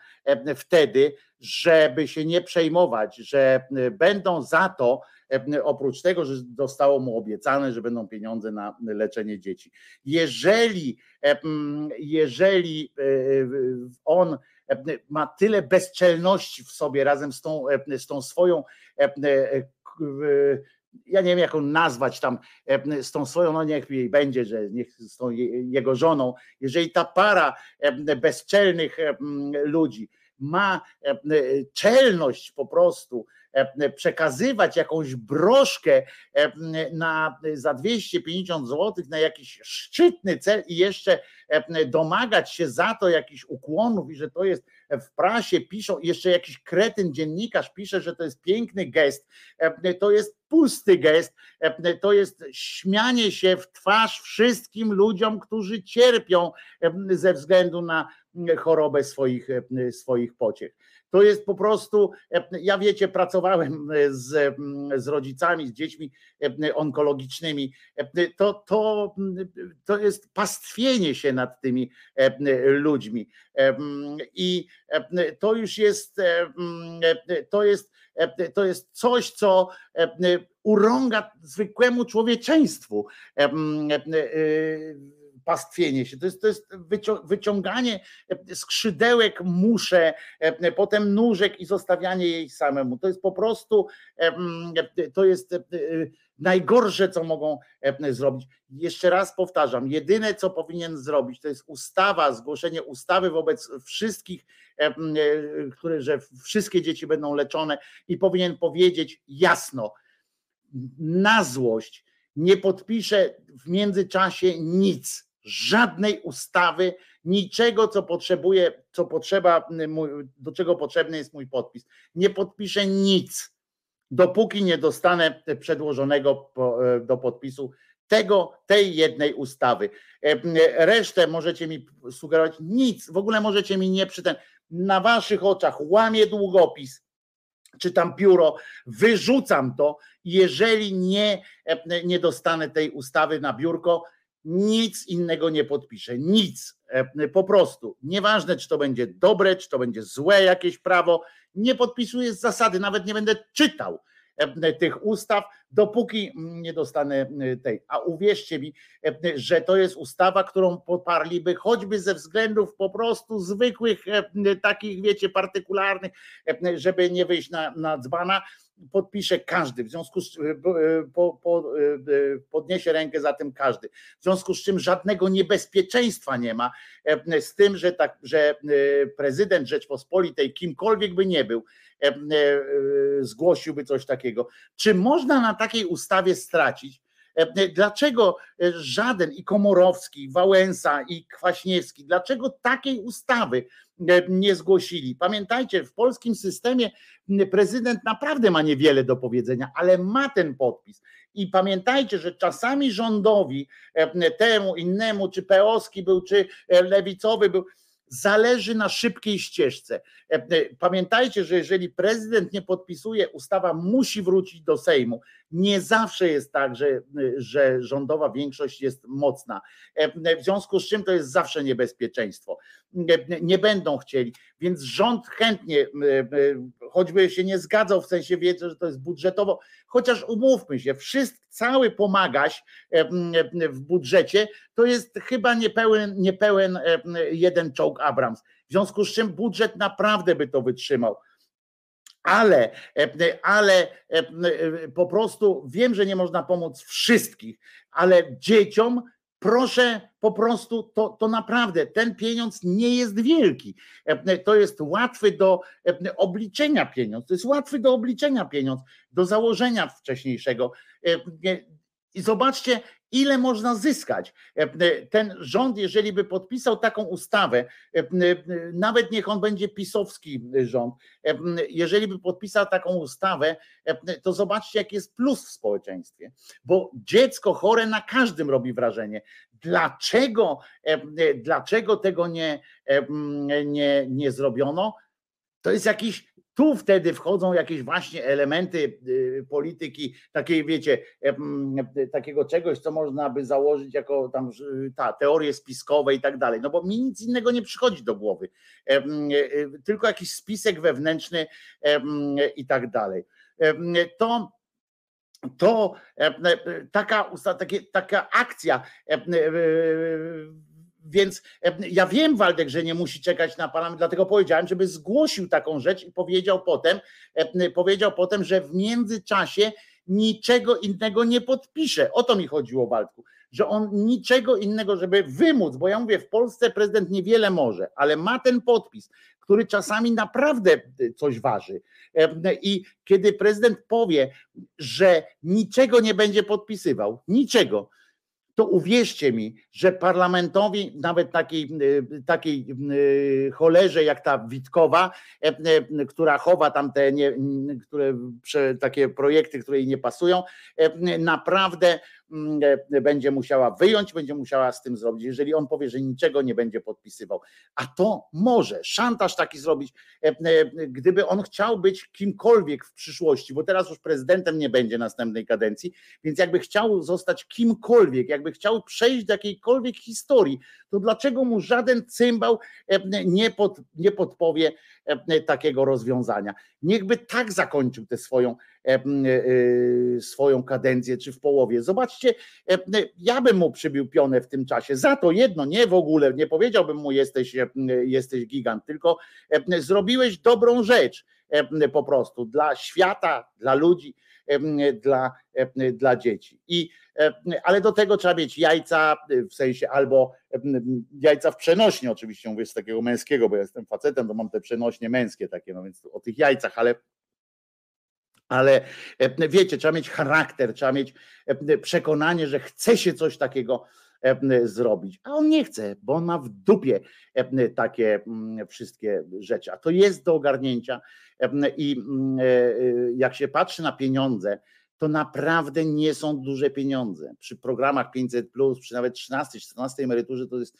wtedy, żeby się nie przejmować, że będą za to, oprócz tego, że zostało mu obiecane, że będą pieniądze na leczenie dzieci. Jeżeli, jeżeli e, on ma tyle bezczelności w sobie razem z tą, z tą swoją ja nie wiem, jak ją nazwać tam z tą swoją, no niech jej będzie, że niech z tą jego żoną, jeżeli ta para bezczelnych ludzi ma czelność po prostu przekazywać jakąś broszkę na, za 250 zł na jakiś szczytny cel i jeszcze domagać się za to jakichś ukłonów i że to jest w prasie piszą, jeszcze jakiś kretyn dziennikarz pisze, że to jest piękny gest, to jest pusty gest, to jest śmianie się w twarz wszystkim ludziom, którzy cierpią ze względu na chorobę swoich, swoich pociech. To jest po prostu, ja wiecie, pracowałem z, z rodzicami, z dziećmi onkologicznymi. To, to, to jest pastwienie się nad tymi ludźmi. I to już jest, to jest, to jest coś, co urąga zwykłemu człowieczeństwu pastwienie się, to jest, to jest wyciąganie skrzydełek muszę, potem nóżek i zostawianie jej samemu. To jest po prostu, to jest najgorsze, co mogą zrobić. Jeszcze raz powtarzam, jedyne, co powinien zrobić, to jest ustawa, zgłoszenie ustawy wobec wszystkich, które, że wszystkie dzieci będą leczone i powinien powiedzieć jasno, na złość, nie podpisze w międzyczasie nic żadnej ustawy, niczego, co potrzebuje, co potrzeba, do czego potrzebny jest mój podpis. Nie podpiszę nic, dopóki nie dostanę przedłożonego e, do podpisu tego, tej jednej ustawy. E, resztę możecie mi sugerować, nic, w ogóle możecie mi nie przytem. Na waszych oczach łamię długopis, czytam pióro, wyrzucam to, jeżeli nie, e, nie dostanę tej ustawy na biurko, nic innego nie podpiszę, nic, e, po prostu. Nieważne, czy to będzie dobre, czy to będzie złe jakieś prawo, nie podpisuję z zasady, nawet nie będę czytał e, tych ustaw, dopóki nie dostanę e, tej. A uwierzcie mi, że to jest ustawa, którą poparliby choćby ze względów po prostu zwykłych, takich wiecie, partykularnych, żeby nie wyjść na, na dzbana, podpisze każdy, w związku z po, po, podniesie rękę za tym każdy. W związku z czym żadnego niebezpieczeństwa nie ma e, z tym, że, tak, że e, prezydent Rzeczpospolitej, kimkolwiek by nie był, e, zgłosiłby coś takiego. Czy można na takiej ustawie stracić? Dlaczego żaden i Komorowski, i Wałęsa, i Kwaśniewski, dlaczego takiej ustawy nie zgłosili? Pamiętajcie, w polskim systemie prezydent naprawdę ma niewiele do powiedzenia, ale ma ten podpis. I pamiętajcie, że czasami rządowi, temu, innemu, czy peoski był, czy lewicowy był, zależy na szybkiej ścieżce. E, e, pamiętajcie, że jeżeli prezydent nie podpisuje, ustawa musi wrócić do Sejmu. Nie zawsze jest tak, że, że rządowa większość jest mocna. E, w związku z czym to jest zawsze niebezpieczeństwo. Nie będą chcieli, więc rząd chętnie, choćby się nie zgadzał, w sensie wiedzy, że to jest budżetowo, chociaż umówmy się, wszystko, cały pomagaś w budżecie to jest chyba niepełen, niepełen jeden czołg Abrams. W związku z czym budżet naprawdę by to wytrzymał ale, ale po prostu wiem, że nie można pomóc wszystkich, ale dzieciom proszę po prostu, to, to naprawdę ten pieniądz nie jest wielki. To jest łatwy do obliczenia pieniądz, to jest łatwy do obliczenia pieniądz, do założenia wcześniejszego. I zobaczcie, ile można zyskać. Ten rząd, jeżeli by podpisał taką ustawę, nawet niech on będzie pisowski rząd, jeżeli by podpisał taką ustawę, to zobaczcie, jaki jest plus w społeczeństwie, bo dziecko chore na każdym robi wrażenie. Dlaczego, dlaczego tego nie, nie, nie zrobiono? To jest jakiś tu wtedy wchodzą jakieś właśnie elementy y, polityki, takiej wiecie, takiego czegoś, co można by założyć jako tam ta teorie spiskowe i tak dalej. No bo mi nic innego nie przychodzi do głowy. E, e, tylko jakiś spisek wewnętrzny i tak dalej. To to taka, taka akcja więc e, ja wiem, Waldek, że nie musi czekać na parlament, dlatego powiedziałem, żeby zgłosił taką rzecz i powiedział potem, e, powiedział potem, że w międzyczasie niczego innego nie podpisze. O to mi chodziło, Waldku, że on niczego innego, żeby wymóc, bo ja mówię, w Polsce prezydent niewiele może, ale ma ten podpis, który czasami naprawdę coś waży. E, I kiedy prezydent powie, że niczego nie będzie podpisywał, niczego, to uwierzcie mi, że parlamentowi, nawet takiej, y, takiej y, cholerze jak ta Witkowa, e, e, która chowa tam te nie, które, takie projekty, które jej nie pasują, e, naprawdę będzie musiała wyjąć, będzie musiała z tym zrobić, jeżeli on powie, że niczego nie będzie podpisywał. A to może szantaż taki zrobić, e, e, gdyby on chciał być kimkolwiek w przyszłości, bo teraz już prezydentem nie będzie następnej kadencji, więc jakby chciał zostać kimkolwiek, jakby chciał przejść do jakiejkolwiek historii, to dlaczego mu żaden cymbał nie, pod, nie podpowie takiego rozwiązania? Niechby tak zakończył tę swoją E, e, swoją kadencję, czy w połowie. Zobaczcie, e, ja bym mu przybił pionę w tym czasie. Za to jedno, nie w ogóle, nie powiedziałbym mu jesteś, jesteś gigant, tylko zrobiłeś dobrą rzecz po prostu dla świata, dla ludzi, dla, dla dzieci. I, ale do tego trzeba mieć jajca, w sensie albo jajca w przenośnie, oczywiście mówię z takiego męskiego, bo ja jestem facetem, to mam te przenośnie męskie takie, no więc o tych jajcach, ale ale e, wiecie, trzeba mieć charakter, trzeba mieć e, przekonanie, że chce się coś takiego e, zrobić, a on nie chce, bo on ma w dupie takie mm, wszystkie rzeczy, a to jest do ogarnięcia i mm, jak się patrzy na pieniądze, to naprawdę nie są duże pieniądze. Przy programach 500, przy nawet 13, 14 emeryturze to jest,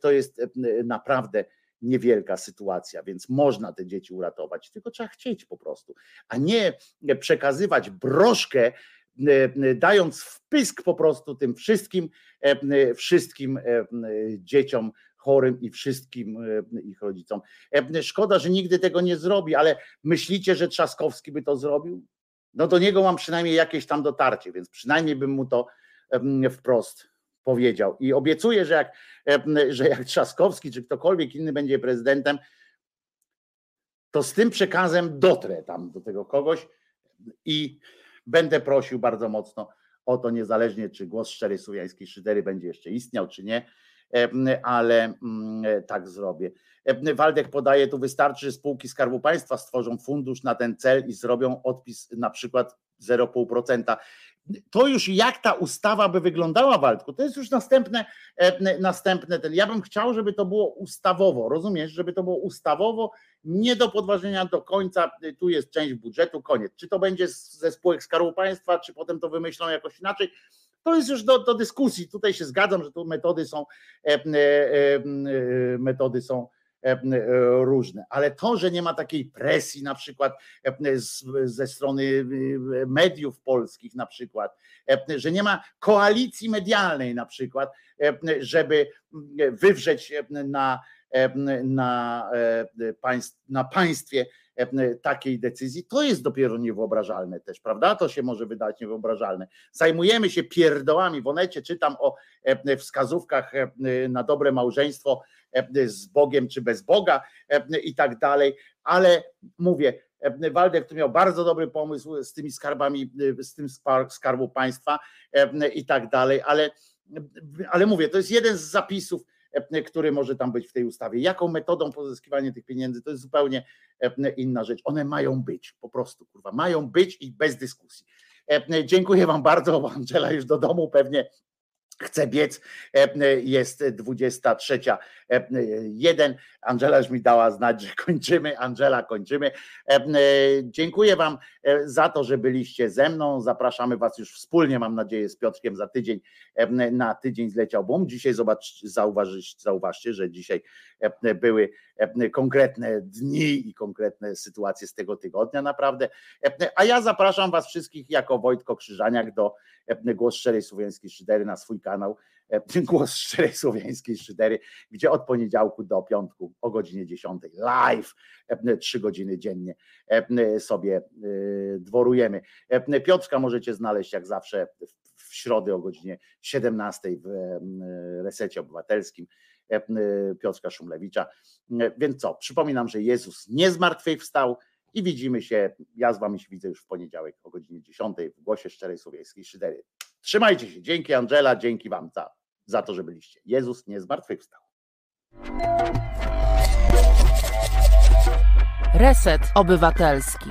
to jest naprawdę niewielka sytuacja, więc można te dzieci uratować, tylko trzeba chcieć po prostu, a nie przekazywać broszkę, e, dając wpysk po prostu tym wszystkim, e, wszystkim e, dzieciom chorym i wszystkim ich rodzicom. Szkoda, że nigdy tego nie zrobi, ale myślicie, że Trzaskowski by to zrobił? No do niego mam przynajmniej jakieś tam dotarcie, więc przynajmniej bym mu to wprost powiedział. I obiecuję, że jak, e, że jak Trzaskowski czy ktokolwiek inny będzie prezydentem, to z tym przekazem dotrę tam do tego kogoś i będę prosił bardzo mocno o to, niezależnie czy głos szczery słowiańskiej szydery będzie jeszcze istniał, czy nie, e, ale tak zrobię. E, Waldek podaje, tu wystarczy, że spółki Skarbu Państwa stworzą fundusz na ten cel i zrobią odpis na przykład 0,5% to już jak ta ustawa by wyglądała, Waldku, to jest już następne, e, następne. Ja bym chciał, żeby to było ustawowo, rozumiesz, żeby to było ustawowo, nie do podważenia do końca, tu jest część budżetu, koniec. Czy to będzie ze spółek Skarbu Państwa, czy potem to wymyślą jakoś inaczej, to jest już do, do dyskusji. Tutaj się zgadzam, że tu metody są, e, e, metody są różne, ale to, że nie ma takiej presji na przykład e, ze strony mediów polskich na przykład, że nie ma koalicji medialnej na przykład, żeby wywrzeć na, na, na państwie takiej decyzji, to jest dopiero niewyobrażalne też, prawda? To się może wydać niewyobrażalne. Zajmujemy się pierdołami w Onecie, czytam o wskazówkach na dobre małżeństwo z Bogiem czy bez Boga i tak dalej, ale mówię, Waldek tu miał bardzo dobry pomysł z tymi skarbami, z tym skarbu państwa i tak dalej, ale, ale mówię, to jest jeden z zapisów, który może tam być w tej ustawie. Jaką metodą pozyskiwania tych pieniędzy, to jest zupełnie inna rzecz. One mają być, po prostu, kurwa, mają być i bez dyskusji. Dziękuję Wam bardzo, Angela już do domu pewnie chce biec, jest 23.1. Angela już mi dała znać, że kończymy. Angela, kończymy. Dziękuję Wam za to, że byliście ze mną. Zapraszamy Was już wspólnie, mam nadzieję, z Piotrkiem za tydzień. Na tydzień zleciał boom. Dzisiaj zobacz, zauważcie, że dzisiaj były konkretne dni i konkretne sytuacje z tego tygodnia, naprawdę. A ja zapraszam Was wszystkich jako Wojtko Krzyżaniak do Głos Szczerej Słowiańskiej Szydery na swój kanał Głos Szczerej Słowiańskiej Szydery, gdzie od poniedziałku do piątku o godzinie 10 live, trzy godziny dziennie sobie dworujemy. Piotrka możecie znaleźć jak zawsze w środę o godzinie 17 w Resecie Obywatelskim Piotrka Szumlewicza. Więc co, przypominam, że Jezus nie zmartwychwstał i widzimy się, ja z wami się widzę już w poniedziałek o godzinie 10 w Głosie Szczerej Słowiańskiej Szydery. Trzymajcie się, dzięki Angela, dzięki wam za, za to, że byliście. Jezus nie zmartwychwstał. Reset Obywatelski.